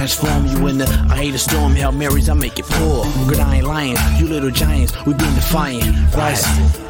transform you in the I hate a storm. Hail Marys, I make it pour. Good, I ain't lying. You little giants, we been defiant. Rise.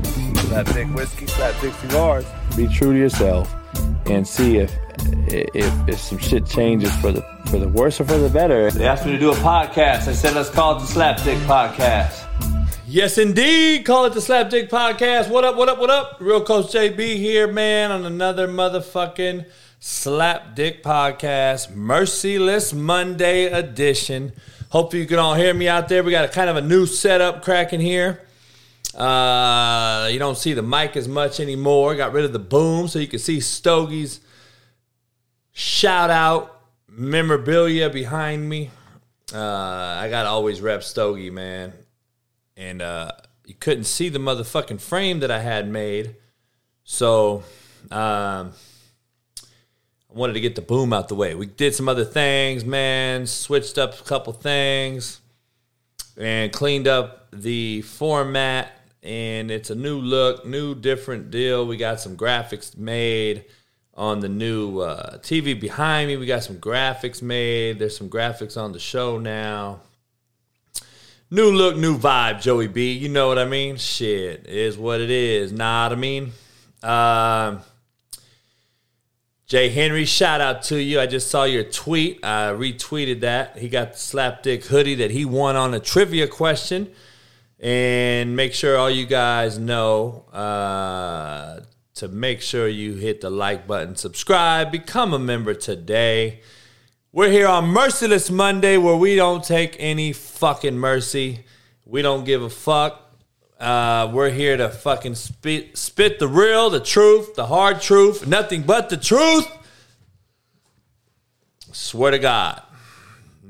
Slapdick whiskey, slapdick cigars. Be true to yourself and see if if if some shit changes for the for the worse or for the better. They asked me to do a podcast. I said, let's call it the Slapdick Podcast. Yes, indeed. Call it the Slapdick Podcast. What up, what up, what up? Real Coach JB here, man, on another motherfucking Slapdick Podcast, Merciless Monday edition. Hope you can all hear me out there. We got a kind of a new setup cracking here. Uh, you don't see the mic as much anymore. Got rid of the boom so you can see Stogie's shout out memorabilia behind me. Uh, I got to always rep Stogie, man. And uh, you couldn't see the motherfucking frame that I had made. So um, I wanted to get the boom out the way. We did some other things, man, switched up a couple things and cleaned up the format. And it's a new look, new different deal. We got some graphics made on the new uh, TV behind me. We got some graphics made. There's some graphics on the show now. New look, new vibe, Joey B. You know what I mean? Shit, is what it is. Nah, I mean? Um, Jay Henry, shout out to you. I just saw your tweet. I retweeted that. He got the slapdick hoodie that he won on a trivia question. And make sure all you guys know uh, to make sure you hit the like button, subscribe, become a member today. We're here on Merciless Monday where we don't take any fucking mercy. We don't give a fuck. Uh, we're here to fucking spit, spit the real, the truth, the hard truth, nothing but the truth. Swear to God.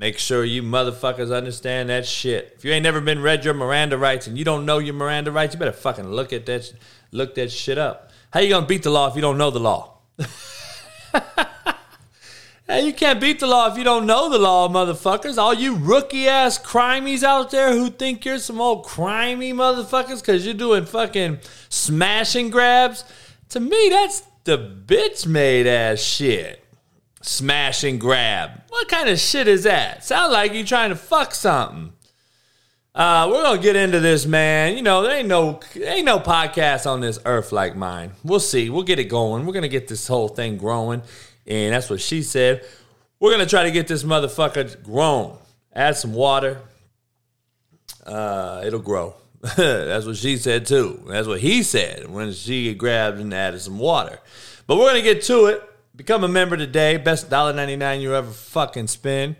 Make sure you motherfuckers understand that shit. If you ain't never been read your Miranda rights and you don't know your Miranda rights, you better fucking look at that, look that shit up. How you gonna beat the law if you don't know the law? Hey, you can't beat the law if you don't know the law, motherfuckers. All you rookie ass crimies out there who think you're some old crimey motherfuckers because you're doing fucking smashing grabs. To me, that's the bitch made ass shit. Smash and grab. What kind of shit is that? Sounds like you trying to fuck something. Uh, we're gonna get into this, man. You know, there ain't no there ain't no podcast on this earth like mine. We'll see. We'll get it going. We're gonna get this whole thing growing. And that's what she said. We're gonna try to get this motherfucker grown. Add some water. Uh, it'll grow. that's what she said too. That's what he said when she grabbed and added some water. But we're gonna get to it. Become a member today. Best $1.99 you ever fucking spend.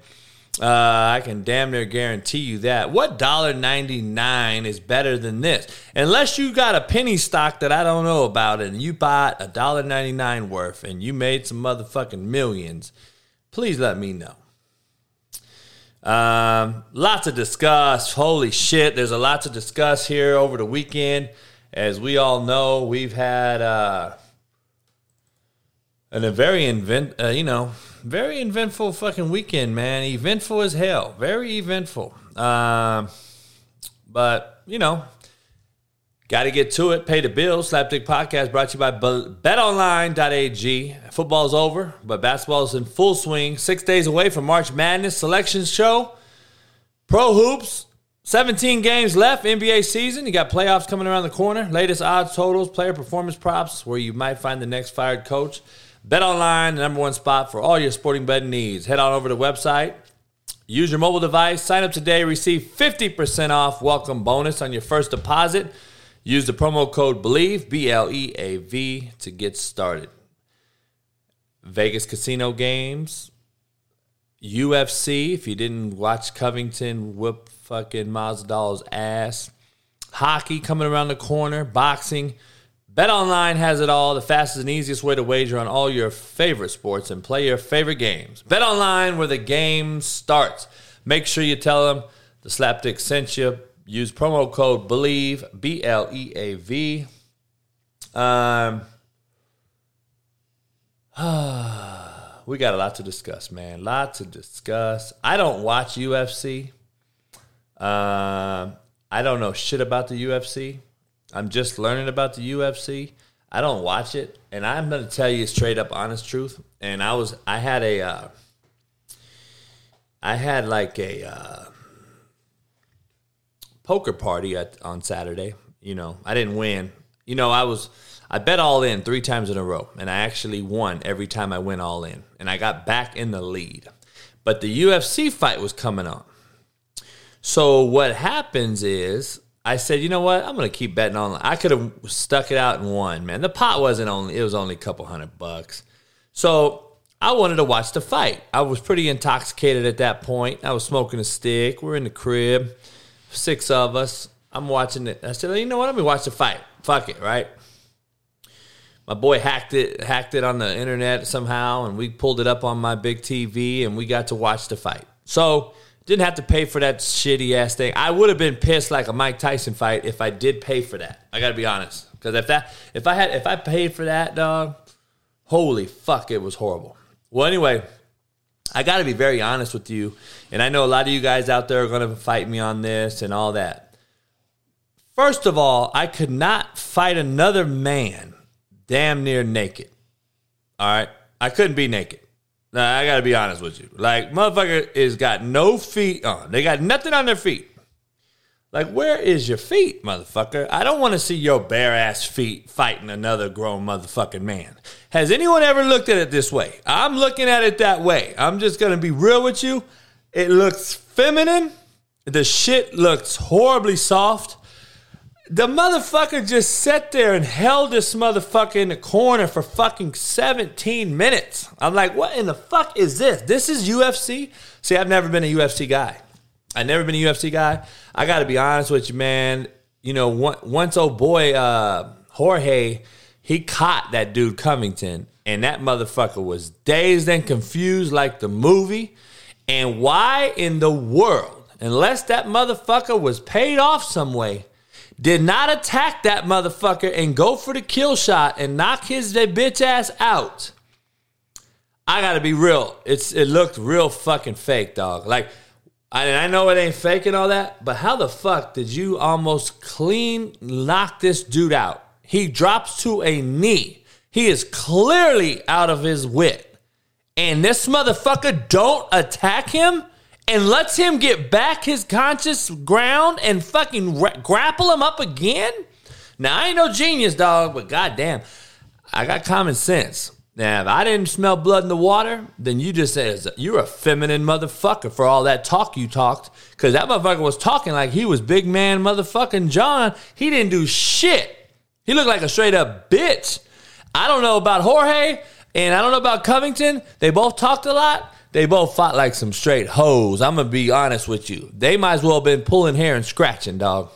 Uh, I can damn near guarantee you that. What dollar ninety nine is better than this? Unless you got a penny stock that I don't know about, and you bought a dollar ninety nine worth, and you made some motherfucking millions. Please let me know. Um, lots to discuss. Holy shit, there's a lot to discuss here over the weekend. As we all know, we've had uh, and a very invent, uh, you know, very eventful fucking weekend, man. Eventful as hell. Very eventful. Um, but you know, got to get to it. Pay the bills. Slapdick Podcast brought to you by BetOnline.ag. Football's over, but basketball's in full swing. Six days away from March Madness selection show. Pro hoops. 17 games left, NBA season. You got playoffs coming around the corner. Latest odds, totals, player performance props, where you might find the next fired coach. Bet online, the number one spot for all your sporting betting needs. Head on over to the website. Use your mobile device, sign up today, receive 50% off welcome bonus on your first deposit. Use the promo code BLEAV, B L E A V, to get started. Vegas casino games, UFC, if you didn't watch Covington whoop fucking Masvidal's ass, hockey coming around the corner, boxing. BetOnline has it all, the fastest and easiest way to wager on all your favorite sports and play your favorite games. BetOnline, where the game starts. Make sure you tell them the Slapdick sent you. Use promo code BLEAV, B L E A V. Um, we got a lot to discuss, man. Lot to discuss. I don't watch UFC. Um, I don't know shit about the UFC. I'm just learning about the UFC. I don't watch it, and I'm going to tell you straight up, honest truth. And I was, I had a, uh, I had like a uh, poker party at, on Saturday. You know, I didn't win. You know, I was, I bet all in three times in a row, and I actually won every time I went all in, and I got back in the lead. But the UFC fight was coming on. So what happens is I said, you know what? I'm going to keep betting on. I could have stuck it out and won, man. The pot wasn't only, it was only a couple hundred bucks. So I wanted to watch the fight. I was pretty intoxicated at that point. I was smoking a stick. We're in the crib, six of us. I'm watching it. I said, you know what? Let me watch the fight. Fuck it, right? My boy hacked it, hacked it on the internet somehow, and we pulled it up on my big TV, and we got to watch the fight. So didn't have to pay for that shitty ass thing. I would have been pissed like a Mike Tyson fight if I did pay for that. I got to be honest, because if that if I had if I paid for that dog, holy fuck, it was horrible. Well, anyway, I got to be very honest with you, and I know a lot of you guys out there are to fight me on this and all that. First of all, I could not fight another man damn near naked. All right, I couldn't be naked. Now, I gotta be honest with you. Like, motherfucker is got no feet on. They got nothing on their feet. Like, where is your feet, motherfucker? I don't want to see your bare ass feet fighting another grown motherfucking man. Has anyone ever looked at it this way? I'm looking at it that way. I'm just gonna be real with you. It looks feminine. The shit looks horribly soft. The motherfucker just sat there and held this motherfucker in the corner for fucking 17 minutes. I'm like, what in the fuck is this? This is UFC? See, I've never been a UFC guy. I've never been a UFC guy. I got to be honest with you, man. You know, once old boy uh, Jorge, he caught that dude Covington, and that motherfucker was dazed and confused like the movie. And why in the world, unless that motherfucker was paid off some way, did not attack that motherfucker and go for the kill shot and knock his bitch ass out. I gotta be real. It's it looked real fucking fake, dog. Like, I, I know it ain't fake and all that, but how the fuck did you almost clean knock this dude out? He drops to a knee. He is clearly out of his wit. And this motherfucker don't attack him? And lets him get back his conscious ground and fucking ra- grapple him up again? Now, I ain't no genius, dog, but goddamn, I got common sense. Now, if I didn't smell blood in the water, then you just said you're a feminine motherfucker for all that talk you talked. Because that motherfucker was talking like he was big man motherfucking John. He didn't do shit. He looked like a straight up bitch. I don't know about Jorge and I don't know about Covington. They both talked a lot. They both fought like some straight hoes. I'm gonna be honest with you. They might as well have been pulling hair and scratching, dog.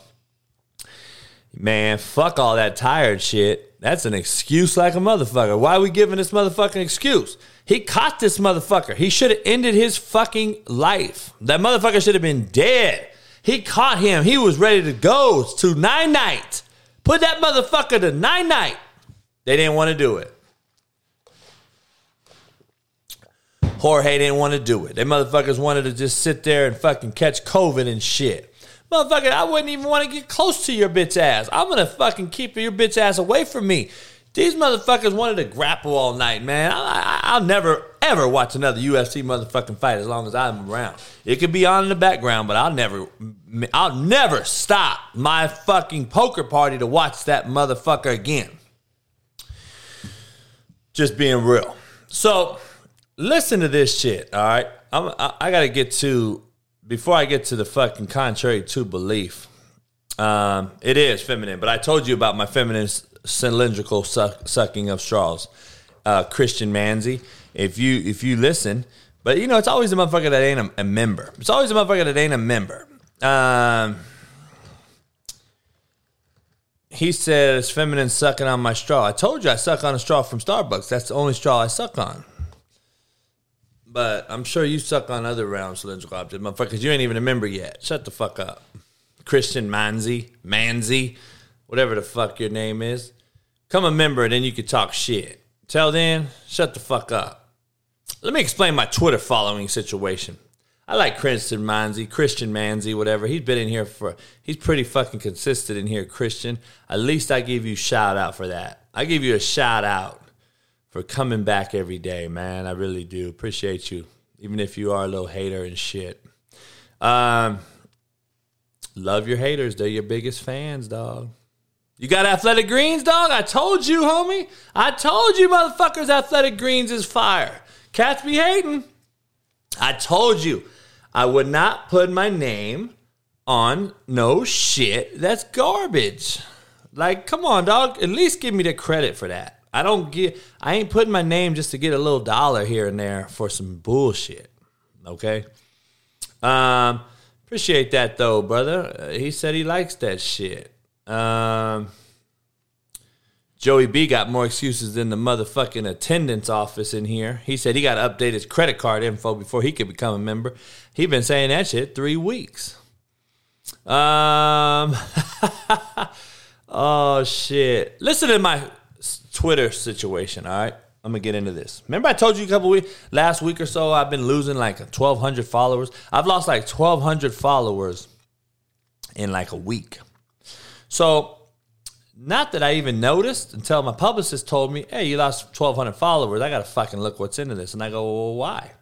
Man, fuck all that tired shit. That's an excuse like a motherfucker. Why are we giving this motherfucking excuse? He caught this motherfucker. He should have ended his fucking life. That motherfucker should have been dead. He caught him. He was ready to go to nine night. Put that motherfucker to nine night. They didn't want to do it. Jorge didn't want to do it. They motherfuckers wanted to just sit there and fucking catch COVID and shit. Motherfucker, I wouldn't even want to get close to your bitch ass. I'm gonna fucking keep your bitch ass away from me. These motherfuckers wanted to grapple all night, man. I, will never ever watch another UFC motherfucking fight as long as I'm around. It could be on in the background, but I'll never, I'll never stop my fucking poker party to watch that motherfucker again. Just being real. So listen to this shit. All right, I'm, I, I got to get to before I get to the fucking contrary to belief, um, it is feminine. But I told you about my feminine cylindrical suck, sucking of straws, uh, Christian Manzi. If you if you listen, but you know it's always a motherfucker that ain't a, a member. It's always a motherfucker that ain't a member. Um, he says feminine sucking on my straw. I told you I suck on a straw from Starbucks. That's the only straw I suck on. But I'm sure you suck on other round cylindrical objects, motherfuckers. You ain't even a member yet. Shut the fuck up. Christian Manzi, Manzi, whatever the fuck your name is. Come a member and then you can talk shit. Till then, shut the fuck up. Let me explain my Twitter following situation. I like Christian Manzi, Christian Manzi, whatever. He's been in here for, he's pretty fucking consistent in here, Christian. At least I give you shout out for that. I give you a shout out for coming back every day, man. I really do. Appreciate you, even if you are a little hater and shit. Um, love your haters. They're your biggest fans, dog. You got athletic greens, dog? I told you, homie. I told you, motherfuckers, athletic greens is fire. Cats be hating. I told you. I would not put my name on no shit that's garbage. Like, come on, dog. At least give me the credit for that. I don't get. I ain't putting my name just to get a little dollar here and there for some bullshit. Okay. Um, appreciate that though, brother. Uh, he said he likes that shit. Um, Joey B got more excuses than the motherfucking attendance office in here. He said he got to update his credit card info before he could become a member. He been saying that shit three weeks. Um. oh shit! Listen to my Twitter situation. All right, I'm gonna get into this. Remember I told you a couple weeks last week or so I've been losing like 1,200 followers. I've lost like 1,200 followers in like a week. So not that I even noticed until my publicist told me, hey, you lost 1,200 followers. I got to fucking look what's into this. And I go, well, why?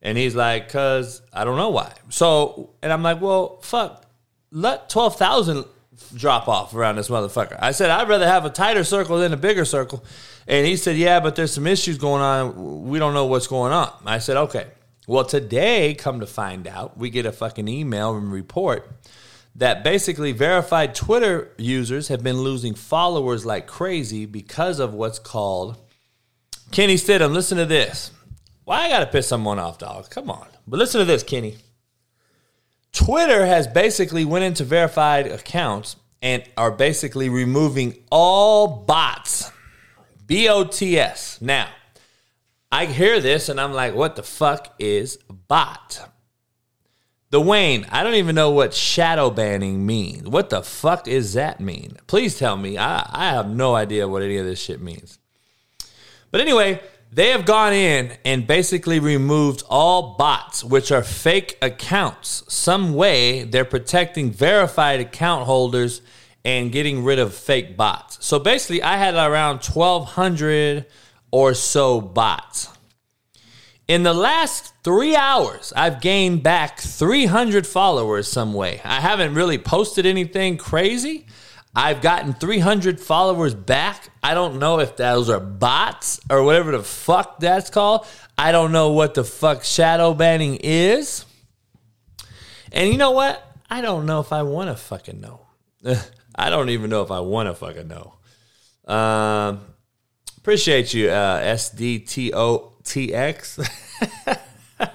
And he's like, because I don't know why. So, and I'm like, well, fuck, let 12,000 drop off around this motherfucker. I said, I'd rather have a tighter circle than a bigger circle. And he said, yeah, but there's some issues going on. We don't know what's going on. I said, okay. Well, today, come to find out, we get a fucking email and report that basically verified Twitter users have been losing followers like crazy because of what's called Kenny Stidham. Listen to this. Why I gotta piss someone off, dog? Come on. But listen to this, Kenny. Twitter has basically went into verified accounts and are basically removing all bots. B O T S. Now, I hear this and I'm like, what the fuck is bot? The Wayne, I don't even know what shadow banning means. What the fuck does that mean? Please tell me. I, I have no idea what any of this shit means. But anyway, they have gone in and basically removed all bots, which are fake accounts. Some way they're protecting verified account holders and getting rid of fake bots. So basically, I had around 1,200 or so bots. In the last three hours, I've gained back 300 followers some way. I haven't really posted anything crazy. I've gotten 300 followers back. I don't know if those are bots or whatever the fuck that's called. I don't know what the fuck shadow banning is. And you know what? I don't know if I want to fucking know. I don't even know if I want to fucking know. Um, appreciate you, uh, SDTO TX.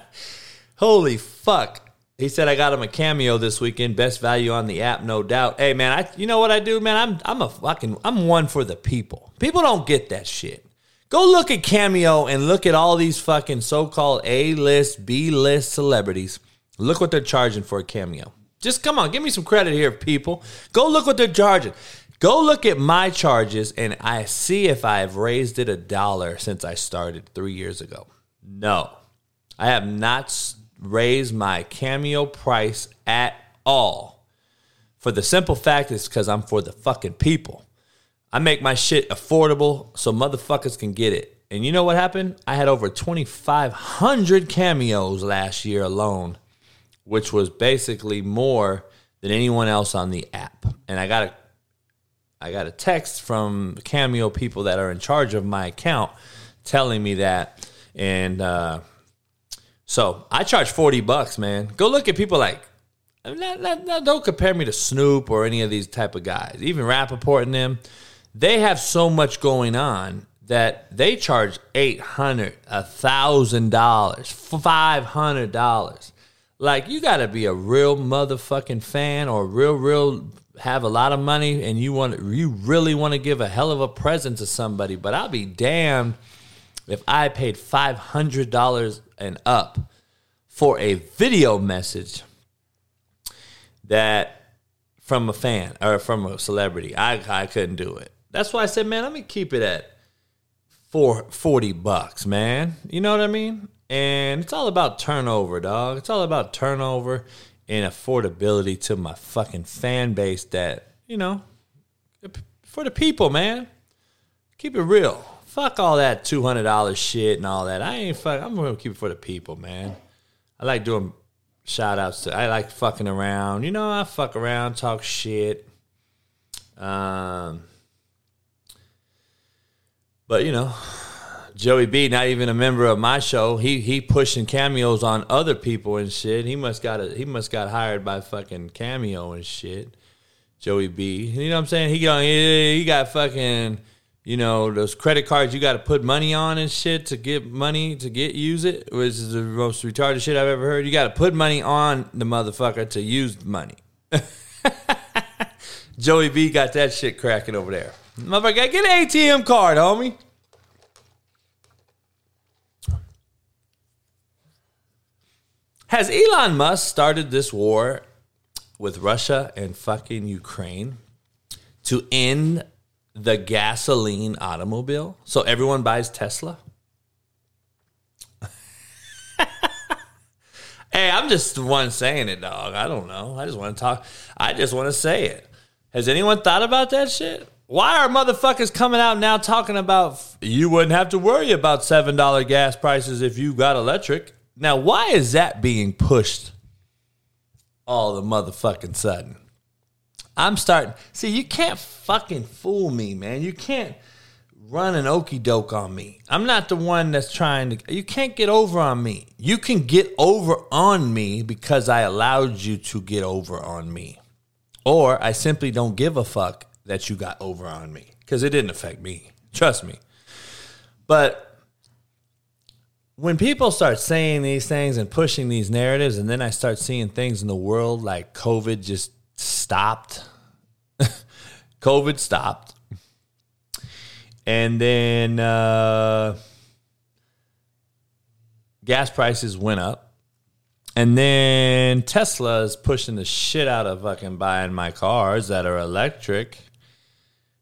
Holy fuck. He said I got him a cameo this weekend. Best value on the app, no doubt. Hey man, I you know what I do, man? I'm I'm a fucking I'm one for the people. People don't get that shit. Go look at Cameo and look at all these fucking so-called A-list, B-list celebrities. Look what they're charging for a cameo. Just come on, give me some credit here, people. Go look what they're charging. Go look at my charges and I see if I've raised it a dollar since I started three years ago. No, I have not raised my cameo price at all. For the simple fact is because I'm for the fucking people. I make my shit affordable so motherfuckers can get it. And you know what happened? I had over 2,500 cameos last year alone, which was basically more than anyone else on the app. And I got a I got a text from Cameo people that are in charge of my account telling me that. And uh, So I charge 40 bucks, man. Go look at people like, not, not, not, don't compare me to Snoop or any of these type of guys. Even Rapaport and them, they have so much going on that they charge eight hundred, a thousand dollars, five hundred dollars. Like you got to be a real motherfucking fan or real, real have a lot of money and you want you really want to give a hell of a present to somebody. But I'll be damned if I paid five hundred dollars and up for a video message that from a fan or from a celebrity. I I couldn't do it. That's why I said, man, let me keep it at for 40 bucks, man. You know what I mean? And it's all about turnover, dog. It's all about turnover and affordability to my fucking fan base that, you know, for the people, man. Keep it real. Fuck all that $200 shit and all that. I ain't fuck. I'm to keep it for the people, man. I like doing shout outs to, I like fucking around. You know, I fuck around, talk shit. Um, but you know, Joey B, not even a member of my show, he he pushing cameos on other people and shit. He must got a, he must got hired by fucking Cameo and shit. Joey B, you know what I'm saying? He got he, he got fucking you know those credit cards you got to put money on and shit to get money to get use it, which is the most retarded shit I've ever heard. You got to put money on the motherfucker to use money. Joey B got that shit cracking over there. Motherfucker, get an ATM card, homie. Has Elon Musk started this war with Russia and fucking Ukraine to end the gasoline automobile so everyone buys Tesla? hey, I'm just the one saying it, dog. I don't know. I just want to talk. I just want to say it. Has anyone thought about that shit? Why are motherfuckers coming out now talking about you wouldn't have to worry about $7 gas prices if you got electric? Now, why is that being pushed all the motherfucking sudden? I'm starting. See, you can't fucking fool me, man. You can't run an okey doke on me. I'm not the one that's trying to. You can't get over on me. You can get over on me because I allowed you to get over on me. Or I simply don't give a fuck that you got over on me because it didn't affect me. Trust me. But when people start saying these things and pushing these narratives, and then I start seeing things in the world like COVID just stopped, COVID stopped. And then uh, gas prices went up. And then Tesla is pushing the shit out of fucking buying my cars that are electric.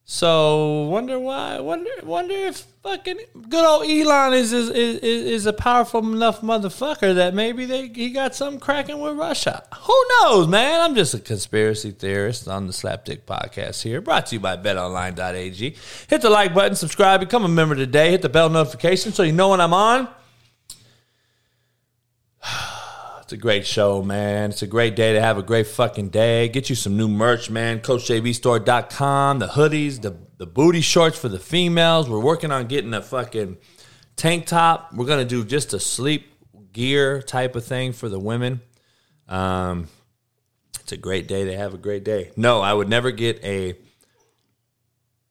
So wonder why? Wonder wonder if fucking good old Elon is is is, is a powerful enough motherfucker that maybe they he got some cracking with Russia. Who knows, man? I'm just a conspiracy theorist on the Slapdick Podcast here, brought to you by BetOnline.ag. Hit the like button, subscribe, become a member today. Hit the bell notification so you know when I'm on. It's a great show, man. It's a great day to have a great fucking day. Get you some new merch, man. CoachJBStore.com, the hoodies, the, the booty shorts for the females. We're working on getting a fucking tank top. We're going to do just a sleep gear type of thing for the women. Um, it's a great day to have a great day. No, I would never get a.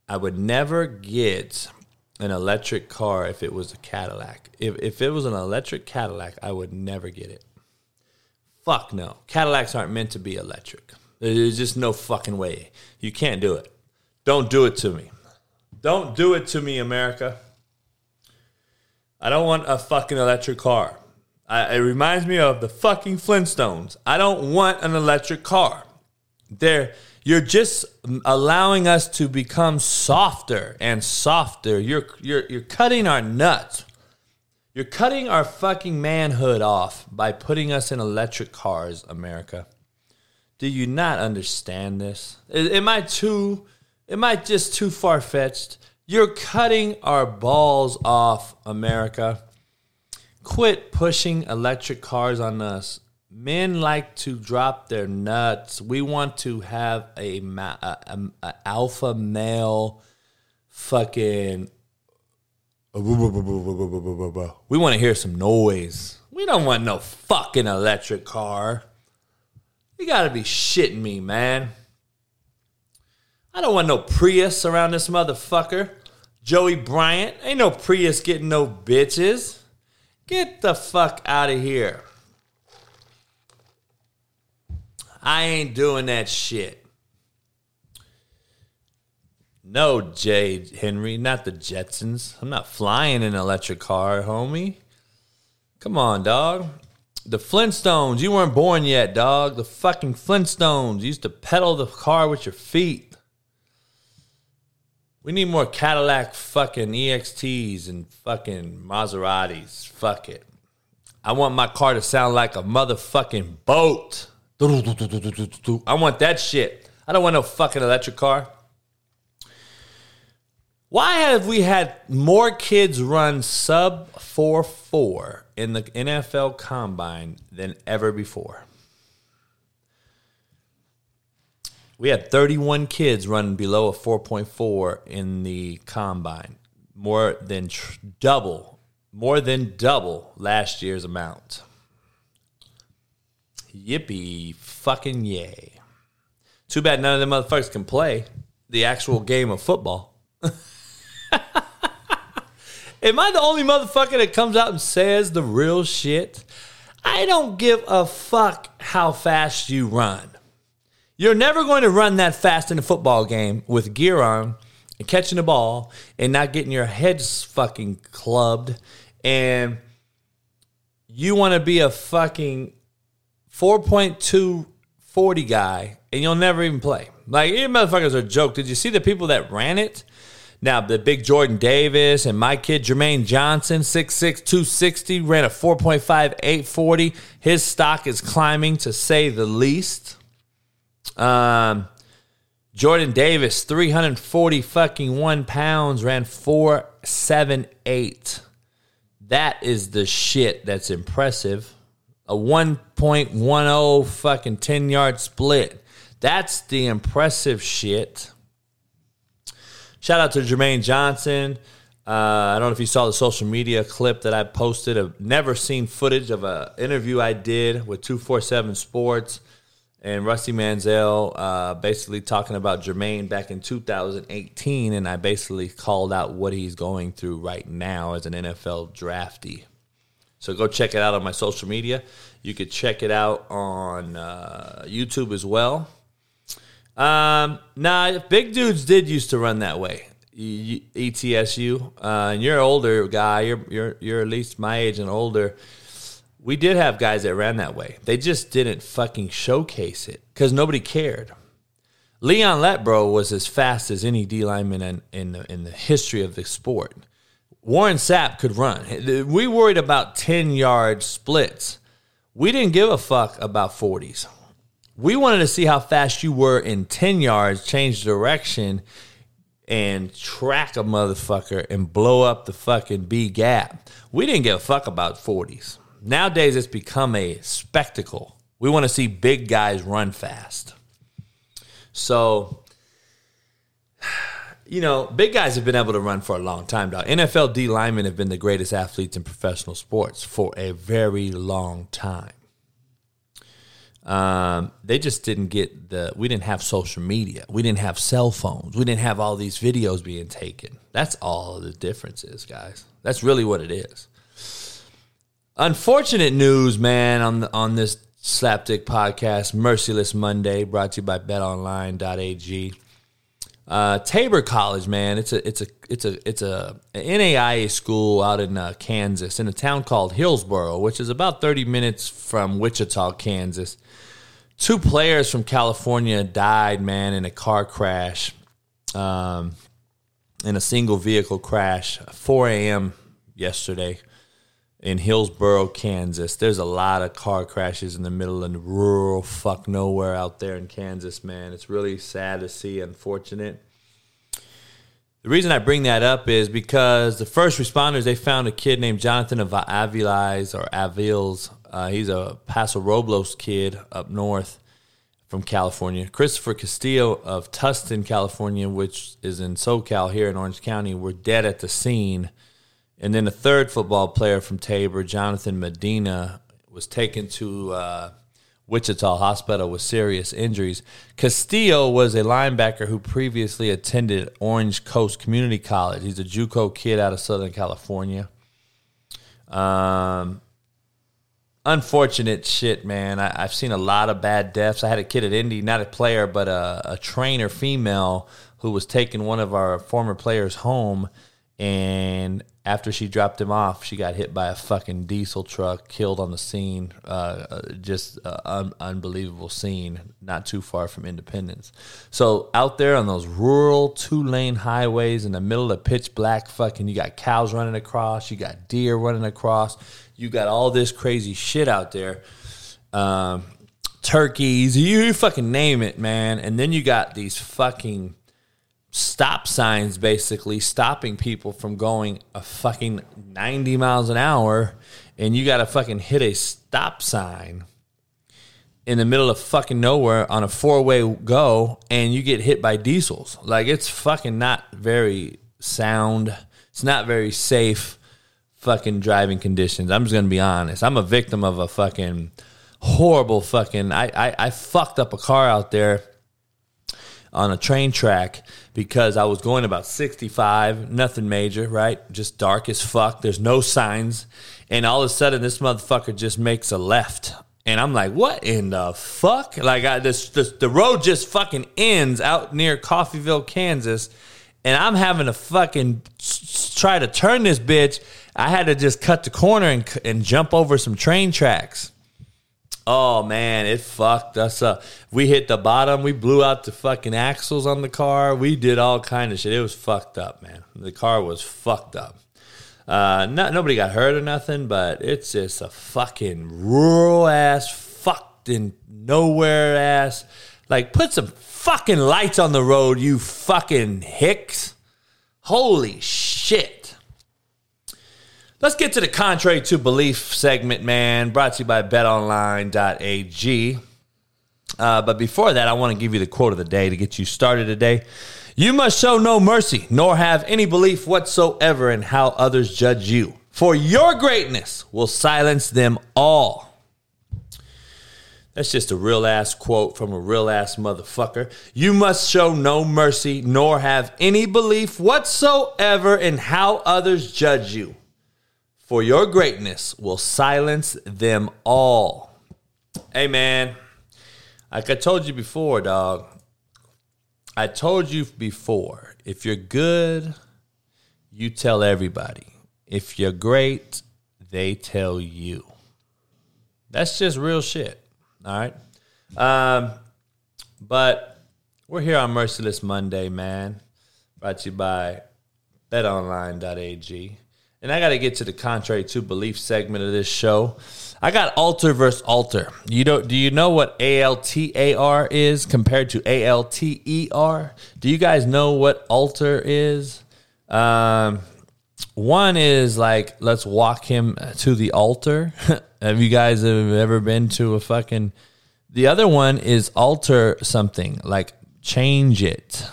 I would never get an electric car if it was a Cadillac. If if it was an electric Cadillac, I would never get it. Fuck no. Cadillacs aren't meant to be electric. There's just no fucking way. You can't do it. Don't do it to me. Don't do it to me, America. I don't want a fucking electric car. I, it reminds me of the fucking Flintstones. I don't want an electric car. There, you're just allowing us to become softer and softer. You're you're you're cutting our nuts. You're cutting our fucking manhood off by putting us in electric cars, America. Do you not understand this? Am I too, am I just too far fetched? You're cutting our balls off, America. Quit pushing electric cars on us. Men like to drop their nuts. We want to have a, a, a, a alpha male fucking we want to hear some noise. We don't want no fucking electric car. You gotta be shitting me, man. I don't want no Prius around this motherfucker. Joey Bryant. Ain't no Prius getting no bitches. Get the fuck out of here. I ain't doing that shit. No, Jay Henry, not the Jetsons. I'm not flying in an electric car, homie. Come on, dog. The Flintstones, you weren't born yet, dog. The fucking Flintstones used to pedal the car with your feet. We need more Cadillac fucking EXTs and fucking Maseratis. Fuck it. I want my car to sound like a motherfucking boat. I want that shit. I don't want no fucking electric car. Why have we had more kids run sub 4 4 in the NFL combine than ever before? We had 31 kids running below a 4.4 in the combine, more than tr- double, more than double last year's amount. Yippee fucking yay. Too bad none of them motherfuckers can play the actual game of football. Am I the only motherfucker that comes out and says the real shit? I don't give a fuck how fast you run. You're never going to run that fast in a football game with gear on and catching the ball and not getting your heads fucking clubbed. And you want to be a fucking 4.2 40 guy and you'll never even play. Like, you motherfuckers are a joke. Did you see the people that ran it? Now, the big Jordan Davis and my kid Jermaine Johnson, 6'6, 260, ran a 4.5, 840. His stock is climbing to say the least. Um, Jordan Davis, 340 fucking one pounds, ran 478. That is the shit that's impressive. A 1.10 fucking 10 yard split. That's the impressive shit. Shout out to Jermaine Johnson. Uh, I don't know if you saw the social media clip that I posted. I've never seen footage of an interview I did with 247 Sports and Rusty Manziel, uh, basically talking about Jermaine back in 2018. And I basically called out what he's going through right now as an NFL draftee. So go check it out on my social media. You could check it out on uh, YouTube as well. Um, nah, big dudes did used to run that way. ETSU, uh, and you're an older guy. You're you're you're at least my age and older. We did have guys that ran that way. They just didn't fucking showcase it because nobody cared. Leon Letbro was as fast as any D lineman in in the, in the history of the sport. Warren Sapp could run. We worried about ten yard splits. We didn't give a fuck about forties. We wanted to see how fast you were in 10 yards, change direction, and track a motherfucker and blow up the fucking B gap. We didn't give a fuck about 40s. Nowadays, it's become a spectacle. We want to see big guys run fast. So, you know, big guys have been able to run for a long time now. NFL D linemen have been the greatest athletes in professional sports for a very long time. Um, they just didn't get the. We didn't have social media. We didn't have cell phones. We didn't have all these videos being taken. That's all the difference is, guys. That's really what it is. Unfortunate news, man, on the, on this Slapdick podcast, Merciless Monday, brought to you by BetOnline.ag. Uh, Tabor College, man, it's a it's a it's a it's a, NAIA school out in uh, Kansas, in a town called Hillsboro, which is about thirty minutes from Wichita, Kansas. Two players from California died, man, in a car crash, um, in a single vehicle crash, 4 a.m. yesterday in Hillsboro, Kansas. There's a lot of car crashes in the middle of rural fuck nowhere out there in Kansas, man. It's really sad to see, unfortunate. The reason I bring that up is because the first responders they found a kid named Jonathan Aviles or Avils uh, he's a Paso Robles kid up north from California. Christopher Castillo of Tustin, California, which is in SoCal here in Orange County, were dead at the scene And then a third football player from Tabor, Jonathan Medina, was taken to uh, Wichita Hospital with serious injuries. Castillo was a linebacker who previously attended Orange Coast Community College. He's a JUCO kid out of Southern California. Um, unfortunate shit, man. I, have seen a lot of bad deaths. I had a kid at Indy, not a player, but a, a trainer, female, who was taking one of our former players home, and after she dropped him off, she got hit by a fucking diesel truck, killed on the scene. Uh, uh just un- unbelievable scene, not too far from Independence. So out there on those rural two lane highways in the middle of pitch black, fucking, you got cows running across, you got deer running across, you got all this crazy shit out there. Um, turkeys, you fucking name it, man. And then you got these fucking stop signs basically stopping people from going a fucking 90 miles an hour and you got to fucking hit a stop sign in the middle of fucking nowhere on a four-way go and you get hit by diesels. Like it's fucking not very sound. It's not very safe fucking driving conditions. I'm just gonna be honest. I'm a victim of a fucking horrible fucking i i, I fucked up a car out there on a train track because I was going about 65, nothing major, right? Just dark as fuck. There's no signs. And all of a sudden, this motherfucker just makes a left. And I'm like, what in the fuck? Like, I, this, this, the road just fucking ends out near Coffeyville, Kansas. And I'm having to fucking try to turn this bitch. I had to just cut the corner and, and jump over some train tracks. Oh man, it fucked us up. We hit the bottom. We blew out the fucking axles on the car. We did all kind of shit. It was fucked up, man. The car was fucked up. Uh, not nobody got hurt or nothing, but it's just a fucking rural ass, fucked in nowhere ass. Like, put some fucking lights on the road, you fucking hicks. Holy shit. Let's get to the contrary to belief segment, man. Brought to you by betonline.ag. Uh, but before that, I want to give you the quote of the day to get you started today. You must show no mercy, nor have any belief whatsoever in how others judge you, for your greatness will silence them all. That's just a real ass quote from a real ass motherfucker. You must show no mercy, nor have any belief whatsoever in how others judge you for your greatness will silence them all. Hey, man, like I told you before, dog. I told you before, if you're good, you tell everybody. If you're great, they tell you. That's just real shit. All right. Um, but we're here on Merciless Monday, man. Brought to you by betonline.ag. And I got to get to the contrary to belief segment of this show. I got altar versus altar. You don't do you know what A L T A R is compared to A L T E R? Do you guys know what altar is? Um, one is like let's walk him to the altar. have you guys have ever been to a fucking? The other one is alter something like change it.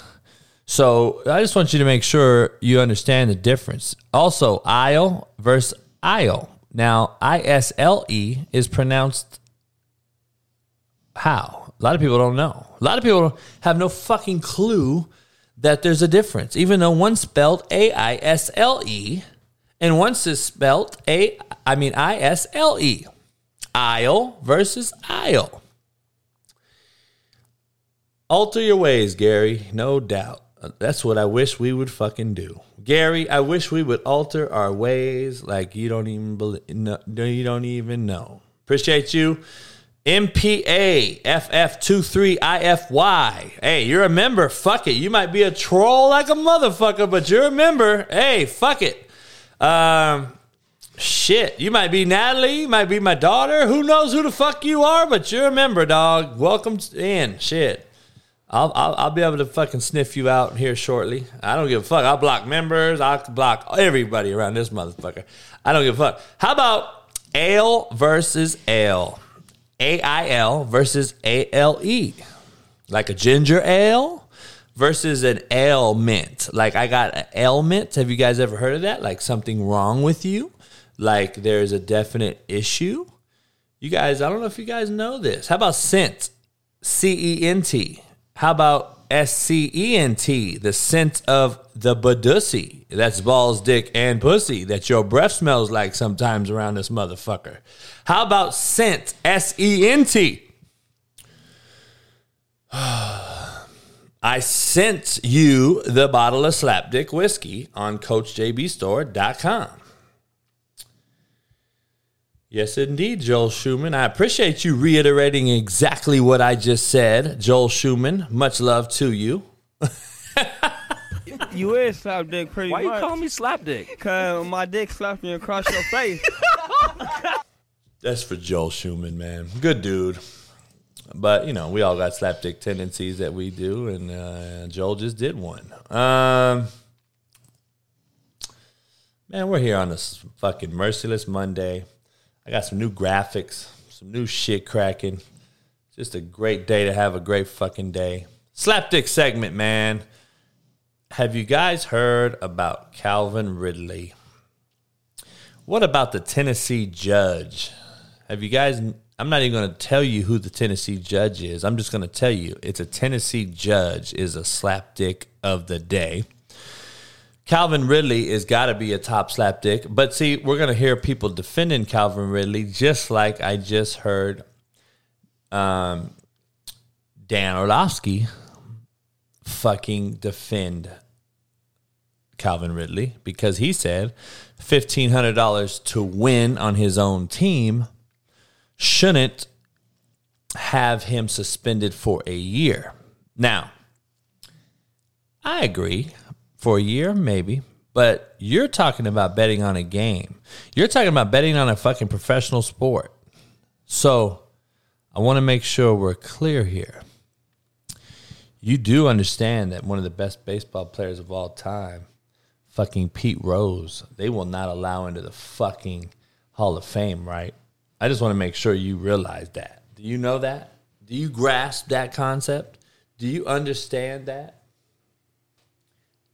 So I just want you to make sure you understand the difference. Also, aisle versus aisle. Now, I S L E is pronounced how? A lot of people don't know. A lot of people have no fucking clue that there's a difference, even though one's spelled A I S L E and one's is spelled A, I mean I S L E. Aisle versus aisle. Alter your ways, Gary, no doubt. That's what I wish we would fucking do. Gary, I wish we would alter our ways like you don't even believe, no, you don't even know. Appreciate you. MPA FF23IFY. Hey, you're a member. Fuck it. You might be a troll like a motherfucker, but you're a member. Hey, fuck it. Um, shit. You might be Natalie. You might be my daughter. Who knows who the fuck you are, but you're a member, dog. Welcome in. Shit. I'll, I'll, I'll be able to fucking sniff you out here shortly. I don't give a fuck. I'll block members. I'll block everybody around this motherfucker. I don't give a fuck. How about ale versus ale? A I L versus A L E. Like a ginger ale versus an ailment. Like I got an ailment. Have you guys ever heard of that? Like something wrong with you? Like there's a definite issue? You guys, I don't know if you guys know this. How about scent? C E N T. How about S C E N T? The scent of the badussy. That's balls, dick, and pussy that your breath smells like sometimes around this motherfucker. How about scent? S E N T. I sent you the bottle of Slapdick whiskey on CoachJBStore.com. Yes, indeed, Joel Schumann. I appreciate you reiterating exactly what I just said, Joel Schumann. Much love to you. You is slap dick pretty Why you call me slap dick? Cause my dick slapped me across your face. That's for Joel Schumann, man. Good dude. But, you know, we all got slapdick tendencies that we do, and uh, Joel just did one. Um, man, we're here on this fucking merciless Monday. I got some new graphics, some new shit cracking. Just a great day to have a great fucking day. Slapdick segment, man. Have you guys heard about Calvin Ridley? What about the Tennessee judge? Have you guys? I'm not even going to tell you who the Tennessee judge is. I'm just going to tell you it's a Tennessee judge is a slapdick of the day. Calvin Ridley is got to be a top slapdick, but see, we're going to hear people defending Calvin Ridley, just like I just heard um, Dan Orlovsky fucking defend Calvin Ridley because he said $1,500 to win on his own team shouldn't have him suspended for a year. Now, I agree. For a year, maybe. But you're talking about betting on a game. You're talking about betting on a fucking professional sport. So I want to make sure we're clear here. You do understand that one of the best baseball players of all time, fucking Pete Rose, they will not allow into the fucking Hall of Fame, right? I just want to make sure you realize that. Do you know that? Do you grasp that concept? Do you understand that?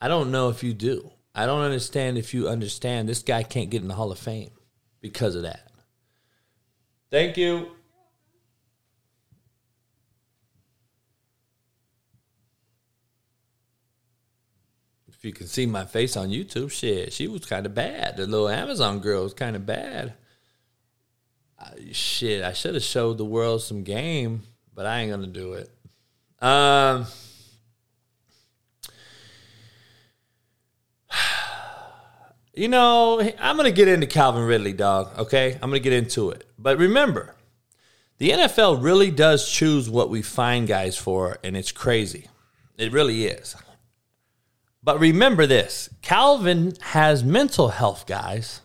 I don't know if you do. I don't understand if you understand this guy can't get in the Hall of Fame because of that. Thank you. If you can see my face on YouTube, shit, she was kind of bad. The little Amazon girl was kind of bad. Uh, shit, I should have showed the world some game, but I ain't gonna do it. Um. You know, I'm going to get into Calvin Ridley, dog, okay? I'm going to get into it. But remember, the NFL really does choose what we find guys for, and it's crazy. It really is. But remember this Calvin has mental health, guys.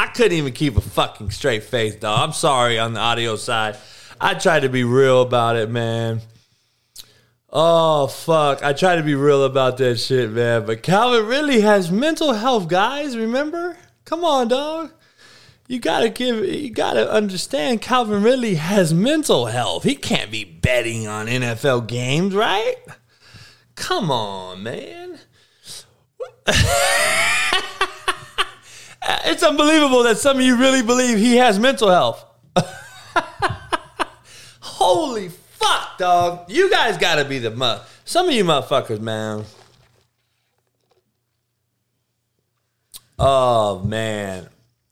I couldn't even keep a fucking straight face, dog. I'm sorry on the audio side. I tried to be real about it, man. Oh fuck! I try to be real about that shit, man. But Calvin really has mental health, guys. Remember? Come on, dog. You gotta give. You gotta understand. Calvin Ridley has mental health. He can't be betting on NFL games, right? Come on, man. it's unbelievable that some of you really believe he has mental health. Holy fuck, dog. You guys gotta be the mu- some of you motherfuckers, man. Oh man.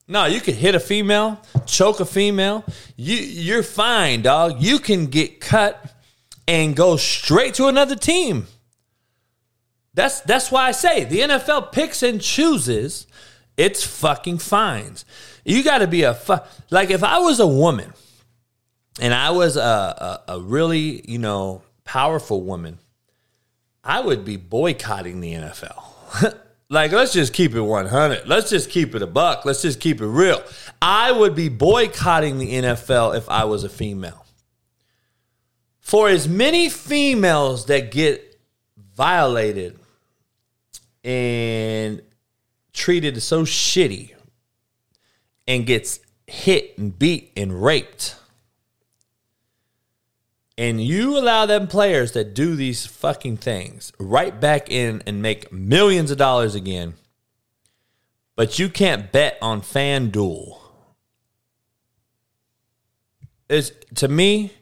No, you can hit a female, choke a female. You you're fine, dog. You can get cut and go straight to another team. That's that's why I say the NFL picks and chooses it's fucking fines. You got to be a fu- like if I was a woman and I was a, a, a really you know powerful woman, I would be boycotting the NFL. like let's just keep it 100. Let's just keep it a buck. Let's just keep it real. I would be boycotting the NFL if I was a female. For as many females that get violated and treated so shitty and gets hit and beat and raped, and you allow them players that do these fucking things right back in and make millions of dollars again, but you can't bet on FanDuel. Is to me,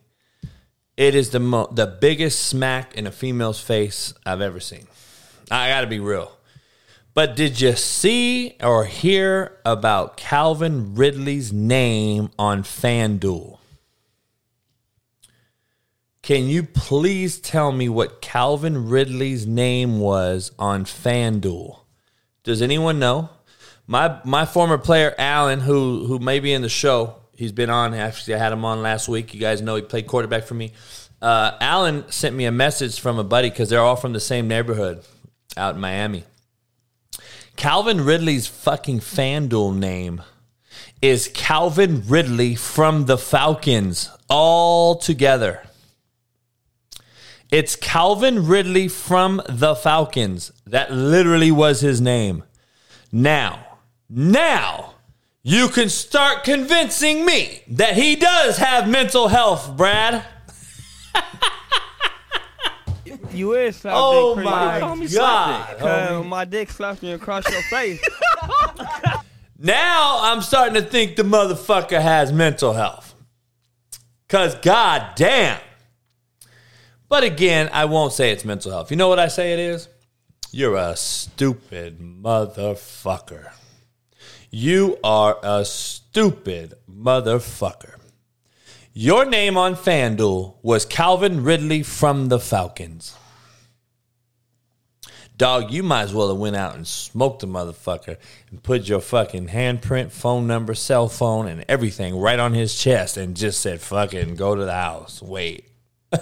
it is the mo- the biggest smack in a female's face I've ever seen. I got to be real. But did you see or hear about Calvin Ridley's name on FanDuel? Can you please tell me what Calvin Ridley's name was on FanDuel? Does anyone know? My my former player Allen, who who may be in the show, he's been on. Actually, I had him on last week. You guys know he played quarterback for me. Uh, Allen sent me a message from a buddy because they're all from the same neighborhood out in Miami. Calvin Ridley's fucking FanDuel name is Calvin Ridley from the Falcons all together. It's Calvin Ridley from the Falcons. That literally was his name. Now, now you can start convincing me that he does have mental health, Brad. Oh you is slap Oh dick my. Call me God. 'cause my dick slaps you across your face. Now I'm starting to think the motherfucker has mental health. Cause god damn. But again, I won't say it's mental health. You know what I say it is? You're a stupid motherfucker. You are a stupid motherfucker. Your name on FanDuel was Calvin Ridley from the Falcons. Dog, you might as well have went out and smoked the motherfucker and put your fucking handprint, phone number, cell phone, and everything right on his chest and just said, fucking go to the house. Wait.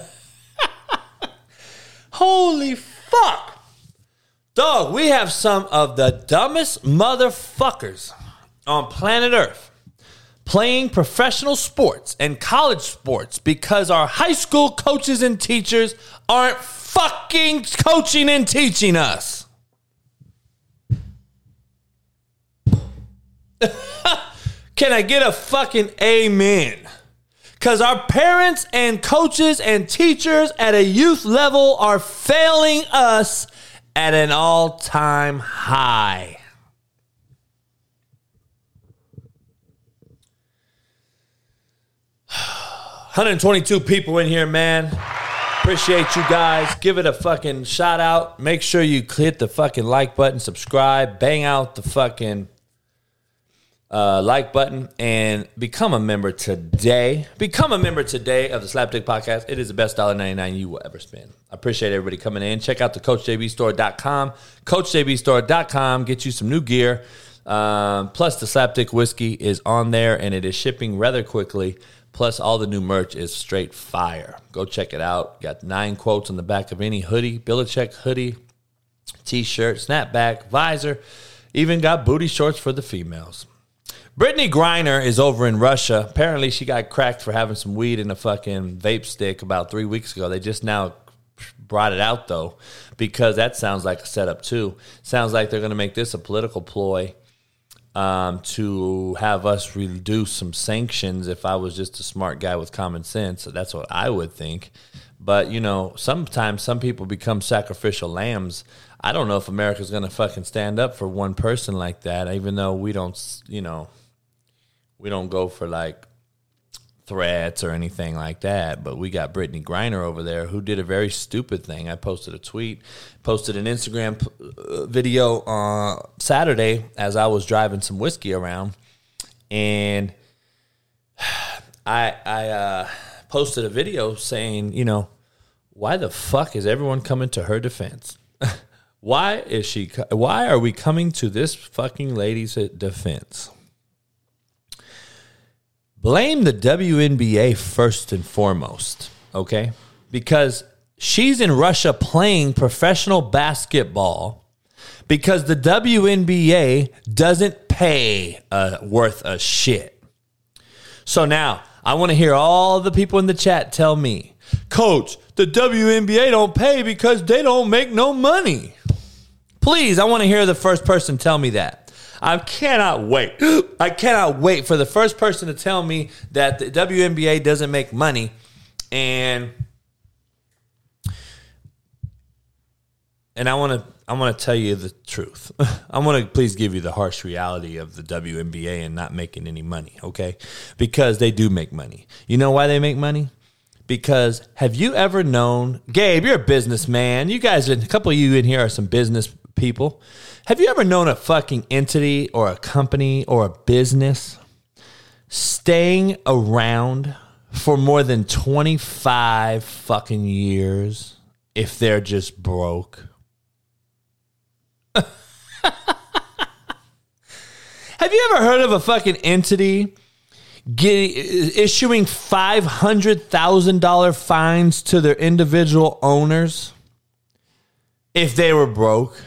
Holy fuck. Dog, we have some of the dumbest motherfuckers on planet Earth playing professional sports and college sports because our high school coaches and teachers aren't fucking coaching and teaching us. Can I get a fucking amen? Because our parents and coaches and teachers at a youth level are failing us at an all time high. Hundred and twenty-two people in here, man. Appreciate you guys. Give it a fucking shout out. Make sure you hit the fucking like button, subscribe, bang out the fucking uh, like button and become a member today. Become a member today of the Slapdick Podcast. It is the best $1.99 you will ever spend. I appreciate everybody coming in. Check out the CoachJBStore.com. CoachJBStore.com. Get you some new gear. Um, plus, the Slapdick whiskey is on there and it is shipping rather quickly. Plus, all the new merch is straight fire. Go check it out. Got nine quotes on the back of any hoodie, Belichick hoodie, t-shirt, snapback, visor. Even got booty shorts for the females. Brittney Griner is over in Russia. Apparently, she got cracked for having some weed in a fucking vape stick about three weeks ago. They just now brought it out though, because that sounds like a setup too. Sounds like they're going to make this a political ploy um, to have us reduce some sanctions. If I was just a smart guy with common sense, that's what I would think. But you know, sometimes some people become sacrificial lambs. I don't know if America's going to fucking stand up for one person like that, even though we don't, you know, we don't go for like threats or anything like that. But we got Brittney Griner over there who did a very stupid thing. I posted a tweet, posted an Instagram uh, video on Saturday as I was driving some whiskey around, and I I uh, posted a video saying, you know, why the fuck is everyone coming to her defense? why is she? Why are we coming to this fucking lady's defense? Blame the WNBA first and foremost, okay? Because she's in Russia playing professional basketball because the WNBA doesn't pay uh, worth a shit. So now I want to hear all the people in the chat tell me, Coach, the WNBA don't pay because they don't make no money. Please, I want to hear the first person tell me that. I cannot wait. I cannot wait for the first person to tell me that the WNBA doesn't make money and and I want to I want to tell you the truth. I want to please give you the harsh reality of the WNBA and not making any money, okay? Because they do make money. You know why they make money? Because have you ever known, Gabe, you're a businessman. You guys, a couple of you in here are some business people. Have you ever known a fucking entity or a company or a business staying around for more than 25 fucking years if they're just broke? Have you ever heard of a fucking entity getting, issuing $500,000 fines to their individual owners if they were broke?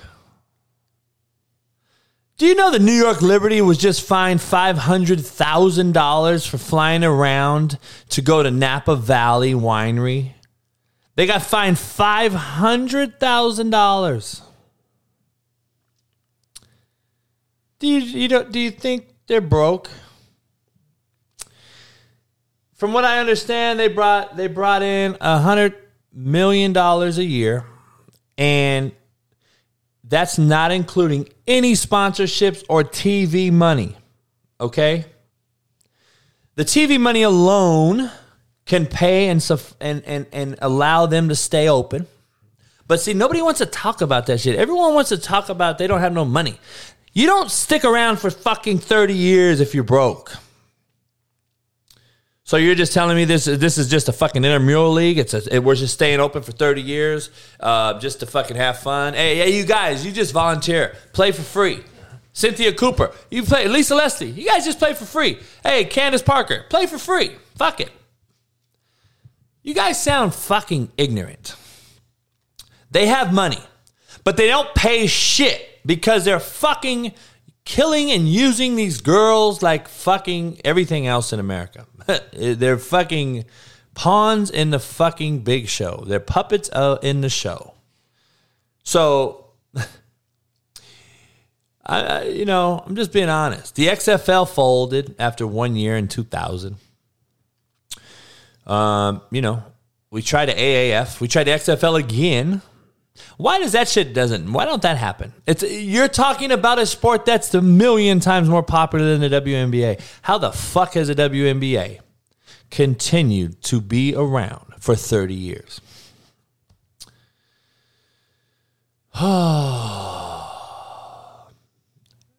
Do you know the New York Liberty was just fined $500,000 for flying around to go to Napa Valley Winery? They got fined $500,000. Do you, you do you think they're broke? From what I understand, they brought they brought in a hundred million dollars a year, and that's not including any sponsorships or TV money. Okay, the TV money alone can pay and and and and allow them to stay open. But see, nobody wants to talk about that shit. Everyone wants to talk about they don't have no money. You don't stick around for fucking 30 years if you're broke. So you're just telling me this this is just a fucking intramural league? It's a, it, we're just staying open for 30 years uh, just to fucking have fun. Hey, hey, you guys, you just volunteer, play for free. Cynthia Cooper, you play. Lisa Leslie, you guys just play for free. Hey, Candace Parker, play for free. Fuck it. You guys sound fucking ignorant. They have money, but they don't pay shit because they're fucking killing and using these girls like fucking everything else in America. they're fucking pawns in the fucking big show. They're puppets uh, in the show. So, I, you know, I'm just being honest. The XFL folded after one year in 2000. Um, you know, we tried to AAF, we tried the XFL again. Why does that shit doesn't? Why don't that happen? It's you're talking about a sport that's a million times more popular than the WNBA. How the fuck has the WNBA continued to be around for 30 years?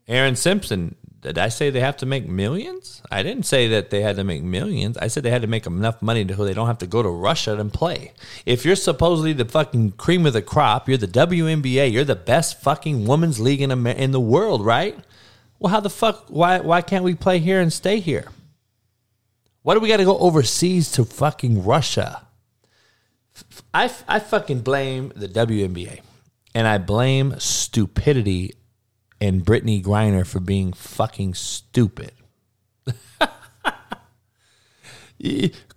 Aaron Simpson, did I say they have to make millions? I didn't say that they had to make millions. I said they had to make enough money to who they don't have to go to Russia and play. If you're supposedly the fucking cream of the crop, you're the WNBA, you're the best fucking women's league in Amer- in the world, right? Well, how the fuck? Why why can't we play here and stay here? Why do we got to go overseas to fucking Russia? I, I fucking blame the WNBA and I blame stupidity and Brittney Griner for being fucking stupid.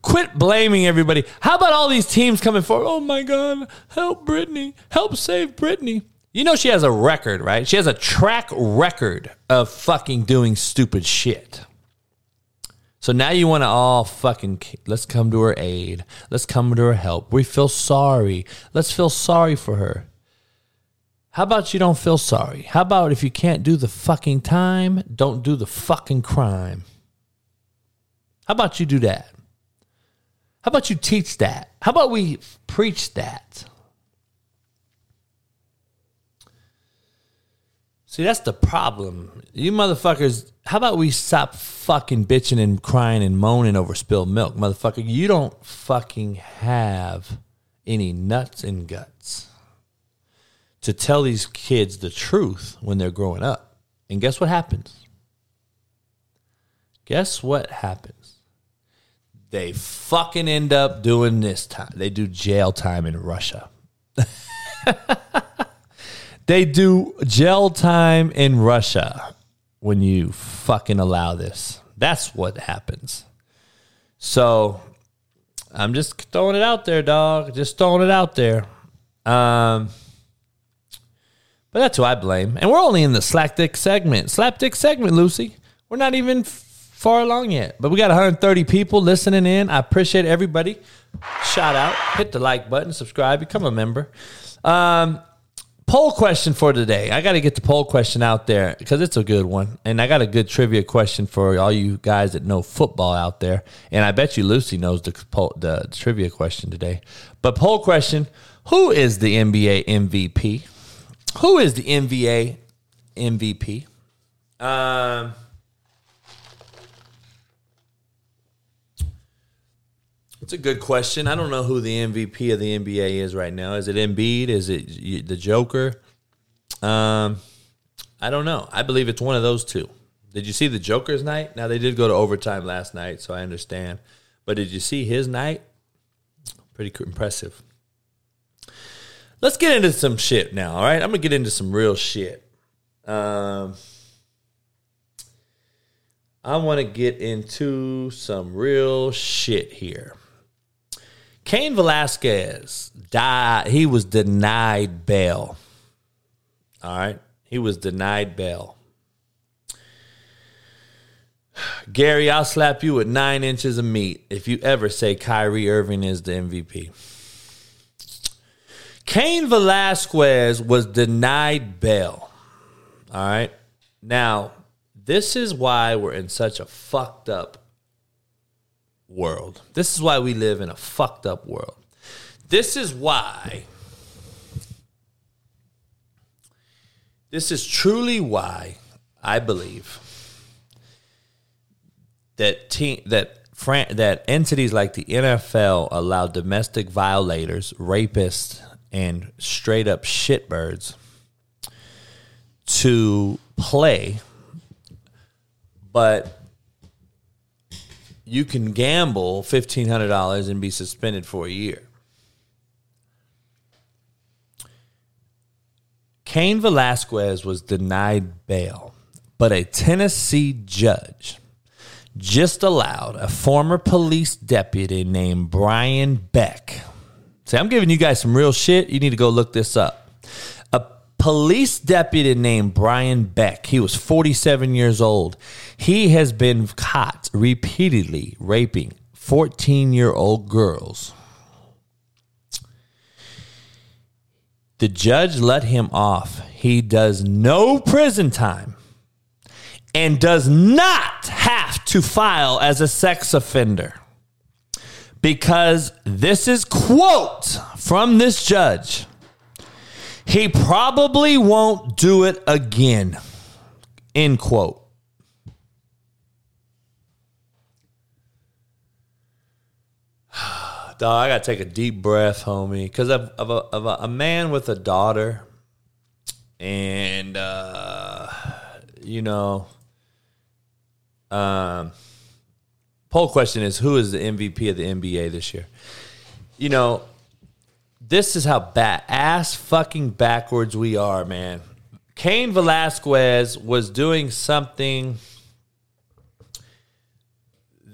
Quit blaming everybody. How about all these teams coming forward? Oh my God, help Brittney, help save Brittney. You know she has a record, right? She has a track record of fucking doing stupid shit. So now you want to all fucking let's come to her aid. Let's come to her help. We feel sorry. Let's feel sorry for her. How about you don't feel sorry? How about if you can't do the fucking time, don't do the fucking crime? How about you do that? How about you teach that? How about we preach that? See, that's the problem. You motherfuckers, how about we stop fucking bitching and crying and moaning over spilled milk? Motherfucker, you don't fucking have any nuts and guts to tell these kids the truth when they're growing up. And guess what happens? Guess what happens? They fucking end up doing this time. They do jail time in Russia. they do jail time in Russia when you fucking allow this. That's what happens. So I'm just throwing it out there, dog. Just throwing it out there. Um, But that's who I blame. And we're only in the slapdick segment. Slapdick segment, Lucy. We're not even far along yet. But we got 130 people listening in. I appreciate everybody. Shout out. Hit the like button, subscribe, become a member. Um, poll question for today. I got to get the poll question out there because it's a good one. And I got a good trivia question for all you guys that know football out there. And I bet you Lucy knows the, poll, the trivia question today. But poll question Who is the NBA MVP? Who is the NBA MVP? Um, it's a good question. I don't know who the MVP of the NBA is right now. Is it Embiid? Is it the Joker? Um, I don't know. I believe it's one of those two. Did you see the Joker's night? Now they did go to overtime last night, so I understand. But did you see his night? Pretty impressive. Let's get into some shit now. All right, I'm gonna get into some real shit. Um, I want to get into some real shit here. Cain Velasquez died. He was denied bail. All right, he was denied bail. Gary, I'll slap you with nine inches of meat if you ever say Kyrie Irving is the MVP. Cain Velasquez was denied bail. All right. Now, this is why we're in such a fucked up world. This is why we live in a fucked up world. This is why. This is truly why I believe that team that fran- that entities like the NFL allow domestic violators, rapists, and straight up shitbirds to play, but you can gamble fifteen hundred dollars and be suspended for a year. Cain Velasquez was denied bail, but a Tennessee judge just allowed a former police deputy named Brian Beck. See, I'm giving you guys some real shit. You need to go look this up. A police deputy named Brian Beck, he was 47 years old. He has been caught repeatedly raping 14 year old girls. The judge let him off. He does no prison time and does not have to file as a sex offender because this is quote from this judge. He probably won't do it again. End quote. Dog, I gotta take a deep breath, homie, because of, of, a, of a, a man with a daughter, and uh, you know, um, poll question is who is the MVP of the NBA this year? You know, this is how bad ass fucking backwards we are, man. Cain Velasquez was doing something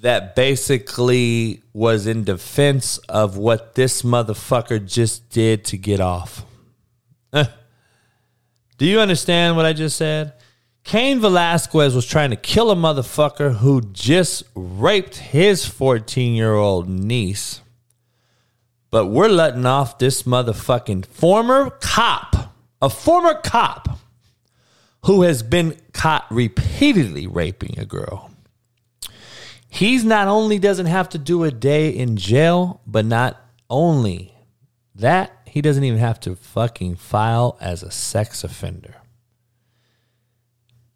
that basically was in defense of what this motherfucker just did to get off. Do you understand what I just said? Cain Velasquez was trying to kill a motherfucker who just raped his 14 year old niece. But we're letting off this motherfucking former cop, a former cop who has been caught repeatedly raping a girl. He's not only doesn't have to do a day in jail, but not only that, he doesn't even have to fucking file as a sex offender.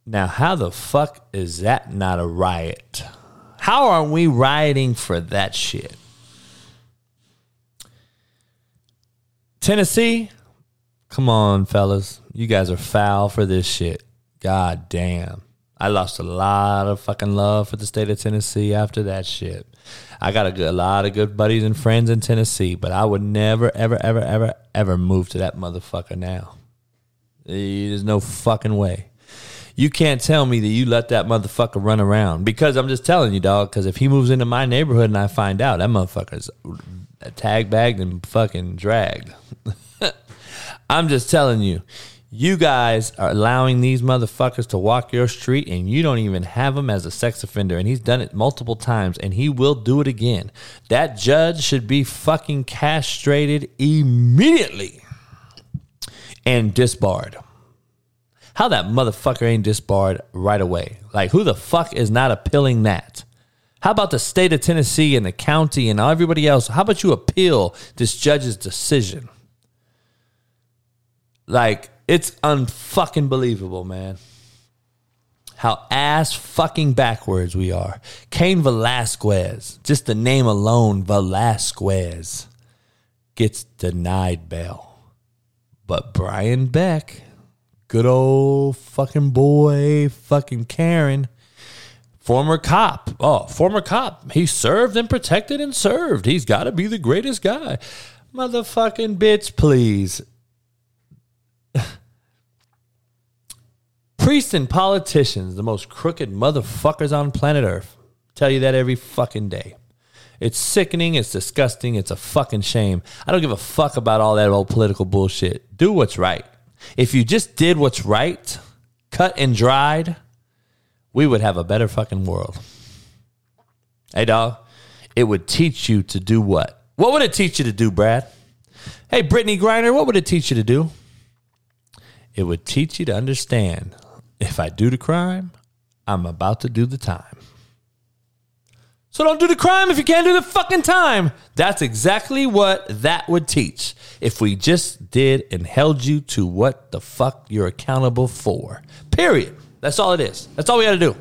Now, how the fuck is that not a riot? How are we rioting for that shit? Tennessee, come on, fellas. You guys are foul for this shit. God damn. I lost a lot of fucking love for the state of Tennessee after that shit. I got a, good, a lot of good buddies and friends in Tennessee, but I would never, ever, ever, ever, ever move to that motherfucker now. Eh, there's no fucking way. You can't tell me that you let that motherfucker run around because I'm just telling you, dog. Because if he moves into my neighborhood and I find out that motherfucker's tag bagged and fucking dragged, I'm just telling you, You guys are allowing these motherfuckers to walk your street and you don't even have him as a sex offender. And he's done it multiple times and he will do it again. That judge should be fucking castrated immediately and disbarred. How that motherfucker ain't disbarred right away? Like, who the fuck is not appealing that? How about the state of Tennessee and the county and everybody else? How about you appeal this judge's decision? Like, it's unfucking believable, man. How ass fucking backwards we are. Cain Velasquez, just the name alone, Velasquez, gets denied bail. But Brian Beck, good old fucking boy, fucking Karen, former cop. Oh, former cop. He served and protected and served. He's got to be the greatest guy. Motherfucking bitch, please. Priests and politicians, the most crooked motherfuckers on planet Earth. Tell you that every fucking day. It's sickening. It's disgusting. It's a fucking shame. I don't give a fuck about all that old political bullshit. Do what's right. If you just did what's right, cut and dried, we would have a better fucking world. Hey, dog, it would teach you to do what? What would it teach you to do, Brad? Hey, Brittney Griner, what would it teach you to do? It would teach you to understand if I do the crime, I'm about to do the time. So don't do the crime if you can't do the fucking time. That's exactly what that would teach if we just did and held you to what the fuck you're accountable for. Period. That's all it is. That's all we got to do.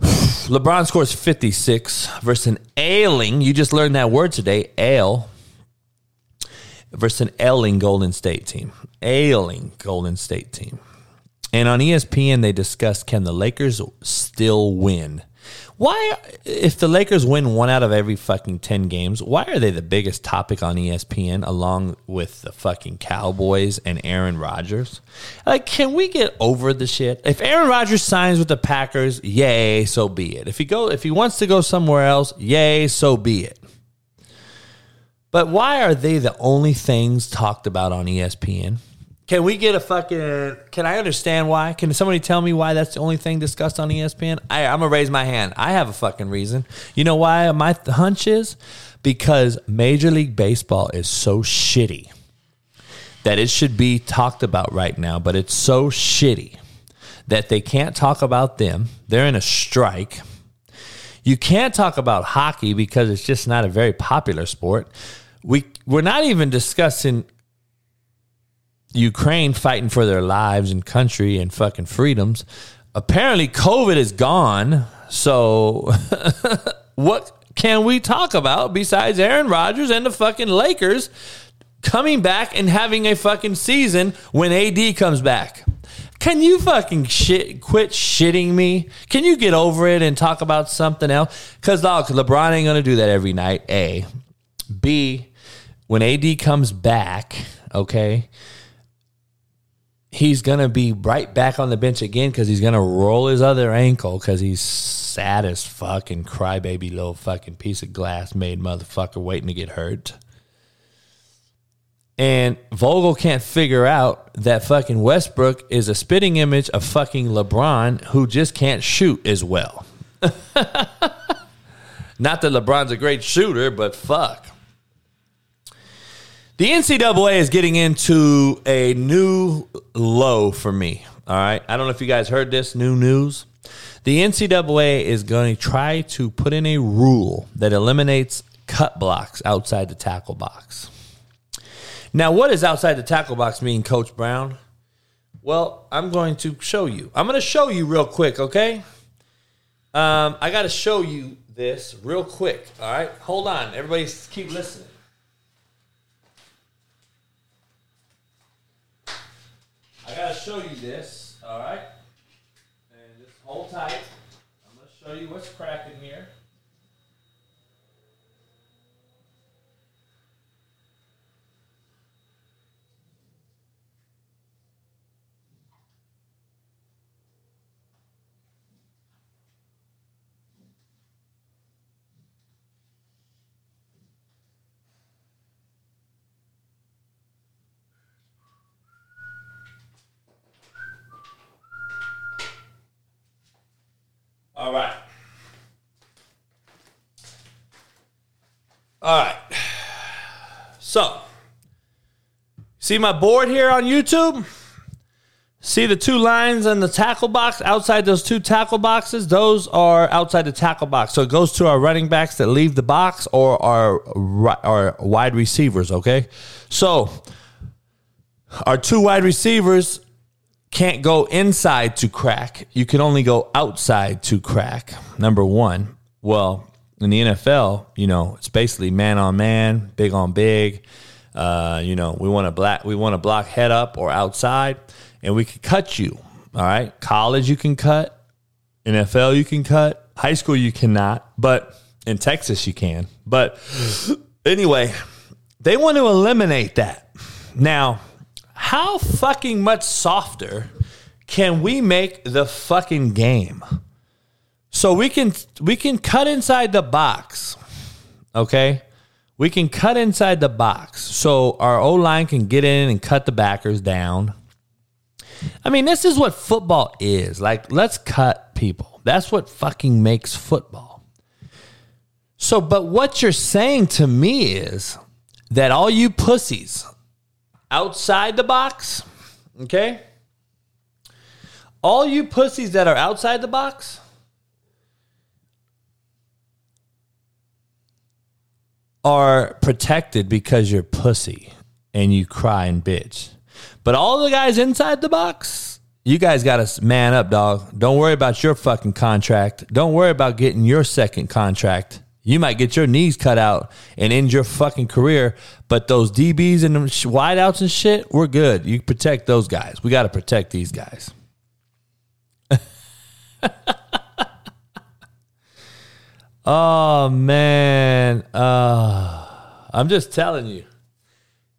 LeBron scores 56 versus an ailing. You just learned that word today, ail. Versus an ailing Golden State team. Ailing Golden State team. And on ESPN, they discussed can the Lakers still win? Why, if the Lakers win one out of every fucking 10 games, why are they the biggest topic on ESPN along with the fucking Cowboys and Aaron Rodgers? Like, can we get over the shit? If Aaron Rodgers signs with the Packers, yay, so be it. If he go, if he wants to go somewhere else, yay, so be it. But why are they the only things talked about on ESPN? Can we get a fucking? Can I understand why? Can somebody tell me why that's the only thing discussed on ESPN? I, I'm gonna raise my hand. I have a fucking reason. You know why? My hunch is because Major League Baseball is so shitty that it should be talked about right now, but it's so shitty that they can't talk about them. They're in a strike. You can't talk about hockey because it's just not a very popular sport. We we're not even discussing Ukraine fighting for their lives and country and fucking freedoms. Apparently, COVID is gone. So, what can we talk about besides Aaron Rodgers and the fucking Lakers coming back and having a fucking season when AD comes back? Can you fucking shit quit shitting me? Can you get over it and talk about something else? Because dog, LeBron ain't gonna do that every night. A, B, when AD comes back, okay, he's gonna be right back on the bench again because he's gonna roll his other ankle because he's sad as fucking crybaby little fucking piece of glass made motherfucker waiting to get hurt. And Vogel can't figure out that fucking Westbrook is a spitting image of fucking LeBron who just can't shoot as well. Not that LeBron's a great shooter, but fuck. The NCAA is getting into a new low for me. All right. I don't know if you guys heard this new news. The NCAA is going to try to put in a rule that eliminates cut blocks outside the tackle box. Now, what does outside the tackle box mean, Coach Brown? Well, I'm going to show you. I'm going to show you real quick, okay? Um, I got to show you this real quick. All right. Hold on. Everybody keep listening. I gotta show you this, all right? And just hold tight. I'm gonna show you what's cracking here. All right. All right. So, see my board here on YouTube? See the two lines in the tackle box outside those two tackle boxes? Those are outside the tackle box. So it goes to our running backs that leave the box or our, our wide receivers, okay? So our two wide receivers can't go inside to crack. You can only go outside to crack. Number one. Well, in the NFL, you know, it's basically man on man, big on big. Uh, you know, we want to black, we want to block head up or outside, and we can cut you. All right, college you can cut, NFL you can cut, high school you cannot, but in Texas you can. But anyway, they want to eliminate that. Now, how fucking much softer can we make the fucking game? So we can we can cut inside the box. Okay? We can cut inside the box. So our O line can get in and cut the backers down. I mean, this is what football is. Like, let's cut people. That's what fucking makes football. So, but what you're saying to me is that all you pussies outside the box, okay? All you pussies that are outside the box are protected because you're pussy and you cry and bitch. But all the guys inside the box, you guys got to man up, dog. Don't worry about your fucking contract. Don't worry about getting your second contract. You might get your knees cut out and end your fucking career, but those DBs and wideouts and shit, we're good. You protect those guys. We got to protect these guys. oh man, uh, I'm just telling you,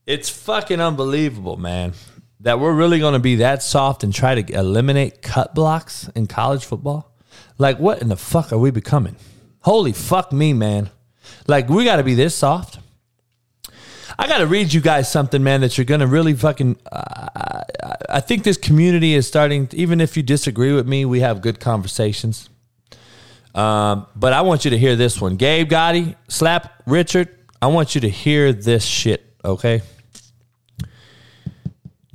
it's fucking unbelievable, man. That we're really going to be that soft and try to eliminate cut blocks in college football. Like, what in the fuck are we becoming? Holy fuck me, man. Like, we got to be this soft. I got to read you guys something, man, that you're going to really fucking. Uh, I- think this community is starting, even if you disagree with me, we have good conversations. Um, but I want you to hear this one. Gabe Gotti, Slap Richard, I want you to hear this shit, okay?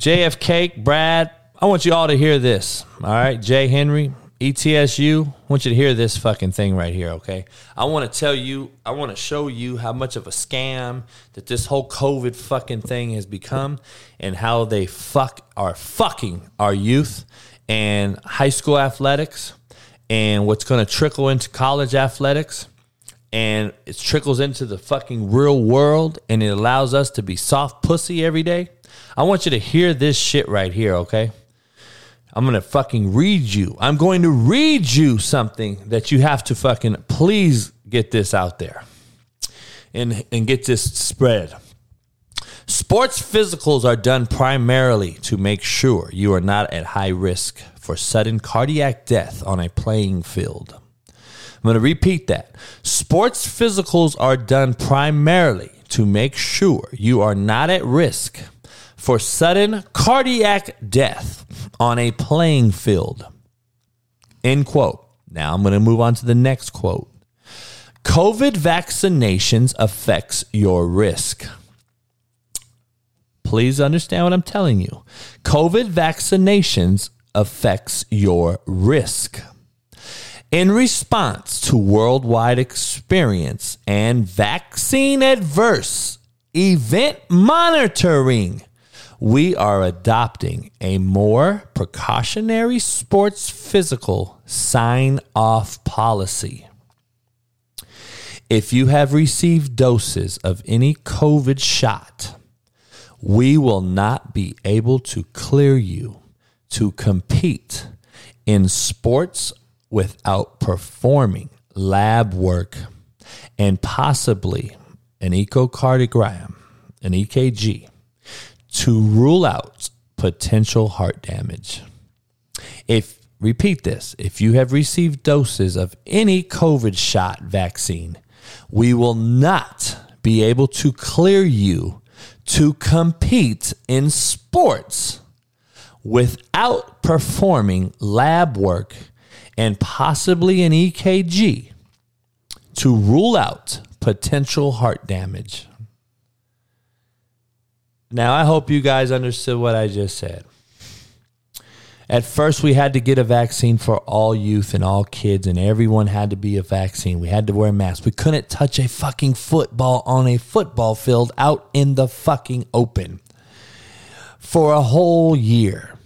JFK, Brad, I want you all to hear this. All right, Jay Henry, ETSU, I want you to hear this fucking thing right here, okay? I want to tell you, I want to show you how much of a scam that this whole COVID fucking thing has become and how they fuck are fucking our youth and high school athletics and what's going to trickle into college athletics and it trickles into the fucking real world and it allows us to be soft pussy every day. I want you to hear this shit right here, okay? I'm going to fucking read you. I'm going to read you something that you have to fucking please get this out there and and get this spread. Sports physicals are done primarily to make sure you are not at high risk for sudden cardiac death on a playing field. I'm going to repeat that. Sports physicals are done primarily to make sure you are not at risk for sudden cardiac death on a playing field. End quote. Now I'm going to move on to the next quote. COVID vaccinations affects your risk. Please understand what I'm telling you. COVID vaccinations affects your risk. In response to worldwide experience and vaccine adverse event monitoring, we are adopting a more precautionary sports physical sign off policy. If you have received doses of any COVID shot, we will not be able to clear you to compete in sports without performing lab work and possibly an echocardiogram, an EKG, to rule out potential heart damage. If repeat this, if you have received doses of any COVID shot vaccine, we will not be able to clear you to compete in sports without performing lab work and possibly an EKG to rule out potential heart damage. Now, I hope you guys understood what I just said. At first, we had to get a vaccine for all youth and all kids, and everyone had to be a vaccine. We had to wear masks. We couldn't touch a fucking football on a football field out in the fucking open for a whole year.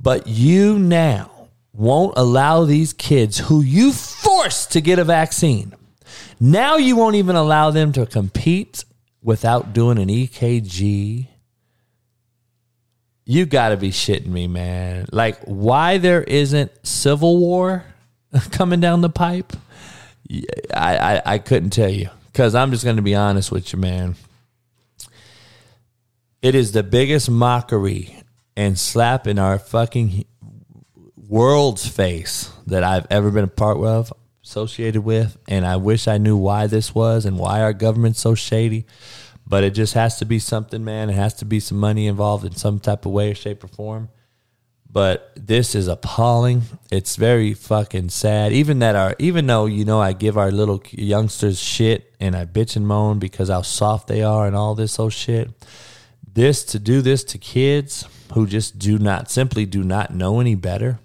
But you now won't allow these kids who you forced to get a vaccine. Now you won't even allow them to compete without doing an EKG. You got to be shitting me, man. Like, why there isn't civil war coming down the pipe? I, I, I couldn't tell you because I'm just going to be honest with you, man. It is the biggest mockery and slap in our fucking world's face that I've ever been a part of, associated with. And I wish I knew why this was and why our government's so shady. But it just has to be something, man. It has to be some money involved in some type of way, shape, or form. But this is appalling. It's very fucking sad. Even that our, even though you know I give our little youngsters shit and I bitch and moan because how soft they are and all this old shit. This to do this to kids who just do not simply do not know any better.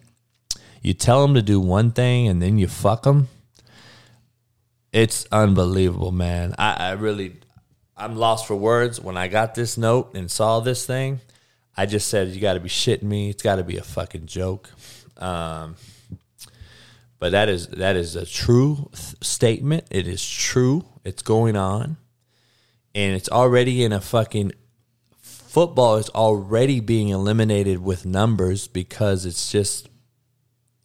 You tell them to do one thing and then you fuck them. It's unbelievable, man. I, I really, I'm lost for words. When I got this note and saw this thing, I just said, "You got to be shitting me. It's got to be a fucking joke." Um, but that is that is a true th- statement. It is true. It's going on, and it's already in a fucking football is already being eliminated with numbers because it's just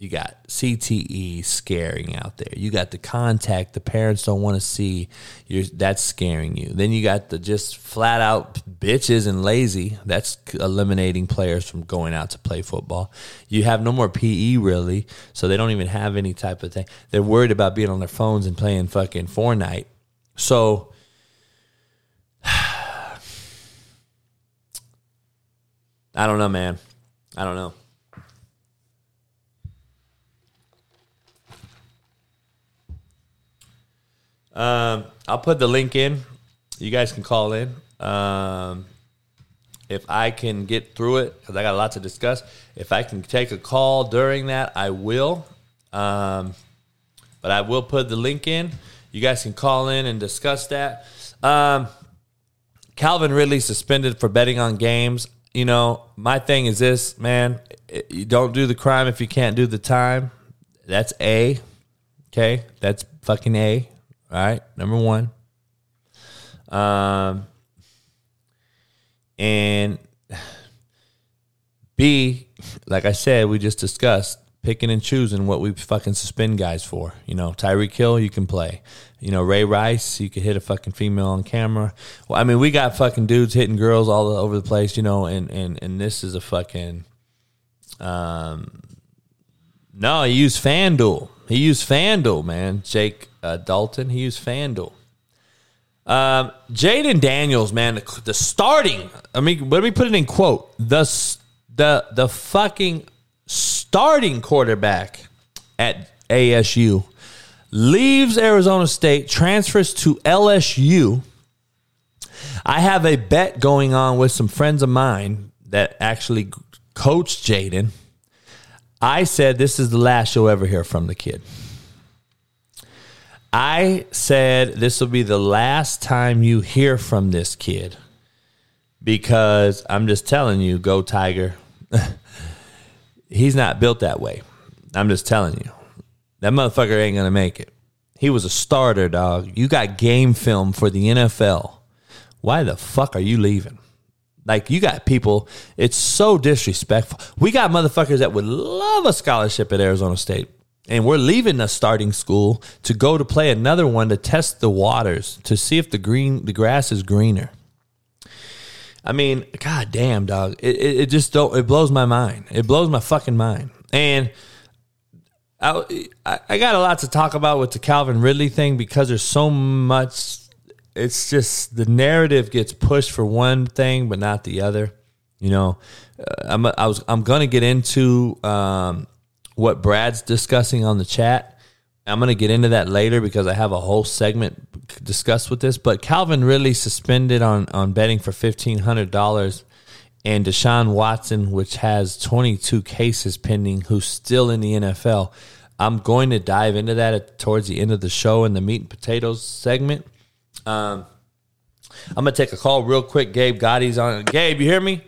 you got CTE scaring out there. You got the contact the parents don't want to see. You're, that's scaring you. Then you got the just flat out bitches and lazy. That's eliminating players from going out to play football. You have no more PE really, so they don't even have any type of thing. They're worried about being on their phones and playing fucking Fortnite. So I don't know, man. I don't know. Um, I'll put the link in. You guys can call in. Um, if I can get through it, because I got a lot to discuss. If I can take a call during that, I will. Um, but I will put the link in. You guys can call in and discuss that. Um, Calvin Ridley suspended for betting on games. You know, my thing is this, man. You don't do the crime if you can't do the time. That's A. Okay, that's fucking A. All right, number one. Um, and B, like I said, we just discussed picking and choosing what we fucking suspend guys for. You know, Tyreek Hill, you can play. You know, Ray Rice, you could hit a fucking female on camera. Well, I mean, we got fucking dudes hitting girls all over the place, you know, and and and this is a fucking um no, he used FanDuel. He used FanDuel, man. Jake uh, Dalton, he used FanDuel. Um, Jayden Daniels, man, the, the starting. I mean, let me put it in quote. The the the fucking starting quarterback at ASU leaves Arizona State, transfers to LSU. I have a bet going on with some friends of mine that actually coached Jayden. I said this is the last you'll ever hear from the kid. I said this will be the last time you hear from this kid because I'm just telling you, go Tiger. He's not built that way. I'm just telling you. That motherfucker ain't going to make it. He was a starter, dog. You got game film for the NFL. Why the fuck are you leaving? Like you got people, it's so disrespectful. We got motherfuckers that would love a scholarship at Arizona State. And we're leaving the starting school to go to play another one to test the waters to see if the green the grass is greener. I mean, god damn, dog. It, it, it just don't it blows my mind. It blows my fucking mind. And I I got a lot to talk about with the Calvin Ridley thing because there's so much it's just the narrative gets pushed for one thing but not the other. You know, uh, I'm I was I'm gonna get into um, what Brad's discussing on the chat. I'm to get into that later because I have a whole segment discussed with this. But Calvin Ridley suspended on, on betting for $1,500 and Deshaun Watson, which has 22 cases pending, who's still in the NFL. I'm going to dive into that at, towards the end of the show in the meat and potatoes segment. Um, I'm gonna take a call real quick. Gabe Gotti's on. Gabe, you hear me?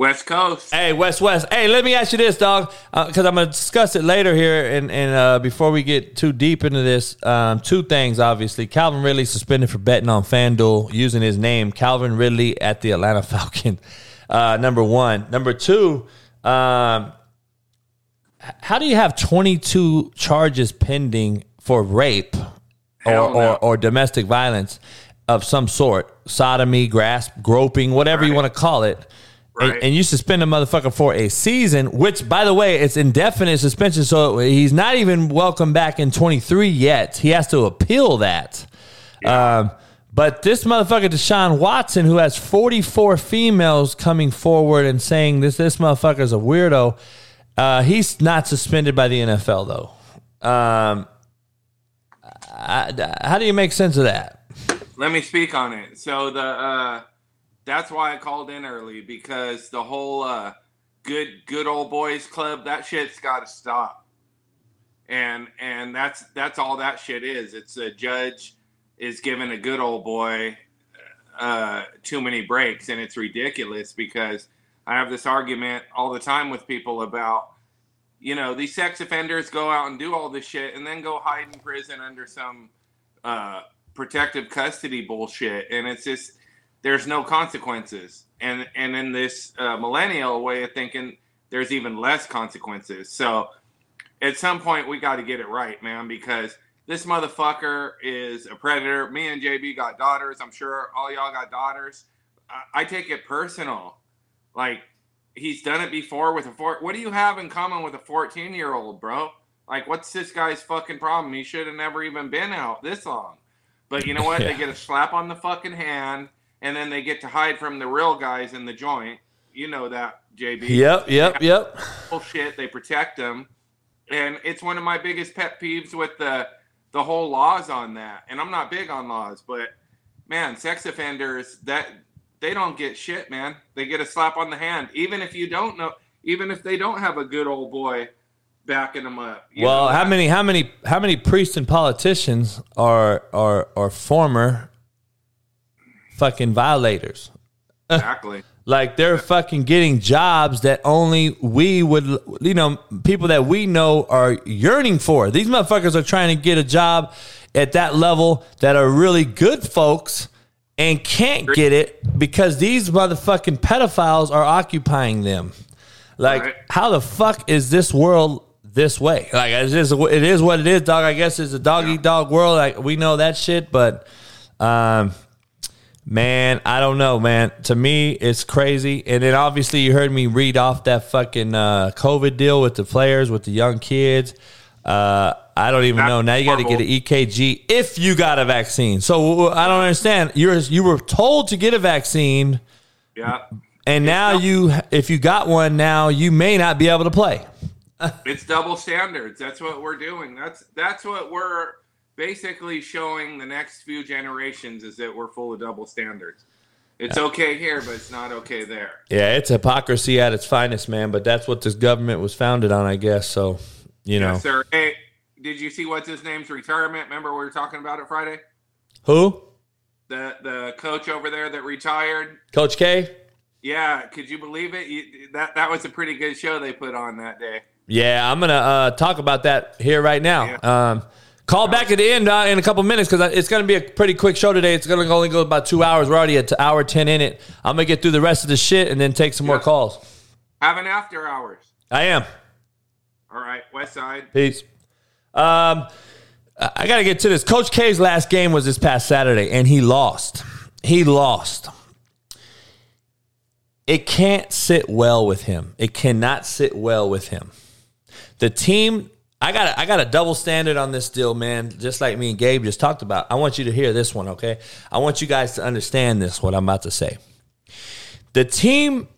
West Coast. Hey, West West. Hey, let me ask you this, dog, because I'm gonna discuss it later here, and and uh, before we get too deep into this, um, two things. Obviously, Calvin Ridley suspended for betting on FanDuel using his name, Calvin Ridley at the Atlanta Falcon. Uh, number one. Number two. Um, how do you have 22 charges pending for rape or, no. or, or domestic violence of some sort, sodomy, grasp, groping, whatever you want to call it, and, Right. and you suspend a motherfucker for a season, which, by the way, it's indefinite suspension, so he's not even welcome back in 23 yet. He has to appeal that. Um, but this motherfucker, Deshaun Watson, who has 44 females coming forward and saying this this motherfucker's a weirdo, uh, he's not suspended by the NFL though. Um, How do you make sense of that? Let me speak on it. So the uh that's why I called in early because the whole uh good good old boys club that shit's got to stop. And and that's that's all that shit is. It's a judge is giving a good old boy uh too many breaks and it's ridiculous because I have this argument all the time with people about you know, these sex offenders go out and do all this shit and then go hide in prison under some uh, protective custody bullshit. And it's just, there's no consequences. And, and in this uh, millennial way of thinking, there's even less consequences. So at some point, we got to get it right, man, because this motherfucker is a predator. Me and JB got daughters. I'm sure all y'all got daughters. I, I take it personal. Like, he's done it before with a four. What do you have in common with a 14 year old, bro? Like, what's this guy's fucking problem? He should have never even been out this long. But you know what? They get a slap on the fucking hand, and then they get to hide from the real guys in the joint. You know that, JB. Yep, yep, yep. Bullshit. They protect them, and it's one of my biggest pet peeves with the the whole laws on that. And I'm not big on laws, but man, sex offenders that they don't get shit, man. They get a slap on the hand, even if you don't know, even if they don't have a good old boy backing them up. Well, know, how many how many how many priests and politicians are are are former fucking violators? exactly? Like they're fucking getting jobs that only we would, you know, people that we know are yearning for. These motherfuckers are trying to get a job at that level that are really good folks and can't get it because these motherfucking pedophiles are occupying them. Like, Right. how the fuck is this world this way? Like, it's just, it is what it is, dog. I guess it's a dog eat dog world. Like, we know that shit, but, um, Man, I don't know, man. To me, it's crazy. And then obviously, you heard me read off that fucking uh, COVID deal with the players, with the young kids. Uh, I don't even That's know. Now you got to get an. EKG if you got a vaccine. So I don't understand. You're you were told to get a vaccine, Yeah, and now not- you, if you got one, now you may not be able to play. it's double standards. That's what we're doing. That's that's what we're basically showing the next few generations is that we're full of double standards. It's okay here, but it's not okay there. Yeah, it's hypocrisy at its finest, man. But that's what this government was founded on, I guess. So you know Yes, sir. Hey, did you see what's his name's retirement? Remember we were talking about it Friday? who, The the coach over there that retired. Coach K. Yeah, could you believe it? You, that that was a pretty good show they put on that day. Yeah, I'm gonna uh, talk about that here right now. Um, call back at the end uh, in a couple minutes because it's gonna be a pretty quick show today. It's gonna only go about two hours. We're already at hour ten in it. I'm gonna get through the rest of the shit and then take some more calls. Have an after hours. I am. All right, West Side. Peace. Um, I I gotta get to this. Coach K's last game was this past Saturday, and he lost. He lost. It can't sit well with him. It cannot sit well with him. The team, I got, I got a double standard on this deal, man. Just like me and Gabe just talked about. I want you to hear this one, okay? I want you guys to understand this. What I'm about to say. The team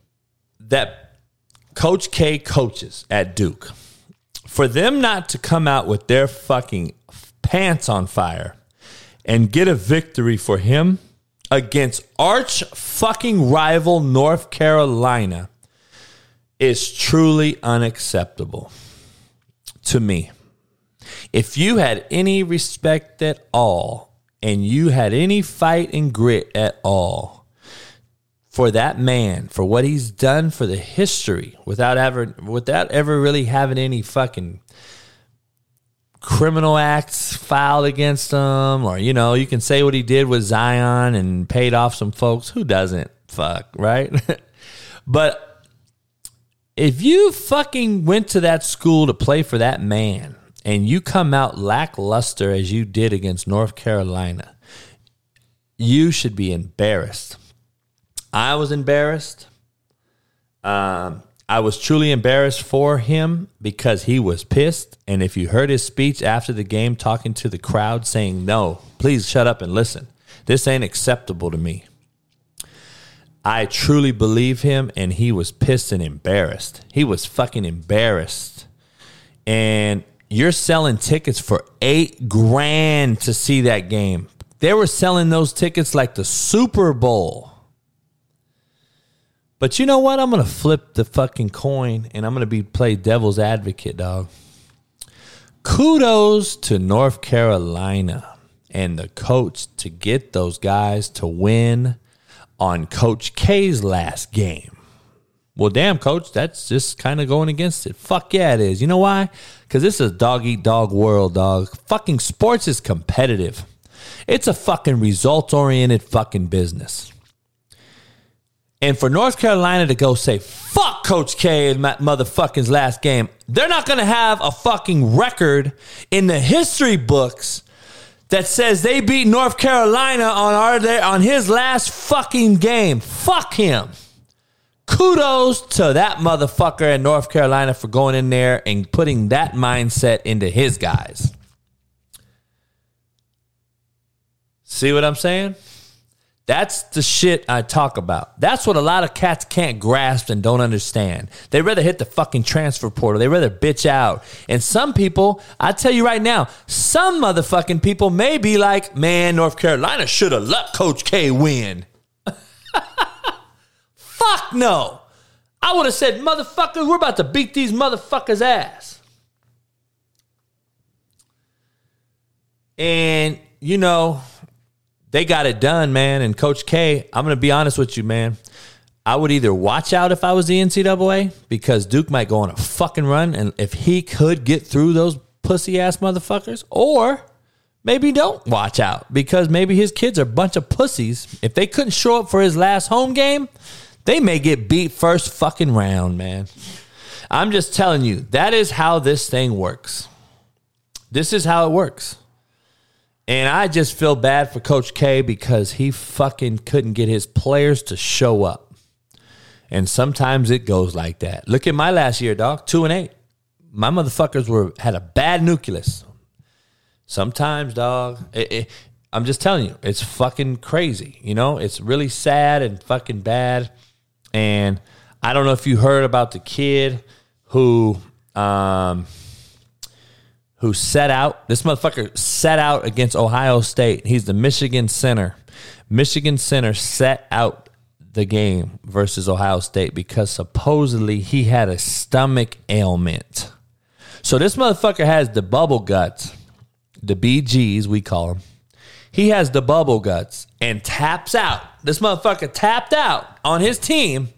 that Coach K coaches at Duke, for them not to come out with their fucking pants on fire and get a victory for him against arch fucking rival North Carolina is truly unacceptable to me. If you had any respect at all and you had any fight and grit at all for that man, for what he's done for the history without ever without ever really having any fucking criminal acts filed against him or you know, you can say what he did with Zion and paid off some folks. Who doesn't? Fuck, right? but if you fucking went to that school to play for that man and you come out lackluster as you did against North Carolina, you should be embarrassed. I was embarrassed. Um, I was truly embarrassed for him because he was pissed. And if you heard his speech after the game, talking to the crowd, saying, No, please shut up and listen. This ain't acceptable to me. I truly believe him, and he was pissed and embarrassed. He was fucking embarrassed. And you're selling tickets for eight grand to see that game. They were selling those tickets like the Super Bowl. But you know what? I'm gonna flip the fucking coin and I'm gonna be play devil's advocate, dog. Kudos to North Carolina and the coach to get those guys to win on Coach K's last game. Well, damn, coach, that's just kind of going against it. Fuck yeah, it is. You know why? Because this is a dog eat dog world, dog. Fucking sports is competitive. It's a fucking result oriented fucking business. And for North Carolina to go say, fuck Coach K in that motherfucking's last game, they're not going to have a fucking record in the history books that says they beat North Carolina on our on his last fucking game. Fuck him. Kudos to that motherfucker in North Carolina for going in there and putting that mindset into his guys. See what I'm saying? That's the shit I talk about. That's what a lot of cats can't grasp and don't understand. They rather hit the fucking transfer portal. They rather bitch out. And some people, I tell you right now, some motherfucking people may be like, man, North Carolina should have let Coach K win. Fuck no. I would have said, motherfucker, we're about to beat these motherfuckers' ass. And, you know, they got it done, man. And Coach K, I'm going to be honest with you, man. I would either watch out if I was the NCAA because Duke might go on a fucking run, and if he could get through those pussy ass motherfuckers, or maybe don't watch out because maybe his kids are a bunch of pussies. If they couldn't show up for his last home game, they may get beat first fucking round, man. I'm just telling you, that is how this thing works. This is how it works. And I just feel bad for Coach K because he fucking couldn't get his players to show up. And sometimes it goes like that. Look at my last year, dog. Two and eight. My motherfuckers were had a bad nucleus. Sometimes, dog. It, it, I'm just telling you, it's fucking crazy. You know, it's really sad and fucking bad. And I don't know if you heard about the kid who um, who set out. This motherfucker set out against Ohio State. He's the Michigan center. Michigan center set out the game versus Ohio State because supposedly he had a stomach ailment. So this motherfucker has the bubble guts, the BGs we call them. He has the bubble guts and taps out. This motherfucker tapped out on his team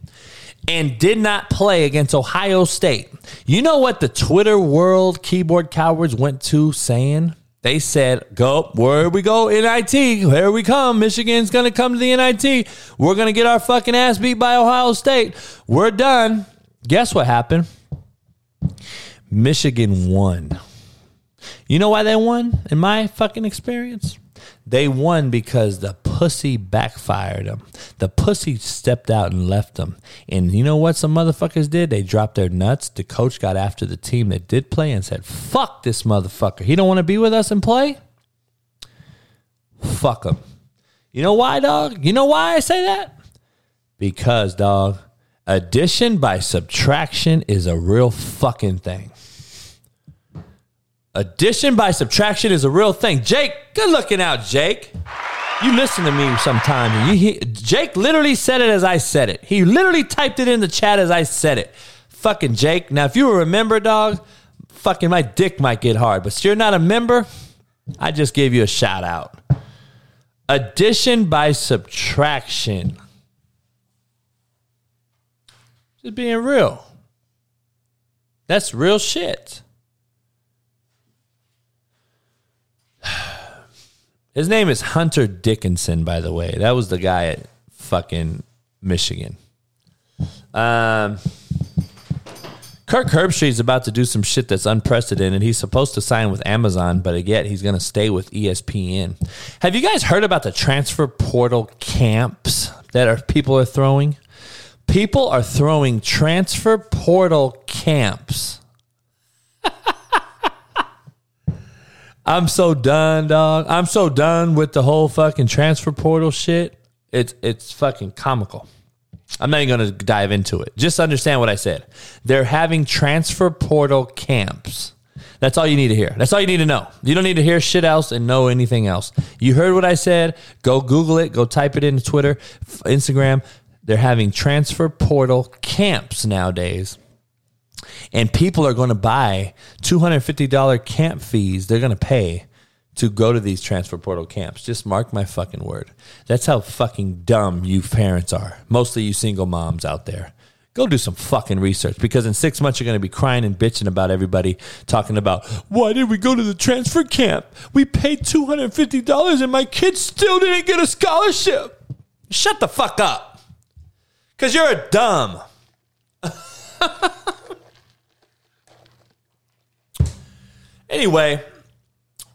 and did not play against Ohio State. You know what the Twitter world keyboard cowards went to saying? They said, go, where we go, NIT, here we come. Michigan's going to come to the NIT. We're going to get our fucking ass beat by Ohio State. We're done. Guess what happened? Michigan won. You know why they won, in my fucking experience? They won because the pussy backfired them. The pussy stepped out and left them. And you know what some motherfuckers did? They dropped their nuts. The coach got after the team that did play and said, fuck this motherfucker. He don't want to be with us and play? Fuck him. You know why, dog? You know why I say that? Because, dog, Addition by subtraction is a real fucking thing. Addition by subtraction is a real thing. Jake, good looking out, Jake. You listen to me sometime. and You, he, Jake literally said it as I said it. He literally typed it in the chat as I said it. Fucking Jake. Now, if you were a member, dog, fucking my dick might get hard. But if you're not a member, I just gave you a shout out. Addition by subtraction. Just being real. That's real shit. His name is Hunter Dickinson, by the way. That was the guy at fucking Michigan. Um, Kirk is about to do some shit that's unprecedented. He's supposed to sign with Amazon, but yet he's going to stay with ESPN. Have you guys heard about the transfer portal camps that are people are throwing? People are throwing transfer portal camps. I'm so done, dog. I'm so done with the whole fucking transfer portal shit. It's it's fucking comical. I'm not even to dive into it. Just understand what I said. They're having transfer portal camps. That's all you need to hear. That's all you need to know. You don't need to hear shit else and know anything else. You heard what I said. Go Google it. Go type it into Twitter, Instagram. They're having transfer portal camps nowadays. And people are going to buy $250 camp fees they're going to pay to go to these transfer portal camps. Just mark my fucking word. That's how fucking dumb you parents are. Mostly you single moms out there. Go do some fucking research because in six months you're going to be crying and bitching about everybody talking about why did we go to the transfer camp? We paid $250 and my kid still didn't get a scholarship. Shut the fuck up. Because you're a dumb. Anyway,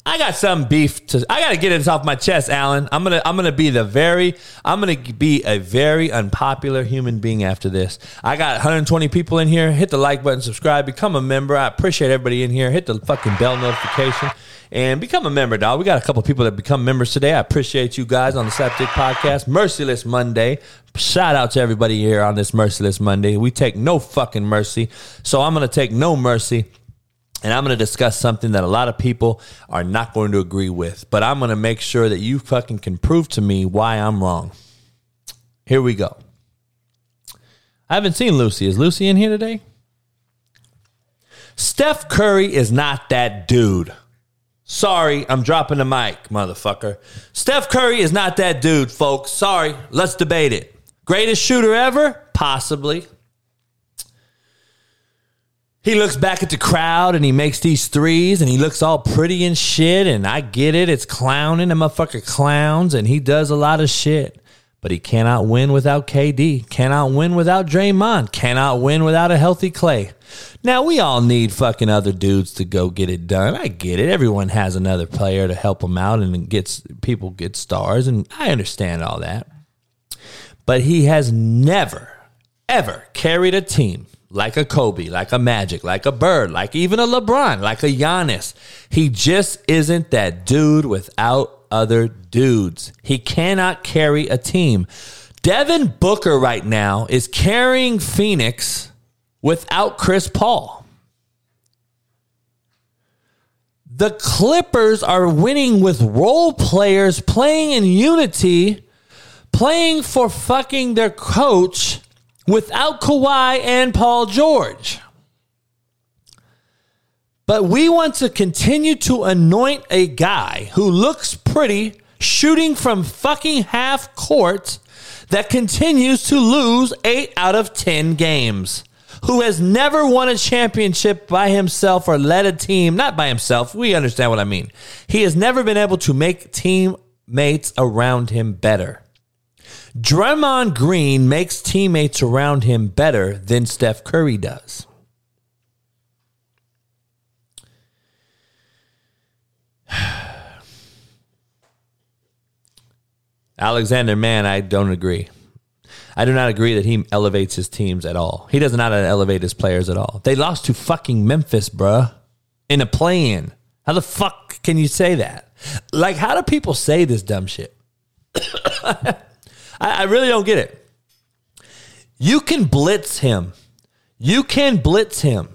I got some beef to. I got to get it off my chest, Alan. I'm gonna. I'm gonna be the very. I'm gonna be a very unpopular human being after this. I got 120 people in here. Hit the like button, subscribe, become a member. I appreciate everybody in here. Hit the fucking bell notification and become a member, dog. We got a couple people that become members today. I appreciate you guys on the Slapdick Podcast. Merciless Monday. Shout out to everybody here on this Merciless Monday. We take no fucking mercy, so I'm gonna take no mercy. And I'm going to discuss something that a lot of people are not going to agree with, but I'm going to make sure that you fucking can prove to me why I'm wrong. Here we go. I haven't seen Lucy. Is Lucy in here today? Steph Curry is not that dude. Sorry, I'm dropping the mic, motherfucker. Steph Curry is not that dude, folks. Sorry, let's debate it. Greatest shooter ever? Possibly. He looks back at the crowd and he makes these threes and he looks all pretty and shit. And I get it. It's clowning. The motherfucker clowns and he does a lot of shit. But he cannot win without KD. Cannot win without Draymond. Cannot win without a healthy Clay. Now, we all need fucking other dudes to go get it done. I get it. Everyone has another player to help them out and gets people get stars. And I understand all that. But he has never, ever carried a team like a Kobe, like a Magic, like a Bird, like even a LeBron, like a Giannis. He just isn't that dude without other dudes. He cannot carry a team. Devin Booker right now is carrying Phoenix without Chris Paul. The Clippers are winning with role players playing in unity, playing for fucking their coach without Kawhi and Paul George. But we want to continue to anoint a guy who looks pretty shooting from fucking half court that continues to lose 8 out of 10 games. Who has never won a championship by himself or led a team, not by himself. We understand what I mean. He has never been able to make teammates around him better. Draymond Green makes teammates around him better than Steph Curry does. Alexander Man, I don't agree. I do not agree that he elevates his teams at all. He does not elevate his players at all. They lost to fucking Memphis, bruh, in a play-in. How the fuck can you say that? Like, how do people say this dumb shit? I, I really don't get it. You can blitz him. You can blitz him.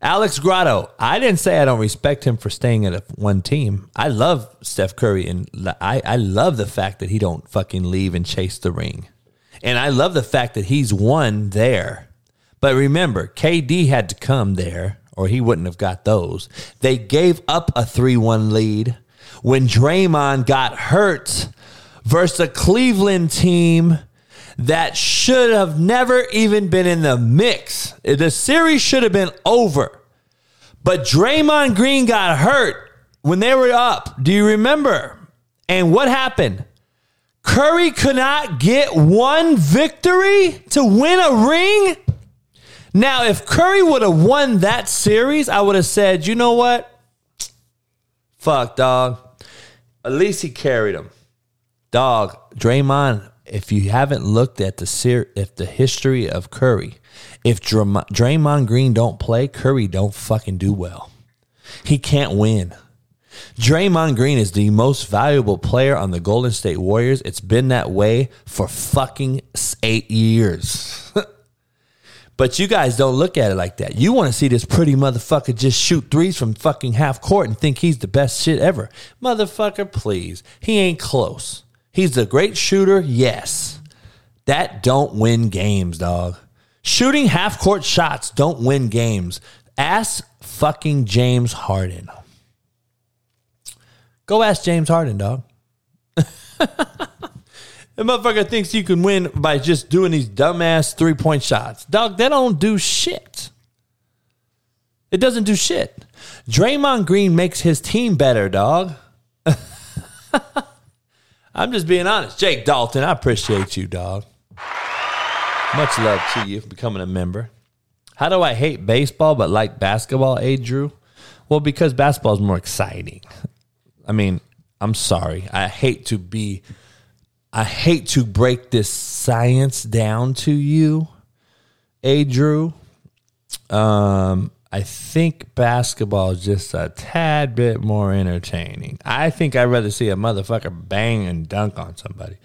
Alex Grotto, I didn't say I don't respect him for staying at one team. I love Steph Curry and I, I love the fact that he don't fucking leave and chase the ring. And I love the fact that he's won there. But remember, KD had to come there or he wouldn't have got those. They gave up a 3 1 lead when Draymond got hurt versus a Cleveland team that should have never even been in the mix. The series should have been over. But Draymond Green got hurt when they were up. Do you remember? And what happened? Curry could not get one victory to win a ring. Now, if Curry would have won that series, I would have said, you know what? Fuck, dog. At least he carried him. Dog, Draymond, if you haven't looked at the ser- if the history of Curry, if Dram- Draymond Green don't play, Curry don't fucking do well. He can't win. Draymond Green is the most valuable player on the Golden State Warriors. It's been that way for fucking eight years. but you guys don't look at it like that. You want to see this pretty motherfucker just shoot threes from fucking half court and think he's the best shit ever. Motherfucker, please. He ain't close. He's a great shooter, yes. That don't win games, dog. Shooting half court shots don't win games. Ask fucking James Harden. Go ask James Harden, dog. The motherfucker thinks you can win by just doing these dumbass three point shots. Dog, that don't do shit. It doesn't do shit. Draymond Green makes his team better, dog. I'm just being honest. Jake Dalton, I appreciate you, dog. Much love to you for becoming a member. How do I hate baseball but like basketball, A. Drew? Well, because basketball is more exciting. I mean, I'm sorry. I hate to be, I hate to break this science down to you, A. Drew. Um, I think basketball is just a tad bit more entertaining. I think I'd rather see a motherfucker bang and dunk on somebody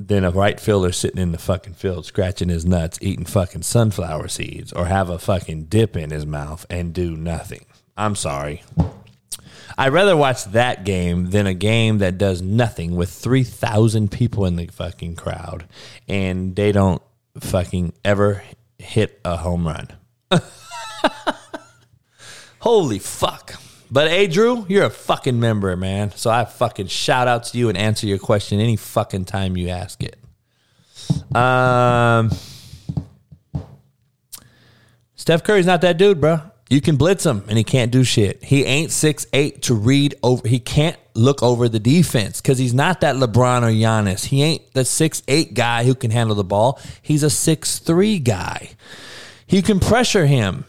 than a right fielder sitting in the fucking field scratching his nuts, eating fucking sunflower seeds, or have a fucking dip in his mouth and do nothing. I'm sorry. I'd rather watch that game than a game that does nothing with 3,000 people in the fucking crowd and they don't fucking ever hit a home run. Holy fuck. But hey, Drew, you're a fucking member, man. So I fucking shout out to you and answer your question any fucking time you ask it. Um, Steph Curry's not that dude, bro. You can blitz him and he can't do shit. He ain't six eight to read over. He can't look over the defense because he's not that LeBron or Giannis. He ain't the six eight guy who can handle the ball. He's a six three guy. You can pressure him.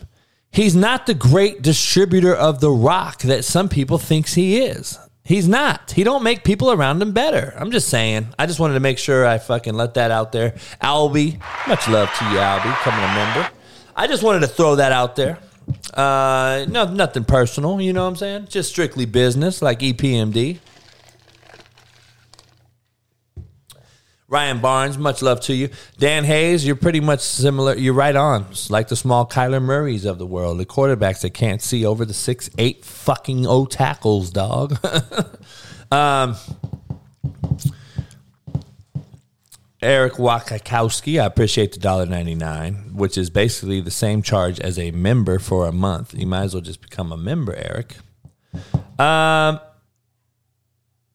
He's not the great distributor of the rock that some people thinks he is. He's not. He don't make people around him better. I'm just saying. I just wanted to make sure I fucking let that out there. Albie, much love to you, Albie, coming a member. I just wanted to throw that out there. Uh, no, nothing personal. You know what I'm saying? Just strictly business, like EPMD. Ryan Barnes, much love to you. Dan Hayes, you're pretty much similar. You're right on. It's like the small Kyler Murrays of the world, the quarterbacks that can't see over the six, eight fucking O tackles, dog. um, Eric Wakakowski, I appreciate the dollar ninety nine, which is basically the same charge as a member for a month. You might as well just become a member, Eric. Um,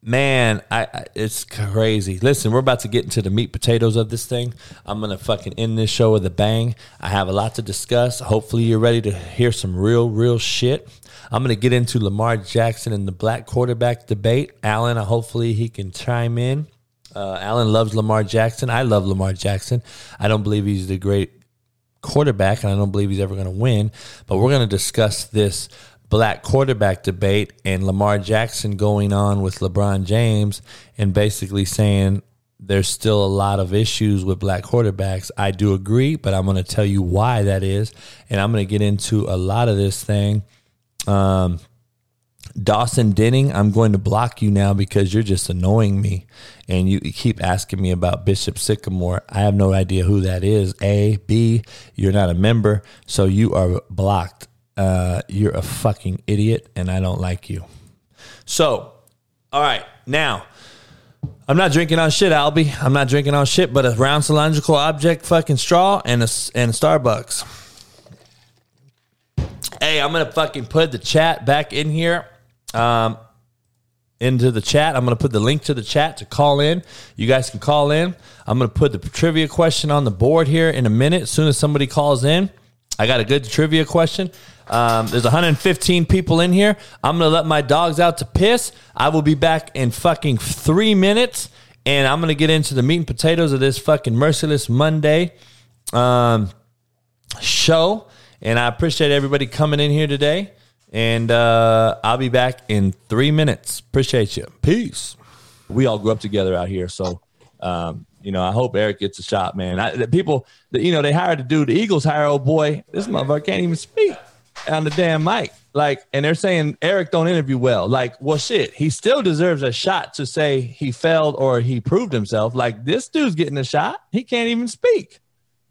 man, I, I it's crazy. Listen, we're about to get into the meat potatoes of this thing. I'm gonna fucking end this show with a bang. I have a lot to discuss. Hopefully, you're ready to hear some real, real shit. I'm gonna get into Lamar Jackson and the black quarterback debate. Alan, hopefully he can chime in. Uh, Alan loves Lamar Jackson. I love Lamar Jackson. I don't believe he's the great quarterback, and I don't believe he's ever going to win. But we're going to discuss this black quarterback debate and Lamar Jackson going on with LeBron James and basically saying there's still a lot of issues with black quarterbacks. I do agree, but I'm going to tell you why that is. And I'm going to get into a lot of this thing. Um, Dawson Denning, I'm going to block you now because you're just annoying me. And you keep asking me about Bishop Sycamore. I have no idea who that is. A, B, you're not a member, so you are blocked. Uh, you're a fucking idiot, and I don't like you. So, all right, now. I'm not drinking on shit, Albie. I'm not drinking on shit, but a round cylindrical object, fucking straw, and a and a Starbucks. Hey, I'm gonna fucking put the chat back in here, um, into the chat. I'm gonna put the link to the chat to call in. You guys can call in. I'm gonna put the trivia question on the board here in a minute. As soon as somebody calls in, I got a good trivia question. Um, there's 115 people in here. I'm gonna let my dogs out to piss. I will be back in fucking three minutes, and I'm gonna get into the meat and potatoes of this fucking merciless Monday um, show. And I appreciate everybody coming in here today. And uh, I'll be back in three minutes. Appreciate you. Peace. We all grew up together out here, so um, you know I hope Eric gets a shot, man. I, the people, that you know, they hired a dude. The Eagles hire old boy. This motherfucker can't even speak on the damn mic. Like, and they're saying Eric don't interview well. Like, well, shit, he still deserves a shot to say he failed or he proved himself. Like, this dude's getting a shot. He can't even speak.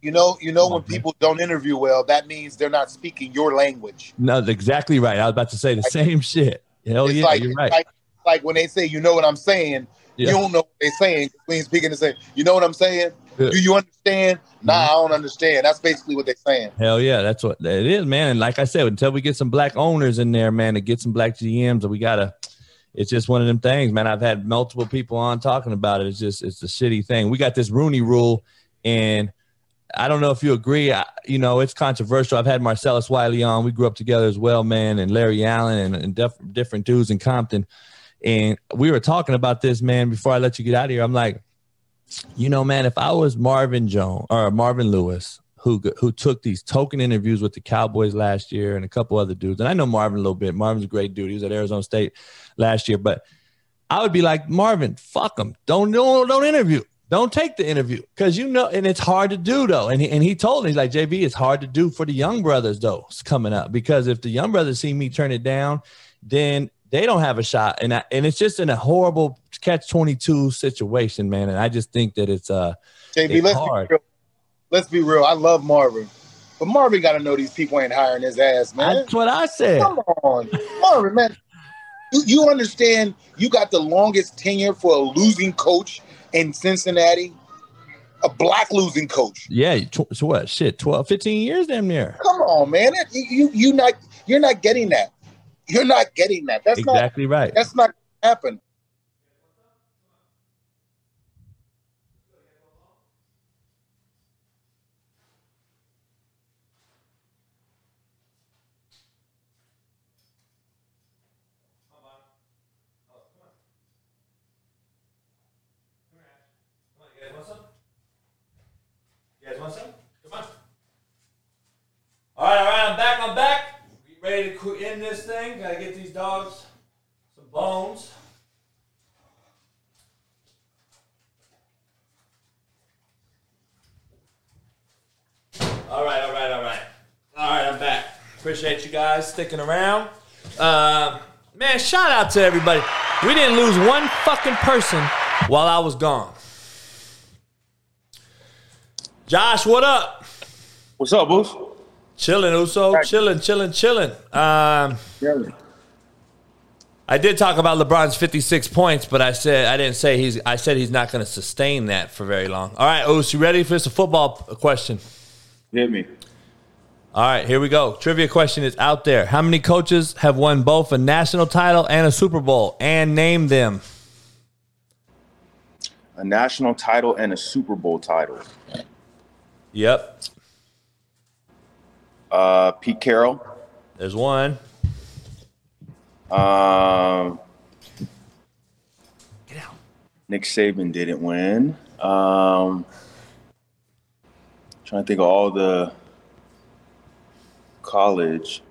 You know, you know when people don't interview well, that means they're not speaking your language. No, that's exactly right. I was about to say the same shit. Hell yeah, like, you're right. like like when they say, "You know what I'm saying," Yeah. you don't know what they're saying. When speaking to say, "You know what I'm saying," Yeah. do you understand? Nah, mm-hmm. I don't understand. That's basically what they're saying. Hell yeah, that's what it is, man. And like I said, until we get some black owners in there, man, to get some black GMs, we gotta. It's just one of them things, man. I've had multiple people on talking about it. It's just it's a shitty thing. We got this Rooney Rule, and I don't know if you agree. I, you know, it's controversial. I've had Marcellus Wiley on. We grew up together as well, man, and Larry Allen and, and def- different dudes in Compton. And we were talking about this, man. Before I let you get out of here, I'm like, you know, man, if I was Marvin Jones or Marvin Lewis, who who took these token interviews with the Cowboys last year and a couple other dudes, and I know Marvin a little bit. Marvin's a great dude. He was at Arizona State last year, but I would be like, Marvin, fuck him. Don't don't don't interview. Don't take the interview because you know, and it's hard to do though. And he, and he told me he's like, JB, it's hard to do for the young brothers though. It's coming up because if the young brothers see me turn it down, then they don't have a shot. And I, and it's just in a horrible catch twenty two situation, man. And I just think that it's uh, JB, let's hard. be real. Let's be real. I love Marvin, but Marvin got to know these people ain't hiring his ass, man. That's what I said. Come on, Marvin, man. You, you understand? You got the longest tenure for a losing coach in Cincinnati, a black losing coach. Yeah, so what? Shit, 12, 15 years damn near. Come on, man. It- You you not you're not getting that. You're not getting that. That's not Exactly not right. that's not gonna happen. Oh, come on. Come on. Come on, you guys want some? You guys want some? Come on. All right, all right, I'm back. I'm back. Ready to end this thing? Gotta get these dogs some bones. All right, all right, all right. All right, I'm back. Appreciate you guys sticking around. Um, man, shout out to everybody. We didn't lose one fucking person while I was gone. Josh, what up? What's up, Boost? Chilling, Uso. Chilling, chilling, chilling. Um, I did talk about LeBron's 56 points, but I said I didn't say he's. I said he's not going to sustain that for very long. All right, Us, you ready for this? Football question. Hit me. All right, here we go. Trivia question is out there. How many coaches have won both a national title and a Super Bowl? And name them. A national title and a Super Bowl title. Yep. Uh, Pete Carroll. There's one. Um, Get out. Nick Saban didn't win. Um, trying to think of all the college.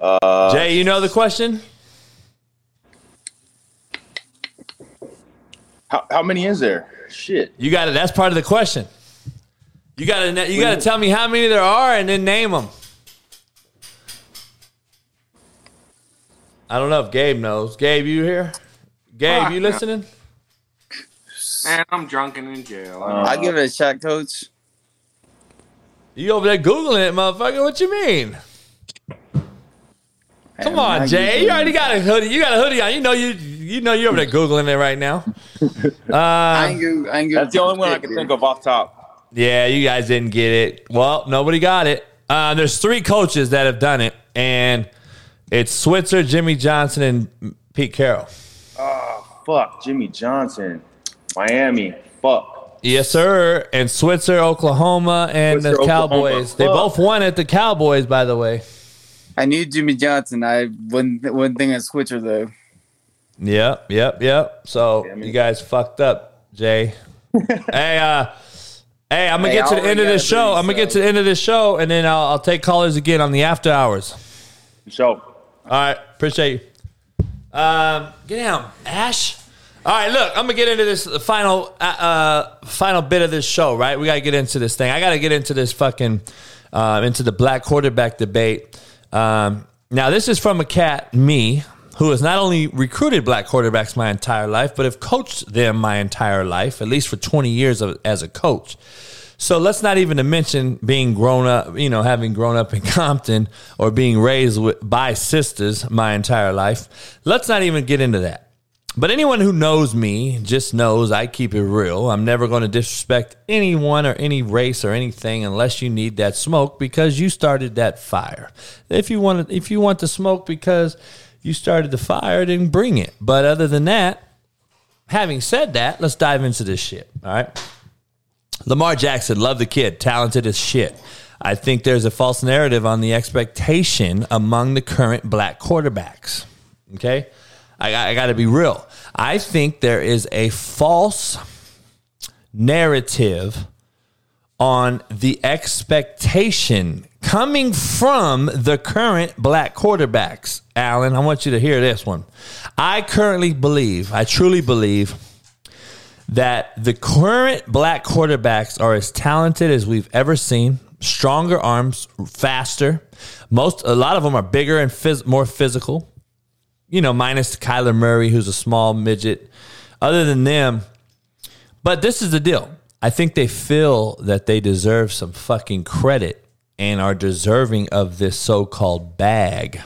Uh, Jay, you know the question? how, how many is there? Shit. You got it. That's part of the question. You got to. You got to tell me how many there are and then name them. I don't know if Gabe knows. Gabe, you here? Gabe, you listening? Man, I'm drunk and in jail. I give it a shot, coach. You over there googling it, motherfucker? What you mean? Come on, Jay. give You already got a hoodie. You got a hoodie on. You know you you know you're over there googling it right now. I Uh, ain't go, I ain't go That's the only one I can think of off top. Yeah, you guys didn't get it. Well, nobody got it. Uh, there's three coaches that have done it, and it's Switzer, Jimmy Johnson, and Pete Carroll. Oh, fuck, Jimmy Johnson, Miami. Fuck. Yes, sir. And Switzer, Oklahoma, and Switzer, the Oklahoma. Cowboys. They both won at the Cowboys, by the way. I knew Jimmy Johnson. I one one thing I Switzer, though. Yep, yep, yep. So you guys fucked up, Jay. hey, uh, hey, I'm gonna get to the end of this show. I'm gonna get to the end of this show, and then I'll, I'll take callers again on the after hours. Show. All right, appreciate you. Um, get down, Ash. All right, look, I'm gonna get into this final, uh, uh, final bit of this show. Right, we gotta get into this thing. I gotta get into this fucking, uh, into the black quarterback debate. Um, now, this is from a cat, me, who has not only recruited black quarterbacks my entire life, but have coached them my entire life, at least for 20 years of, as a coach. So let's not even mention being grown up, you know, having grown up in Compton or being raised with, by sisters my entire life. Let's not even get into that. But anyone who knows me just knows I keep it real. I'm never going to disrespect anyone or any race or anything unless you need that smoke because you started that fire. If you want to, if you want the smoke because you started the fire, didn't bring it. But other than that, having said that, let's dive into this shit. All right. Lamar Jackson, love the kid, talented as shit. I think there's a false narrative on the expectation among the current black quarterbacks. Okay? I, I got to be real. I think there is a false narrative on the expectation coming from the current black quarterbacks. Alan, I want you to hear this one. I currently believe, I truly believe, that the current black quarterbacks are as talented as we've ever seen. Stronger arms, faster. Most, a lot of them are bigger and phys- more physical. You know, minus Kyler Murray, who's a small midget. Other than them, but this is the deal. I think they feel that they deserve some fucking credit and are deserving of this so-called bag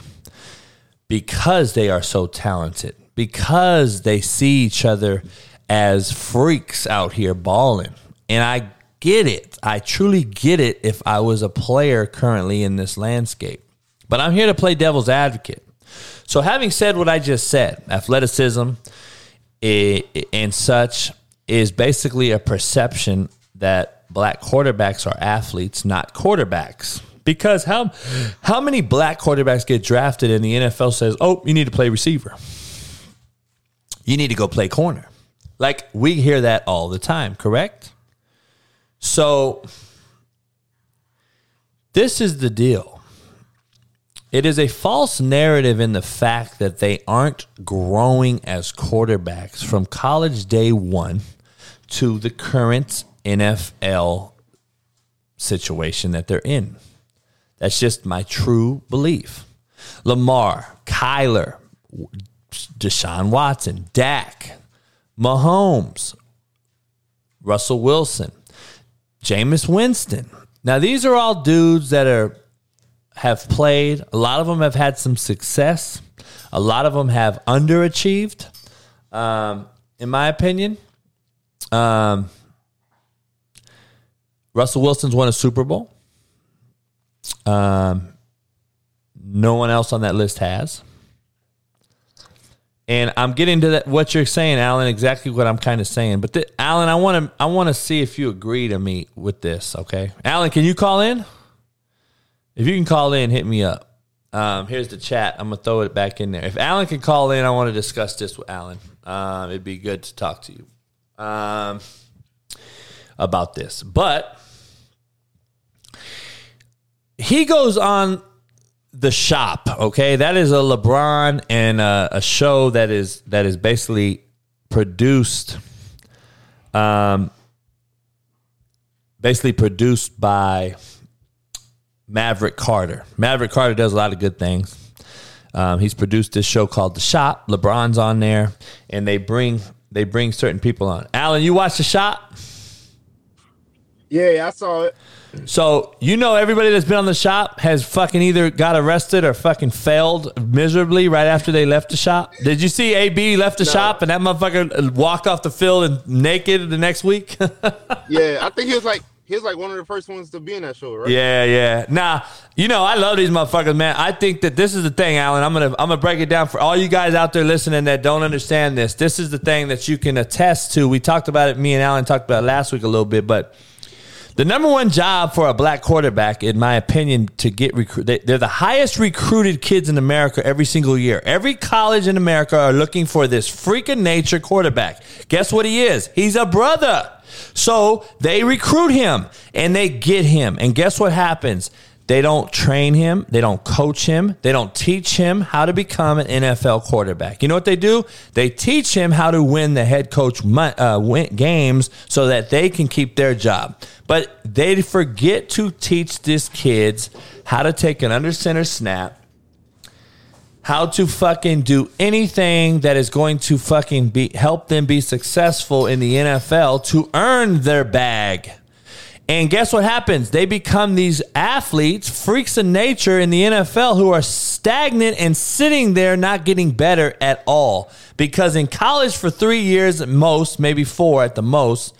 because they are so talented, because they see each other as freaks out here balling. And I get it. I truly get it if I was a player currently in this landscape. But I'm here to play devil's advocate. So, having said what I just said, athleticism and such is basically a perception that black quarterbacks are athletes, not quarterbacks. Because how how many black quarterbacks get drafted and the NFL says, "Oh, you need to play receiver. You need to go play corner." Like we hear that all the time, correct? So this is the deal. It is a false narrative in the fact that they aren't growing as quarterbacks from college day one to the current NFL situation that they're in. That's just my true belief. Lamar, Kyler, Deshaun Watson, Dak, Mahomes, Russell Wilson, Jameis Winston. Now these are all dudes that are have played. A lot of them have had some success. A lot of them have underachieved, um, in my opinion. Um, Russell Wilson's won a Super Bowl. Um, no one else on that list has. And I'm getting to that what you're saying, Alan. Exactly what I'm kind of saying. But Alan, I want to I want to see if you agree to me with this. Okay, Alan, can you call in? If you can call in, hit me up. Um, here's the chat. I'm gonna throw it back in there. If Alan can call in, I want to discuss this with Alan. Um, it'd be good to talk to you um, about this. But he goes on the shop. Okay, that is a LeBron and a, a show that is that is basically produced, um, basically produced by Maverick Carter. Maverick Carter does a lot of good things. Um, he's produced this show called The Shop. LeBron's on there, and they bring they bring certain people on. Alan, you watch The Shop? Yeah, I saw it. So you know everybody that's been on the shop has fucking either got arrested or fucking failed miserably right after they left the shop. Did you see AB left the shop and that motherfucker uh, walked off the field and naked the next week? Yeah, I think he was like he was like one of the first ones to be in that show, right? Yeah, yeah. Nah, you know I love these motherfuckers, man. I think that this is the thing, Alan. I'm gonna I'm gonna break it down for all you guys out there listening that don't understand this. This is the thing that you can attest to. We talked about it. Me and Alan talked about it last week a little bit, but the number one job for a black quarterback, in my opinion, to get recruit, they, they're the highest recruited kids in America every single year. Every college in America are looking for this freak of nature quarterback. Guess what he is? He's a brother. So they recruit him and they get him. And guess what happens? They don't train him. They don't coach him. They don't teach him how to become an NFL quarterback. You know what they do? They teach him how to win the head coach uh, games so that they can keep their job. But they forget to teach these kids how to take an under center snap, how to fucking do anything that is going to fucking be help them be successful in the NFL to earn their bag. And guess what happens? They become these athletes, freaks of nature in the NFL who are stagnant and sitting there not getting better at all. Because in college for three years at most, maybe four at the most,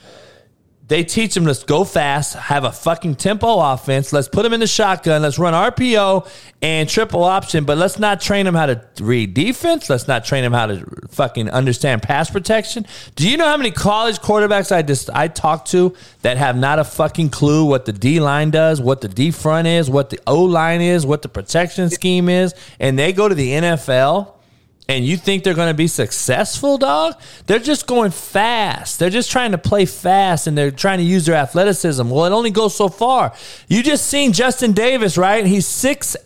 they teach them let's go fast, have a fucking tempo offense. Let's put them in the shotgun. Let's run RPO and triple option, but let's not train them how to read defense. Let's not train them how to fucking understand pass protection. Do you know how many college quarterbacks I just I talk to that have not a fucking clue what the D line does, what the D front is, what the O line is, what the protection scheme is, and they go to the NFL and you think they're going to be successful, dog? They're just going fast. They're just trying to play fast and they're trying to use their athleticism. Well, it only goes so far. You just seen Justin Davis, right? He's 6'6,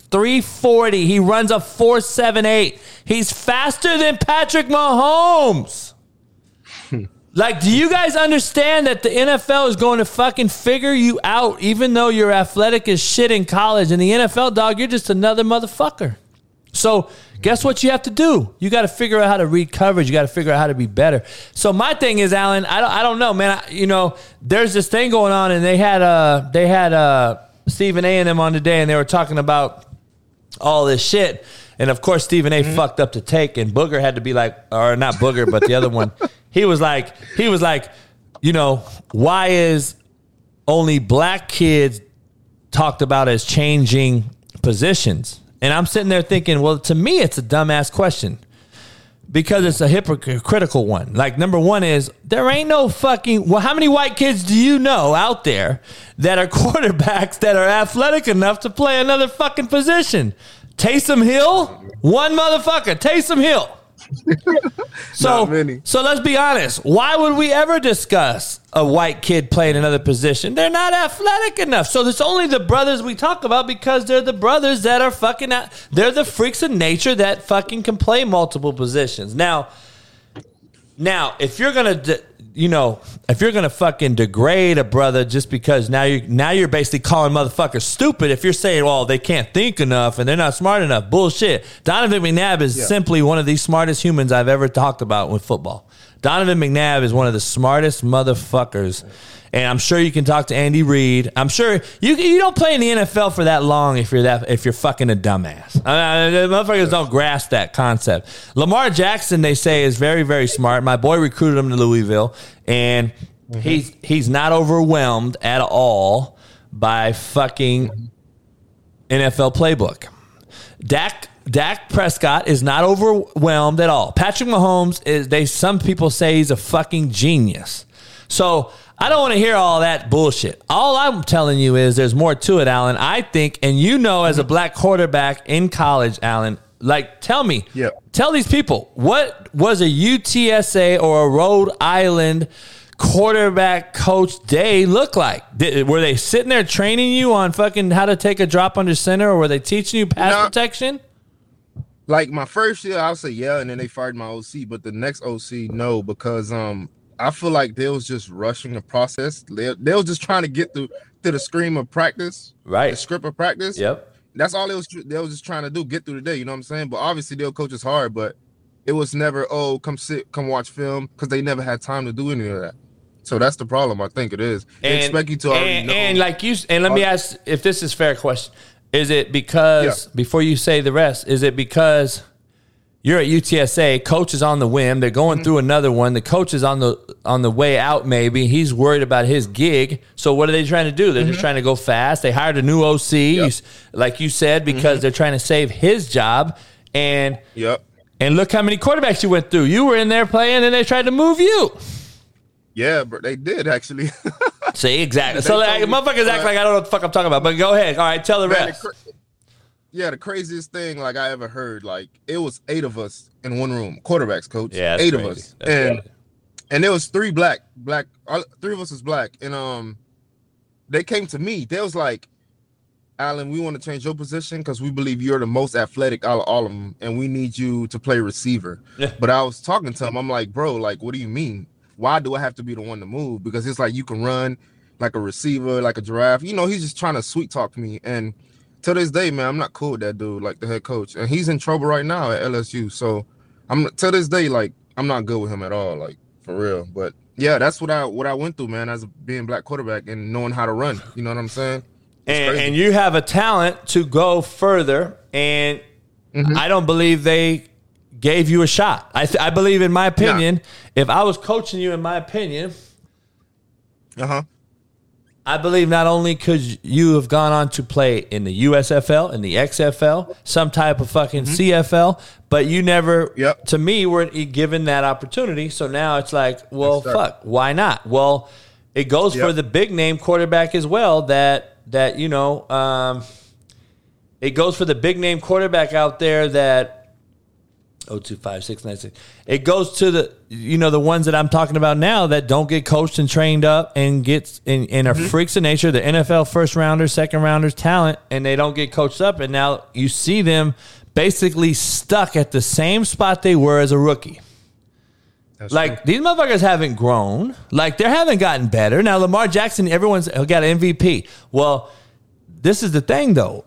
340. He runs a 478. He's faster than Patrick Mahomes. Like, do you guys understand that the NFL is going to fucking figure you out, even though you're athletic as shit in college? In the NFL, dog, you're just another motherfucker. So, guess what you have to do? You got to figure out how to read coverage. You got to figure out how to be better. So, my thing is, Alan, I don't, I don't know, man. I, you know, there's this thing going on, and they had uh, they had uh, Stephen A. and them on today, and they were talking about all this shit. And of course, Stephen A. fucked up the take, and Booger had to be like, or not Booger, but the other one. He was like, he was like, you know, why is only black kids talked about as changing positions? And I'm sitting there thinking, well, to me, it's a dumbass question because it's a hypocritical one. Like, number one is there ain't no fucking. Well, how many white kids do you know out there that are quarterbacks that are athletic enough to play another fucking position? Taysom Hill, one motherfucker. Taysom Hill. So, so let's be honest. Why would we ever discuss a white kid playing another position? They're not athletic enough. So it's only the brothers we talk about because they're the brothers that are fucking. Out, they're the freaks of nature that fucking can play multiple positions. Now, now if you're gonna, you know, if you're gonna fucking degrade a brother just because now you now you're basically calling motherfuckers stupid. If you're saying, well, they can't think enough and they're not smart enough, bullshit. Donovan McNabb is Yeah. simply one of the smartest humans I've ever talked about with football. Donovan McNabb is one of the smartest motherfuckers. And I'm sure you can talk to Andy Reid. I'm sure you you don't play in the NFL for that long if you're that if you're fucking a dumbass. I mean, the motherfuckers don't grasp that concept. Lamar Jackson, they say, is very very smart. My boy recruited him to Louisville, and mm-hmm. he's he's not overwhelmed at all by fucking NFL playbook. Dak Dak Prescott is not overwhelmed at all. Patrick Mahomes is they some people say he's a fucking genius. So I don't want to hear all that bullshit. All I'm telling you is there's more to it, Alan. I think, and you know, as a black quarterback in college, Alan, like tell me, tell these people what was a UTSA or a Rhode Island quarterback coach day look like? Did, were they sitting there training you on fucking how to take a drop under center, or were they teaching you pass No. protection? Like my first year, I'll say yeah, and then they fired my OC. But the next OC, no, because um, I feel like they was just rushing the process. They, they was just trying to get through to the scream of practice, Right. The script of practice. Yep. that's all they was they was just trying to do, get through the day. You know what I'm saying? But obviously they'll coach us hard, but it was never oh come sit, come watch film because they never had time to do any of that. So that's the problem. I think it is. They expect you to already and, know. and like you and let me ask if this is fair question. Is it because before you say the rest, is it because you're at UTSA, coach is on the whim, they're going Mm-hmm. through another one, the coach is on the on the way out maybe, he's worried about his gig. So what are they trying to do? They're just Mm-hmm. trying to go fast. They hired a new OC, s- like you said, because they're trying to save his job and Yep. And look how many quarterbacks you went through. You were in there playing and they tried to move you. Yeah, but they did actually. See, exactly. So like, motherfuckers act like I don't know what the fuck I'm talking about. But go ahead. All right, tell the Man, rest. the yeah, the craziest thing like I ever heard, like it was eight of us in one room, quarterbacks coach. Yeah, eight of us, That's and crazy. and there was three black, black, all, three of us was black, and um, they came to me. They was like, Alan, we want to change your position because we believe you're the most athletic out of all of them, and we need you to play receiver. Yeah. But I was talking to him. I'm like, bro, like, what do you mean? Why do I have to be the one to move? Because it's like you can run like a receiver, like a giraffe. You know, he's just trying to sweet talk me. And to this day, man, I'm not cool with that dude, like the head coach. And he's in trouble right now at LSU. So I'm to this day, like, I'm not good with him at all, like for real. But yeah, that's what I what I went through, man, as being black quarterback and knowing how to run. You know what I'm saying? and, and you have a talent to go further. And I don't believe they gave you a shot. I, th- I believe, in my opinion, if I was coaching you, in my opinion, uh huh. I believe not only could you have gone on to play in the USFL, in the XFL, some type of fucking CFL, but you never, to me, weren't e- given that opportunity. So now it's like, well, Yes, fuck, why not? Well, it goes for the big name quarterback as well. That that you know, um, it goes for the big name quarterback out there that. Oh two five six nine six. It goes to the you know the ones that I'm talking about now that don't get coached and trained up and gets and, and are mm-hmm. freaks of nature. The NFL first rounders, second rounders, talent, and they don't get coached up. And now you see them basically stuck at the same spot they were as a rookie. like these motherfuckers haven't grown. Like they haven't gotten better. Now Lamar Jackson, everyone's oh, got an MVP. Well, this is the thing though.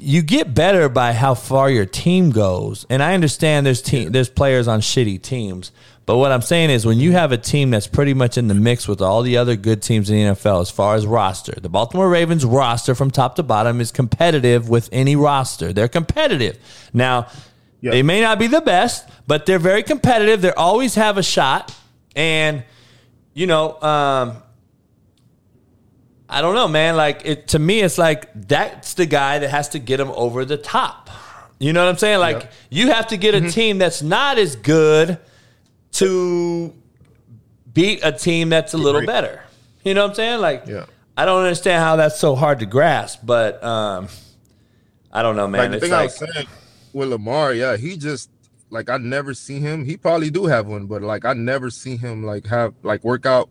You get better by how far your team goes. And I understand there's team there's players on shitty teams. But what I'm saying is when you have a team that's pretty much in the mix with all the other good teams in the NFL as far as roster, the Baltimore Ravens roster from top to bottom is competitive with any roster. They're competitive. Now, they may not be the best, but they're very competitive. They always have a shot. And, you know, um, I don't know, man. Like it to me, it's like that's the guy that has to get him over the top. You know what I'm saying? Like you have to get a team that's not as good to beat a team that's a little better. You know what I'm saying? Like I don't understand how that's so hard to grasp, but um, I don't know, man. like the it's thing I like was saying with Lamar, yeah, he just like I never see him. He probably do have one, but like I never see him like have like work out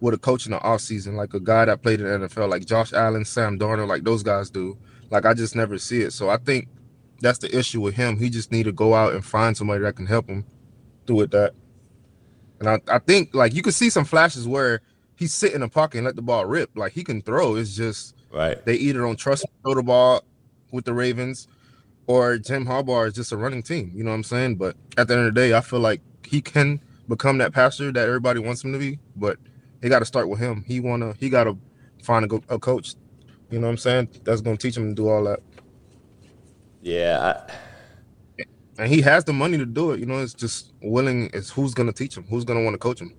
with a coach in the off season, like a guy that played in the NFL, like Josh Allen, Sam Darnold, like those guys do. Like I just never see it. So I think that's the issue with him. He just need to go out and find somebody that can help him do with that. And I, I think like you can see some flashes where he's sit in the pocket and let the ball rip. Like he can throw. It's just right. they either don't trust him to throw the ball with the Ravens or Jim Harbaugh is just a running team. You know what I'm saying? But at the end of the day, I feel like he can become that passer that everybody wants him to be. But they got to start with him. He wanna he got to find a, go- a coach. You know what I'm saying? That's gonna teach him to do all that. Yeah. and he has the money to do it. You know, it's just willing. It's who's gonna teach him. Who's gonna want to coach him.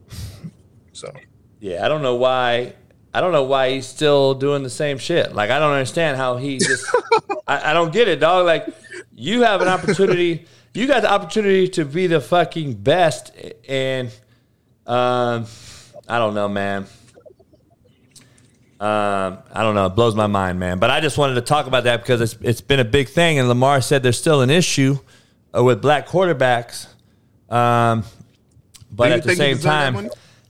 So Yeah, I don't know why. I don't know why he's still doing the same shit. Like I don't understand how he just. I, I don't get it, dog. Like you have an opportunity. You got the opportunity to be the fucking best, and um, I don't know, man. Um, I don't know. It blows my mind, man. But I just wanted to talk about that because it's it's been a big thing, and Lamar said there's still an issue uh, with black quarterbacks. Um, but at the same time,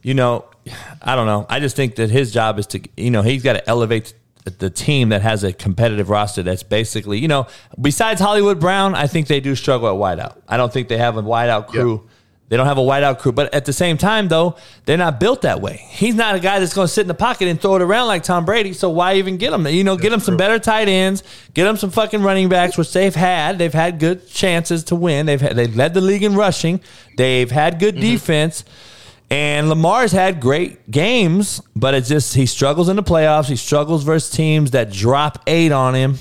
you know, I don't know. I just think that his job is to, you know, he's got to elevate the- the team that has a competitive roster that's basically, you know, besides Hollywood Brown, I think they do struggle at wideout. I don't think they have a wideout crew They don't have a wideout crew. But at the same time, though, they're not built that way. He's not a guy that's going to sit in the pocket and throw it around like Tom Brady. So why even get him? You know, get him some better tight ends, get him some fucking running backs, which they've had. They've had good chances to win. They've had, they've led the league in rushing. They've had good mm-hmm. defense. And Lamar's had great games, but it's just he struggles in the playoffs. He struggles versus teams that drop eight on him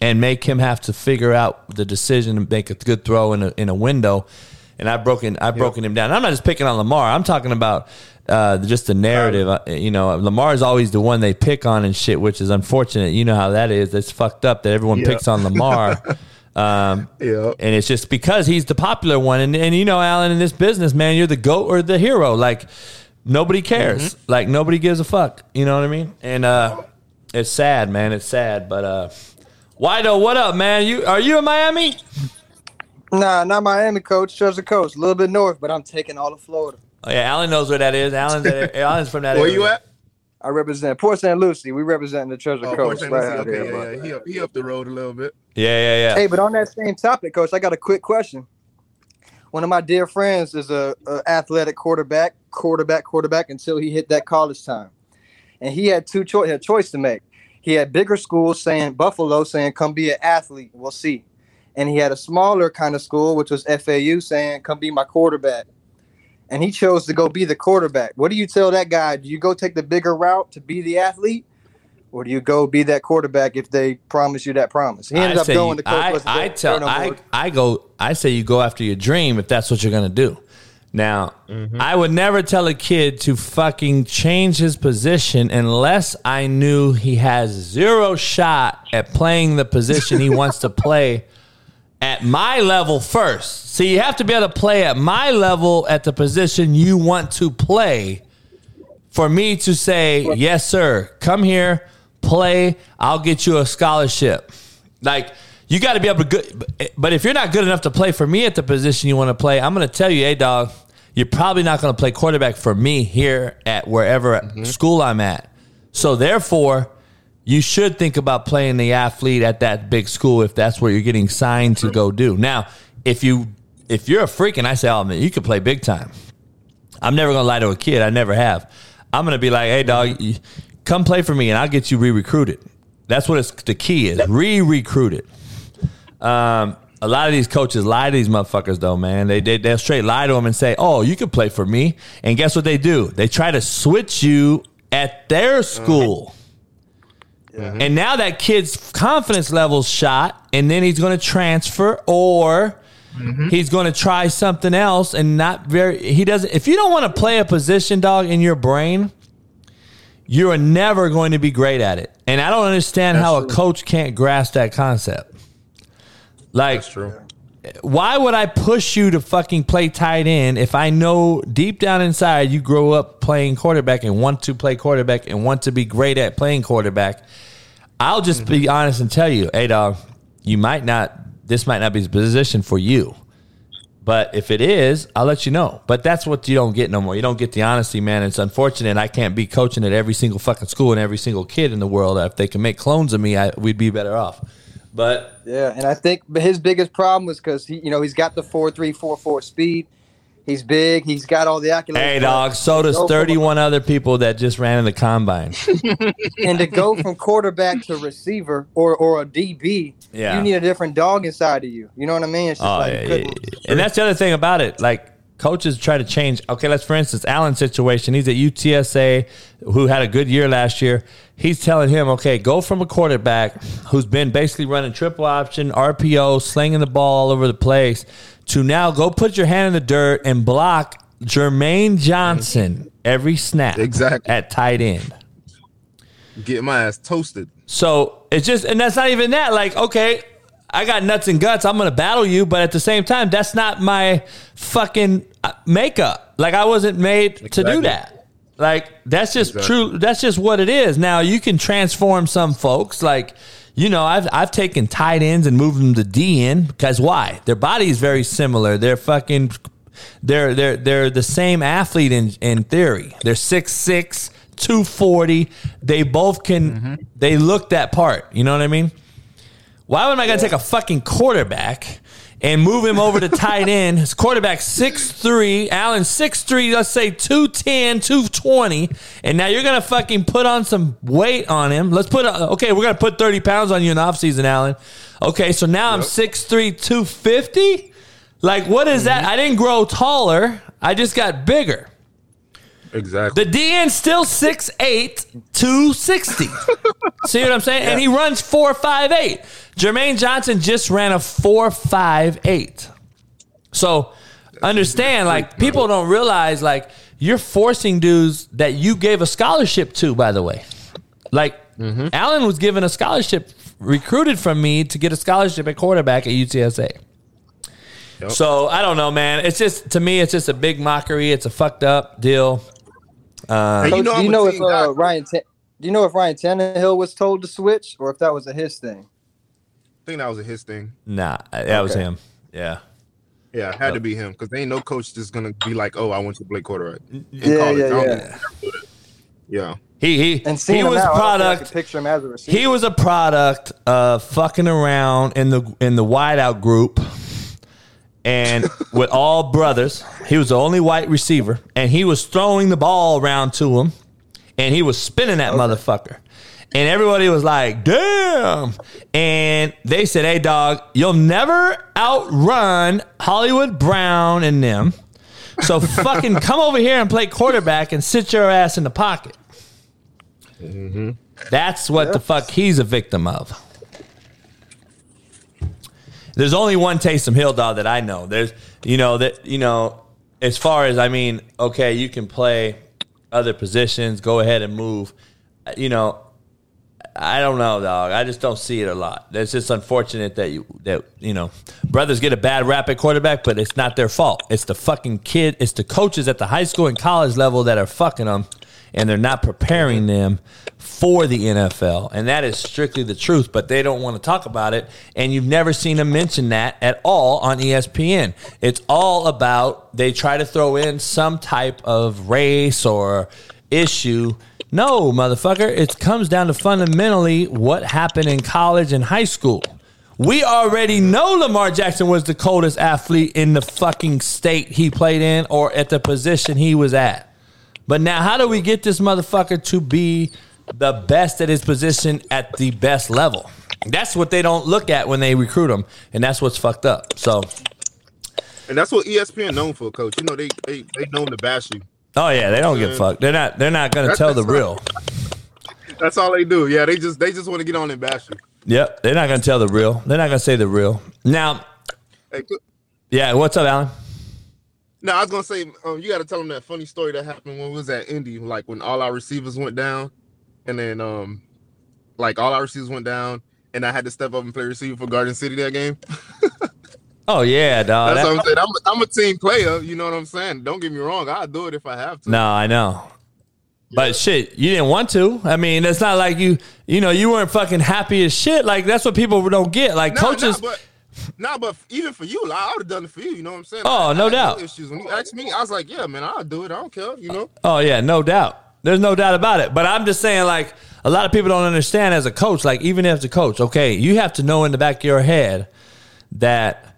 and make him have to figure out the decision and make a good throw in a, in a window. And I've broken I've broken him down. I'm not just picking on Lamar. I'm talking about uh, just the narrative. Uh, You know, Lamar is always the one they pick on and shit, which is unfortunate. You know how that is. It's fucked up that everyone Yeah. picks on Lamar. Um, Yeah. and it's just because he's the popular one. And, and you know, Alan, in this business, man, you're the goat or the hero. Like nobody cares. Like nobody gives a fuck. You know what I mean? And uh, it's sad, man. It's sad. But uh, Wido, what up, man? You are you in Miami? Nah, not Miami, coach. Treasure Coast, a little bit north, but I'm taking all of Florida. Oh yeah, Alan knows where that is. Alan's Alan's from that. Area. Where area. you at? I represent Port St. Lucie. We represent the Treasure Oh, Port Coast St. right Lucie. out Okay, here. yeah, yeah. He up, he up the road a little bit. Yeah, yeah, yeah. Hey, but on that same topic, coach, I got a quick question. One of my dear friends is a, a athletic quarterback, quarterback, quarterback until he hit that college time, and he had two choice, had a choice to make. He had bigger schools saying Buffalo saying come be an athlete, we'll see, and he had a smaller kind of school which was FAU saying come be my quarterback, and he chose to go be the quarterback. What do you tell that guy? Do you go take the bigger route to be the athlete? Or do you go be that quarterback if they promise you that promise? He ended I up going you- to coach. I, what's I tell Turner I, I go I say you go after your dream if that's what you're gonna do. Now mm-hmm. I would never tell a kid to fucking change his position unless I knew he has zero shot at playing the position he wants to play at my level first. So you have to be able to play at my level at the position you want to play for me to say, yes, sir, come here, play, I'll get you a scholarship. Like, you got to be able to good. But if you're not good enough to play for me at the position you want to play, I'm going to tell you, hey, dog, you're probably not going to play quarterback for me here at wherever mm-hmm. school I'm at. So, therefore, you should think about playing the athlete at that big school if that's where you're getting signed to go do. Now, if you if you're a freak and I say, oh man, you could play big time. I'm never gonna lie to a kid. I never have. I'm gonna be like, hey dog, come play for me and I'll get you re-recruited. That's what it's the key is re-recruited. Um, a lot of these coaches lie to these motherfuckers though, man. They, they they'll straight lie to them and say, "Oh, you can play for me." And guess what they do? They try to switch you at their school. And now that kid's confidence level's shot, and then he's going to transfer or he's going to try something else and not very. He doesn't. If you don't want to play a position, dog, in your brain, you are never going to be great at it. And I don't understand how a coach can't grasp that concept. Like, why would I push you to fucking play tight end if I know deep down inside you grow up playing quarterback and want to play quarterback and want to be great at playing quarterback? I'll just be honest and tell you, hey dog, you might not. This might not be the position for you. But if it is, I'll let you know. But that's what you don't get no more. You don't get the honesty, man. It's unfortunate. I can't be coaching at every single fucking school and every single kid in the world. If they can make clones of me, I, we'd be better off. But Yeah, and I think his biggest problem was because he, you know, he's got the four three four four speed. He's big. He's got all the accolades. hey, dog, so does 31 other people that just ran in the combine. and to go from quarterback to receiver or or a DB, Yeah. you need a different dog inside of you. You know what I mean? It's just Oh, like yeah, you yeah, couldn't- yeah. And that's the other thing about it. Like coaches try to change. Okay, let's for instance, Allen's situation. He's at UTSA, who had a good year last year. He's telling him, okay, go from a quarterback who's been basically running triple option, RPO, slinging the ball all over the place, to now go put your hand in the dirt and block Jermaine Johnson every snap. Exactly. At tight end. Get my ass toasted. So it's just, and that's not even that. Like, okay, I got nuts and guts. I'm going to battle you, but at the same time, that's not my fucking uh, makeup. Like, I wasn't made to do that. Like, that's just Exactly. true. That's just what it is. Now, you can transform some folks. Like, you know, I've I've taken tight ends and moved them to D end because why? Their body is very similar. They're fucking, they're they're they're the same athlete in in theory. They're 6'6", 240. They both can. They look that part. You know what I mean? Why am I going to take a fucking quarterback and move him over to tight end. His quarterback six 6'3, Allen 6'3, let's say 210, 220. And now you're going to fucking put on some weight on him. Let's put, a, okay, we're going to put 30 pounds on you in the offseason, Allen. Okay, so now I'm 6'3, 250. Like, what is that? Mm-hmm. I didn't grow taller, I just got bigger. Exactly. The DN still 6'8, 260. See what I'm saying? And he runs 4'5'8. Jermaine Johnson just ran a 4'5'8. So understand, like, people don't realize, like, you're forcing dudes that you gave a scholarship to, by the way. Like, Allen was given a scholarship, recruited from me to get a scholarship at quarterback at UTSA. So I don't know, man. It's just to me, it's just a big mockery. It's a fucked up deal. Uh, Coach, do you know if uh, Ryan? Ta- do you know if Ryan Tannehill was told to switch, or if that was a his thing? I think that was a his thing. Nah, that was him. Yeah. Yeah, it had to be him because there ain't no coach just gonna be like, "Oh, I want you to play quarterback." Yeah, yeah, yeah. think they do that. Yeah. He he And seeing he him was now, I I product. picture him as a receiver. He was a product of fucking around in the in the wideout group, and with all brothers. He was the only white receiver, and he was throwing the ball around to him, and he was spinning that motherfucker. And everybody was like, damn. And they said, hey, dog, you'll never outrun Hollywood Brown and them. So fucking come over here and play quarterback and sit your ass in the pocket. Mm-hmm. That's what the fuck he's a victim of. There's only one Taysom Hill dog that I know. There's, you know, that you know, as far as I mean, okay, you can play other positions, go ahead and move. You know, I don't know, dog. I just don't see it a lot. It's just unfortunate that you that you know brothers get a bad rap at quarterback, but it's not their fault. It's the fucking kid. It's the coaches at the high school and college level that are fucking them, and they're not preparing them for the NFL. And that is strictly the truth. But they don't want to talk about it, and you've never seen them mention that at all on ESPN. It's all about they try to throw in some type of race or issue. No, motherfucker. It comes down to fundamentally what happened in college and high school. We already know Lamar Jackson was the coldest athlete in the fucking state he played in or at the position he was at. But now, how do we get this motherfucker to be the best at his position at the best level? That's what they don't look at when they recruit him, and that's what's fucked up. So, And that's what ESPN known for, coach. You know, they they they known to bash you. oh yeah, they don't give a fuck. They're not. They're not gonna tell the real. That's all they do. Yeah, they just they just want to get on and bash you. Yep, they're not gonna tell the real. They're not gonna say the real. Now, Hey, yeah, what's up, Alan? No, I was gonna say um, you got to tell them that funny story that happened when we was at Indy, like when all our receivers went down, and then um, like all our receivers went down, and I had to step up and play receiver for Garden City that game. Oh yeah, dog. That's That- what I'm saying. I'm, I'm a team player. You know what I'm saying? Don't get me wrong. I'll do it if I have to. No, I know. But shit, you didn't want to. I mean, it's not like you, you know, you weren't fucking happy as shit. Like that's what people don't get. Like coaches, but, nah, but even for you, like, I would have done it for you. You know what I'm saying? Oh, I- no doubt. Issues. When you asked me, I was like, yeah, man, I'll do it. I don't care. You know? oh yeah, no doubt. There's no doubt about it. But I'm just saying, like a lot of people don't understand as a coach. Like even as a coach, okay, you have to know in the back of your head that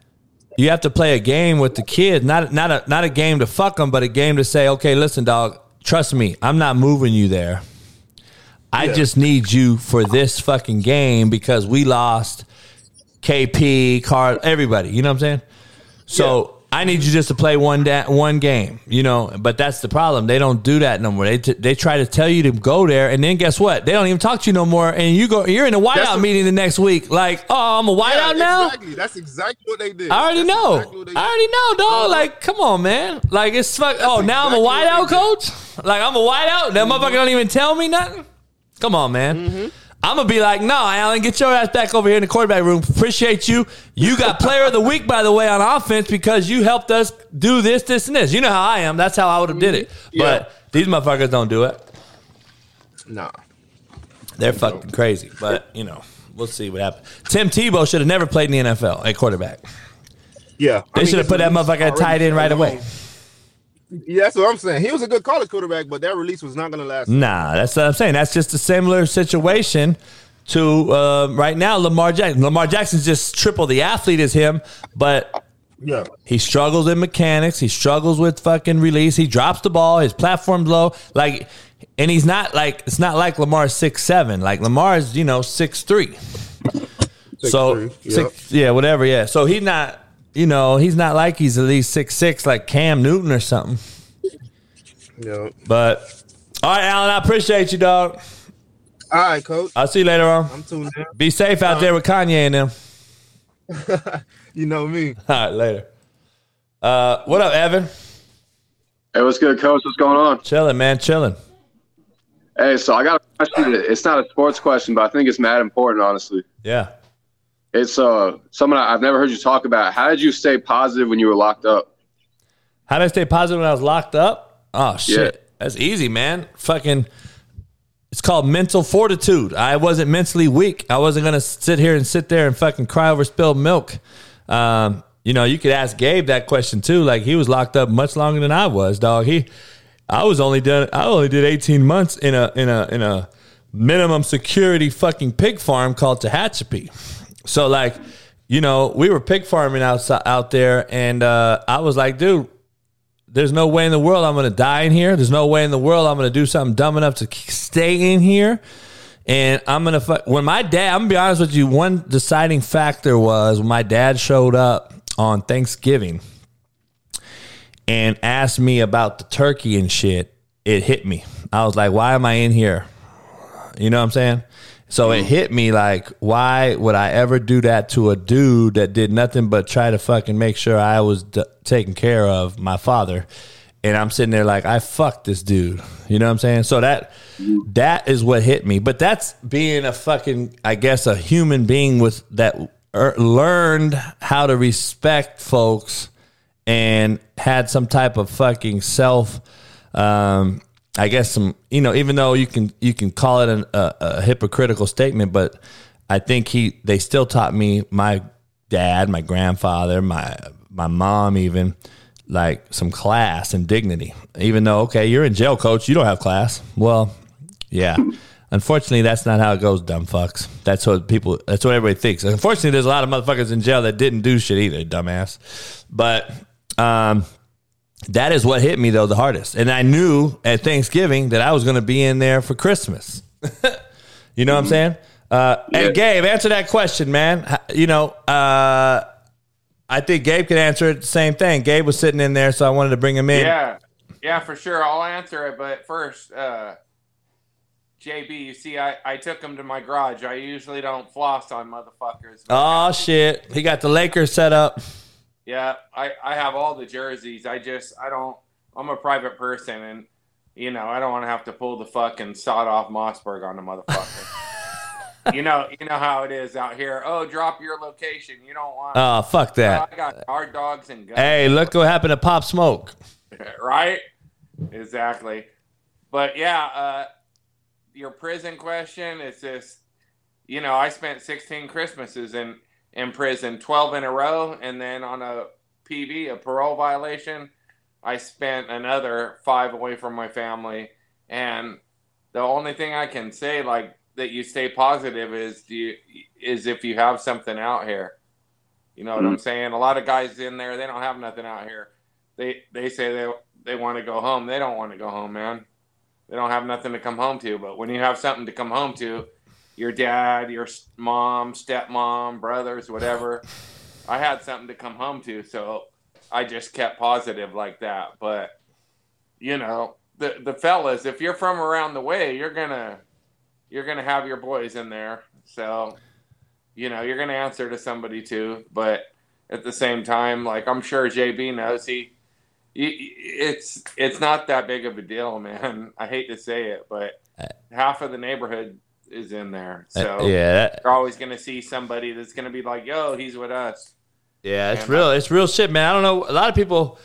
you have to play a game with the kid, not not a not a game to fuck them, but a game to say, okay, listen, dog, trust me, I'm not moving you there. I Yeah. just need you for this fucking game because we lost KP, Carl, everybody. You know what I'm saying? So I need you just to play one da- one game. You know, but that's the problem. They don't do that no more. They t- they try to tell you to go there, and then guess what? They don't even talk to you no more. And you go, you're in a wideout what- meeting the next week. Like, oh, I'm a wideout now. Exactly. That's exactly what they did. I already That's know. exactly I already know, dog. Uh-huh. Like, come on, man. Like, it's fuck. Oh, now I'm a wideout coach. Like, I'm a wideout. That motherfucker mm-hmm. don't even tell me nothing. Come on, man. Mm-hmm. I'm gonna be like, no, Alan, get your ass back over here in the quarterback room. Appreciate you. You got player of the week, by the way, on offense because you helped us do this, this, and this. You know how I am. That's how I would have did it. But these motherfuckers don't do it. Nah. They're fucking crazy. But you know, we'll see what happens. Tim Tebow should have never played in the NFL at quarterback. Yeah. They should have put that motherfucker at tight end right away. Yeah, that's what I'm saying. He was a good college quarterback, but that release was not going to last. Nah, that's what I'm saying. That's just a similar situation to uh, right now Lamar Jackson. Lamar Jackson's just triple the athlete as him, but Yeah. he struggles in mechanics. He struggles with fucking release. He drops the ball. His platform's low. Like, and he's not like it's not like Lamar's six seven. Like Lamar's you know six three. so three, six, yeah, whatever. Yeah. So he's not. You know, he's not like he's at least six six like Cam Newton or something. No. But all right, Alan, I appreciate you, dog. All right, coach. I'll see you later on. I'm tuned in. Be safe out there with Kanye and them. You know me. All right, later. Uh, what up, Evan? Hey, what's good, coach? What's going on? Chilling, man, chilling. Hey, so I got a question. It's not a sports question, but I think it's mad important, honestly. Yeah. It's uh something I've never heard you talk about. How did you stay positive when you were locked up? How did I stay positive when I was locked up? Oh shit, Yeah. that's easy, man. Fucking, it's called mental fortitude. I wasn't mentally weak. I wasn't gonna sit here and sit there and fucking cry over spilled milk. Um, you know, you could ask Gabe that question too. Like he was locked up much longer than I was, dog. He, I was only done. I only did eighteen months in a in a in a minimum security fucking pig farm called Tehachapi. So like, you know, we were pig farming outside out there, and uh, I was like, dude, there's no way in the world I'm to die in here. There's no way in the world I'm to do something dumb enough to stay in here. And I'm to, fu- when my dad, I'm to be honest with you, one deciding factor was when my dad showed up on Thanksgiving and asked me about the turkey and shit, it hit me. I was like, why am I in here? You know what I'm saying? So it hit me like, why would I ever do that to a dude that did nothing but try to fucking make sure I was d- taken care of, my father? And I'm sitting there like, I fucked this dude. You know what I'm saying? So that that is what hit me. But that's being a fucking, I guess, a human being with that er, learned how to respect folks and had some type of fucking self um i guess some you know even though you can you can call it an, a, a hypocritical statement but i think he they still taught me my dad my grandfather my my mom even like some class and dignity. Even though okay you're in jail coach you don't have class. Well yeah. Unfortunately that's not how it goes dumb fucks. That's what people that's what everybody thinks. Unfortunately there's a lot of motherfuckers in jail that didn't do shit either dumbass. But um that is what hit me though the hardest. And I knew at Thanksgiving that I was going to be in there for Christmas. you know what I'm saying? Uh, Hey, Gabe, answer that question, man. You know, uh, I think Gabe could answer it the same thing. Gabe was sitting in there, so I wanted to bring him in. Yeah, yeah, for sure. I'll answer it, but first, uh, JB, you see, I, I took him to my garage. I usually don't floss on motherfuckers. Oh shit, he got the Lakers set up. Yeah, I, I have all the jerseys. I just I don't. I'm a private person, and you know I don't want to have to pull the fucking sawed off Mossberg on the motherfucker. you know you know how it is out here. Oh, drop your location. You don't want. Oh, fuck that. I got hard dogs and guns. Hey, look what happened to Pop Smoke. right? Exactly. But yeah, uh, your prison question is just, you know, I spent 16 Christmases in, in prison, 12 in a row, and then on a PV, a parole violation, I spent another five away from my family. And the only thing I can say, like, that you stay positive is do you, is if you have something out here. You know what I'm Mhm. saying? A lot of guys in there, they don't have nothing out here. They they say they they want to go home. They don't want to go home, man. They don't have nothing to come home to. But when you have something to come home to, your dad, your mom, stepmom, brothers, whatever, I had something to come home to, so I just kept positive like that. But you know, the the fellas, if you're from around the way, you're gonna you're gonna have your boys in there. So you know, you're gonna answer to somebody too. But at the same time, like I'm sure JB knows, he, he it's it's not that big of a deal, man. I hate to say it, but uh, half of the neighborhood is in there, so Uh, yeah, that- you're always gonna see somebody that's gonna be like, "Yo, he's with us." Yeah, it's And, real. It's real shit, man. I don't know. A lot of people.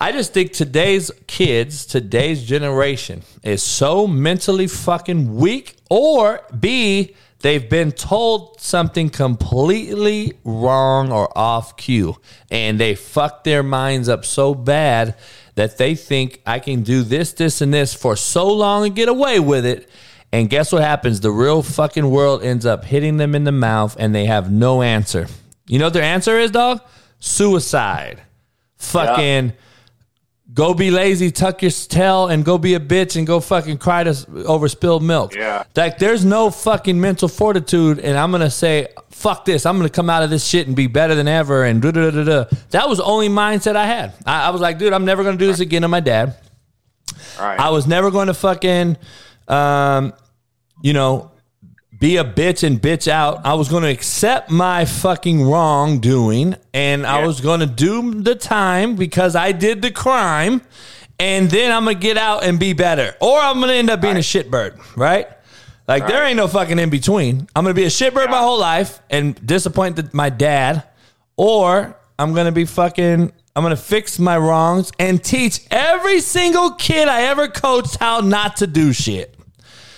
I just think today's kids, today's generation, is so mentally fucking weak, or B, they've been told something completely wrong or off cue, and they fuck their minds up so bad that they think I can do this, this, and this for so long and get away with it. And guess what happens? The real fucking world ends up hitting them in the mouth and they have no answer. You know what their answer is, dog? Suicide. Fucking go be lazy, tuck your tail, and go be a bitch and go fucking cry to, over spilled milk. Yeah. Like there's no fucking mental fortitude, and I'm gonna say, fuck this. I'm gonna come out of this shit and be better than ever. And da da da da. That was the only mindset I had. I, I was like, dude, I'm never gonna do this again to my dad. All right. I was never going to fucking, um, you know, be a bitch and bitch out. I was going to accept my fucking wrongdoing and I was going to do the time because I did the crime. And then I'm going to get out and be better. Or I'm going to end up being a shitbird, right? Like, there ain't no fucking in between. I'm going to be a shitbird my whole life and disappoint the, my dad. Or I'm going to be fucking, I'm going to fix my wrongs and teach every single kid I ever coached how not to do shit.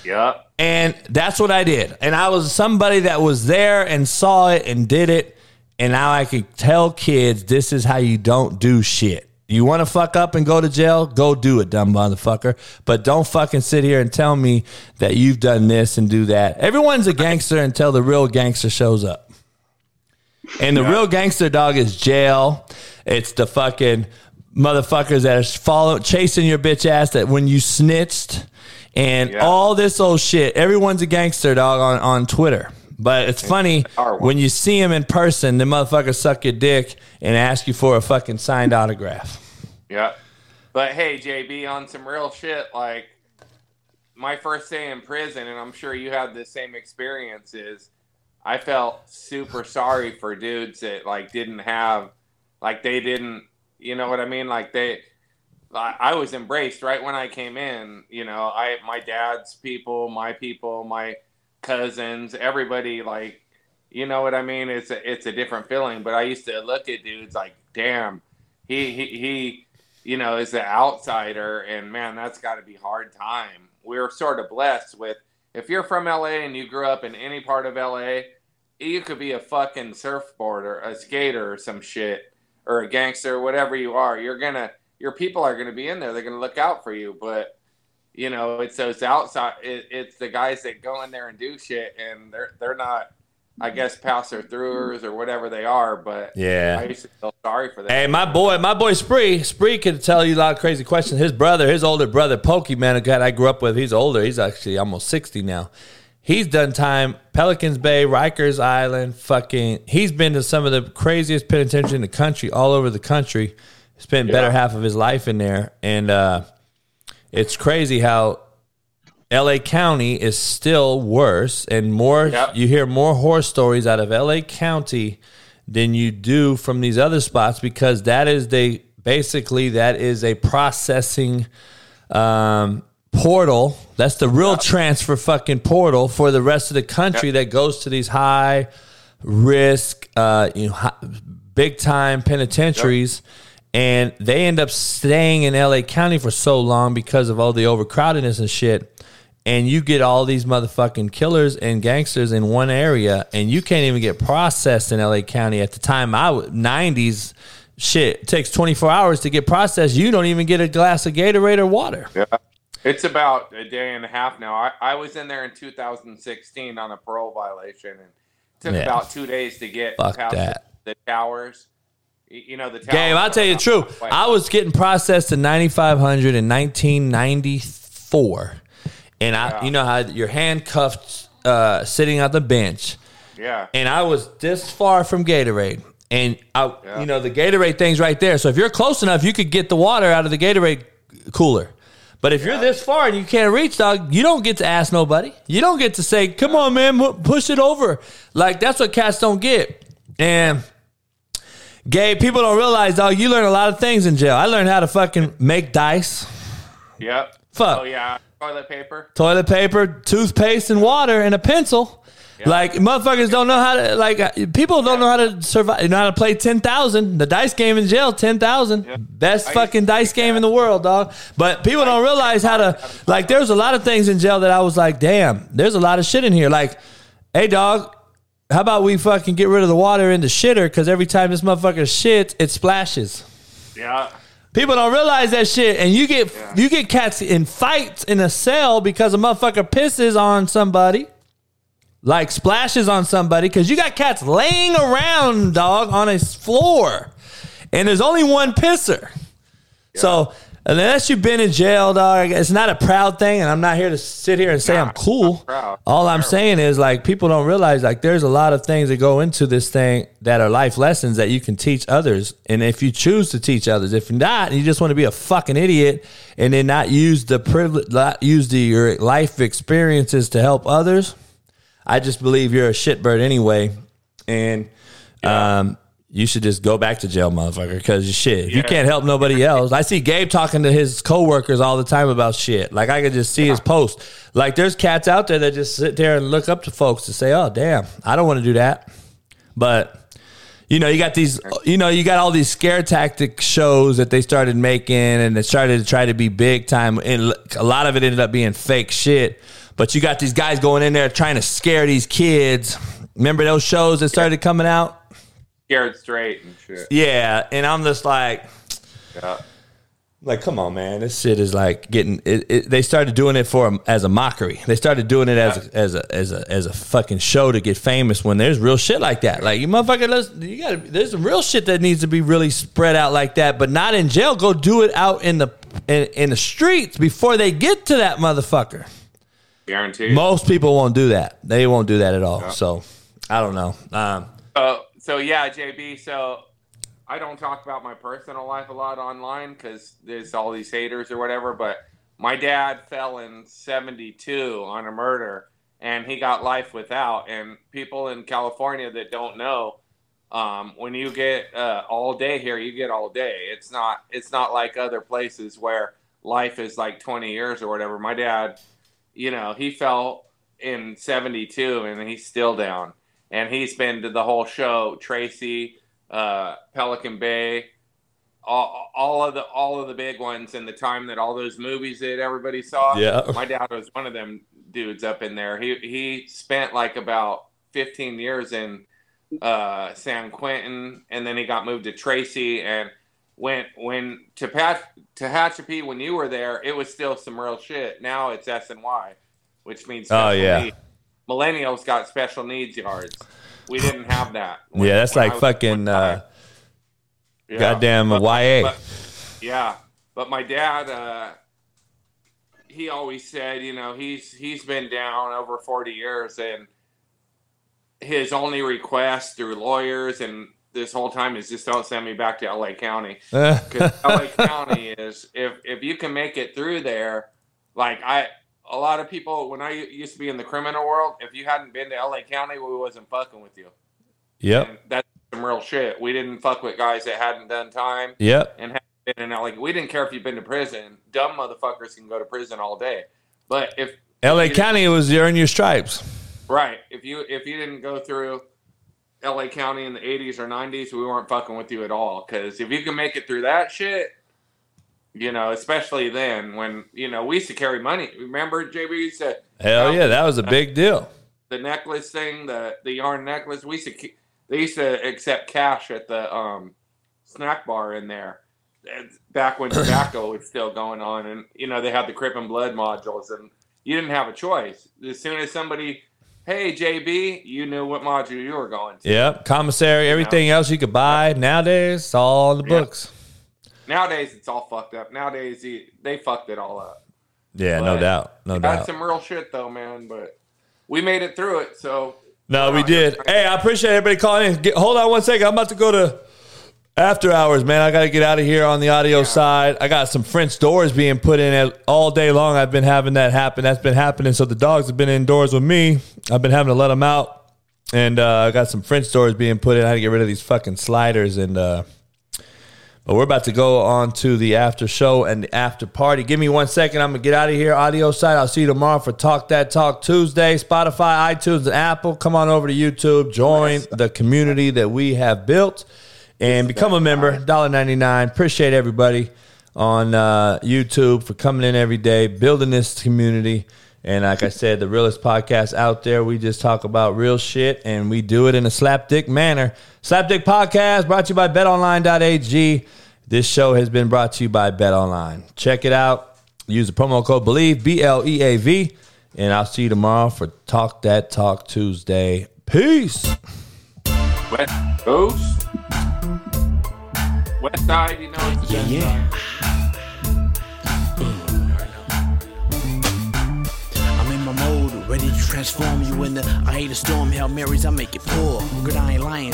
Yep. And that's what I did. And I was somebody that was there and saw it and did it. And now I could tell kids this is how you don't do shit. You want to fuck up and go to jail? Go do it, dumb motherfucker. But don't fucking sit here and tell me that you've done this and do that. Everyone's a gangster until the real gangster shows up. And the real gangster dog is jail. It's the fucking motherfuckers that are follow chasing your bitch ass that when you snitched and all this old shit. Everyone's a gangster dog on, on Twitter. But it's funny when you see him in person, the motherfuckers suck your dick and ask you for a fucking signed autograph. Yeah. But hey, JB, on some real shit, like my first day in prison, and I'm sure you had the same experiences. I felt super sorry for dudes that like didn't have, like they didn't, you know what I mean? Like they, I I was embraced right when I came in. You know, I my dad's people, my people, my cousins, everybody. Like, you know what I mean? It's a, it's a different feeling. But I used to look at dudes like, damn, he he he, you know, is an outsider, and man, that's got to be hard time. We're sort of blessed with if you're from LA and you grew up in any part of LA, you could be a fucking surfboarder, a skater, or some shit, or a gangster, whatever you are. You're gonna, your people are gonna be in there. They're gonna look out for you. But you know, it's those outside. It, it's the guys that go in there and do shit, and they're they're not, I guess, passer throughers or whatever they are. But Yeah. I used to feel sorry for them. Hey, my boy, my boy Spree, Spree could tell you a lot of crazy questions. His brother, his older brother, Pokey, man, a guy I grew up with, he's older. He's actually almost 60 now. He's done time, Pelicans Bay, Rikers Island, fucking, he's been to some of the craziest penitentiary in the country, all over the country. Spent better half of his life in there. And uh, it's crazy how LA County is still worse and more you hear more horror stories out of LA County than you do from these other spots because that is they basically that is a processing um, portal. That's the real transfer fucking portal for the rest of the country that goes to these high risk uh, you know hi- big time penitentiaries and they end up staying in LA County for so long because of all the overcrowdedness and shit. And you get all these motherfucking killers and gangsters in one area, and you can't even get processed in LA County. At the time, I was 90s, shit, it takes 24 hours to get processed. You don't even get a glass of Gatorade or water. Yeah. It's about a day and a half now. I, I was in there in 2016 on a parole violation, and it took Yeah. about two days to get Fuck past that. The towers. You know the. Game, I'll tell you the truth. I was getting processed in 9,500 in 1994. And I, you know how you're handcuffed uh, sitting on the bench. Yeah. And I was this far from Gatorade. And I, you know, the Gatorade thing's right there. So if you're close enough, you could get the water out of the Gatorade cooler. But if you're this far and you can't reach, dog, you don't get to ask nobody. You don't get to say, "Come on, man, push it over." Like that's what cats don't get. And gay people don't realize, dog. You learn a lot of things in jail. I learned how to fucking make dice, Yep. Fuck. Oh yeah. Toilet paper. toilet paper, toothpaste, and water, and a pencil. Like motherfuckers don't know how to like uh, people don't know how to survive. You know how to play ten thousand. The dice game in jail, ten thousand. Best fucking dice game in the world, dog. But people don't realize how to like. There's a lot of things in jail that I was like, damn. There's a lot of shit in here. Like, hey, dog. How about we fucking get rid of the water in the shitter? Because every time this motherfucker shits, it splashes. Yeah. People don't realize that shit, and you get you get cats in fights in a cell because a motherfucker pisses on somebody, like splashes on somebody, because you got cats laying around, dog, on a floor, and there's only one pisser. So unless you've been in jail, dog, it's not a proud thing, and I'm not here to sit here and say I'm cool. All I'm saying is like people don't realize like there's a lot of things that go into this thing that are life lessons that you can teach others. And if you choose to teach others, if not, you just want to be a fucking idiot and then not use the privilege, not use the your life experiences to help others. I just believe you're a shitbird anyway, and um, you should just go back to jail, motherfucker. Because shit, you can't help nobody else. I see Gabe talking to his coworkers all the time about shit. Like I could just see his post. Like there's cats out there that just sit there and look up to folks to say, "Oh, damn, I don't want to do that." But you know, you got these, you know, you got all these scare tactic shows that they started making, and they started to try to be big time, and a lot of it ended up being fake shit. But you got these guys going in there trying to scare these kids. Remember those shows that started coming out? Scared straight and shit. Yeah, and I'm just like, Yeah. like, come on, man, this shit is like getting. It, it, they started doing it for as a mockery. They started doing it as a, as a as a as a fucking show to get famous. When there's real shit like that, like you motherfucker, let's, you got to. There's some real shit that needs to be really spread out like that, but not in jail. Go do it out in the in, in the streets before they get to that motherfucker. Guaranteed. Most people won't do that. They won't do that at all. So I don't know. Um, Uh, so yeah, JB. So I don't talk about my personal life a lot online because there's all these haters or whatever. But my dad fell in '72 on a murder, and he got life without. And people in California that don't know, um, when you get uh, all day here, you get all day. It's not. It's not like other places where life is like 20 years or whatever. My dad, you know, he fell in 72 and he's still down. And he's been to the whole show, Tracy, uh, Pelican Bay, all, all of the all of the big ones in the time that all those movies that everybody saw. Yeah. My dad was one of them dudes up in there. He he spent like about 15 years in uh, San Quentin, and then he got moved to Tracy. And when when to Pat Tehachapi, when you were there, it was still some real shit. Now it's S and Y, which means Oh, yeah. Millennials got special needs yards. We didn't have that. when- yeah, that's like fucking uh, Yeah. goddamn But- YA. but- yeah, but my dad, uh, he always said, you know, he's he's been down over forty years, and his only request through lawyers and this whole time is just don't send me back to LA County because LA County is if if you can make it through there, like I. A lot of people, when I used to be in the criminal world, if you hadn't been to LA County, we wasn't fucking with you. Yep. And that's some real shit. We didn't fuck with guys that hadn't done time. Yep. And hadn't been in like we didn't care if you've been to prison. Dumb motherfuckers can go to prison all day. But if L.A. if County was earn your stripes. right, if you if you didn't go through L.A. County in the '80s or '90s, we weren't fucking with you at all. Because if you can make it through that shit, you know, especially then when you know we used to carry money. Remember, JB used to Hell yeah, that was a big deal. the necklace thing, the the yarn necklace. We used to they used to accept cash at the um, snack bar in there. Back when tobacco was still going on, and you know they had the Crip and Blood modules, and you didn't have a choice. As soon as somebody, hey JB, you knew what module you were going to. Yep. Commissary, everything else you could buy nowadays, it's all in the books. Nowadays it's all fucked up. Nowadays they, they fucked it all up. Yeah, no doubt. No Got doubt. some real shit though, man. But we made it through it, so No, we did. Hey, I appreciate everybody calling in. Get, hold on one second. I'm about to go to after hours, man. I got to get out of here on the audio side. I got some French doors being put in all day long. I've been having that happen. That's been happening. So the dogs have been indoors with me. I've been having to let them out. And uh, I got some French doors being put in. I had to get rid of these fucking sliders. And, uh, but we're about to go on to the after show and the after party. Give me one second. I'm going to get out of here. Audio side. I'll see you tomorrow for Talk That Talk Tuesday. Spotify, iTunes, and Apple. Come on over to YouTube. Join the community that we have built and become a member. $1.99. Appreciate everybody on uh, YouTube for coming in every day, building this community. And like I said, the realest podcast out there. We just talk about real shit and we do it in a slapdick manner. Slapdick podcast brought to you by betonline.ag. This show has been brought to you by Bet Online. Check it out. Use the promo code BLEAV, B L E A V, and I'll see you tomorrow for Talk That Talk Tuesday. Peace. West Coast. West Side, you know, it's the Yeah, yeah. Ready to transform you in the I hate a storm, Hail Marys, I make it pour. Good, I ain't lying.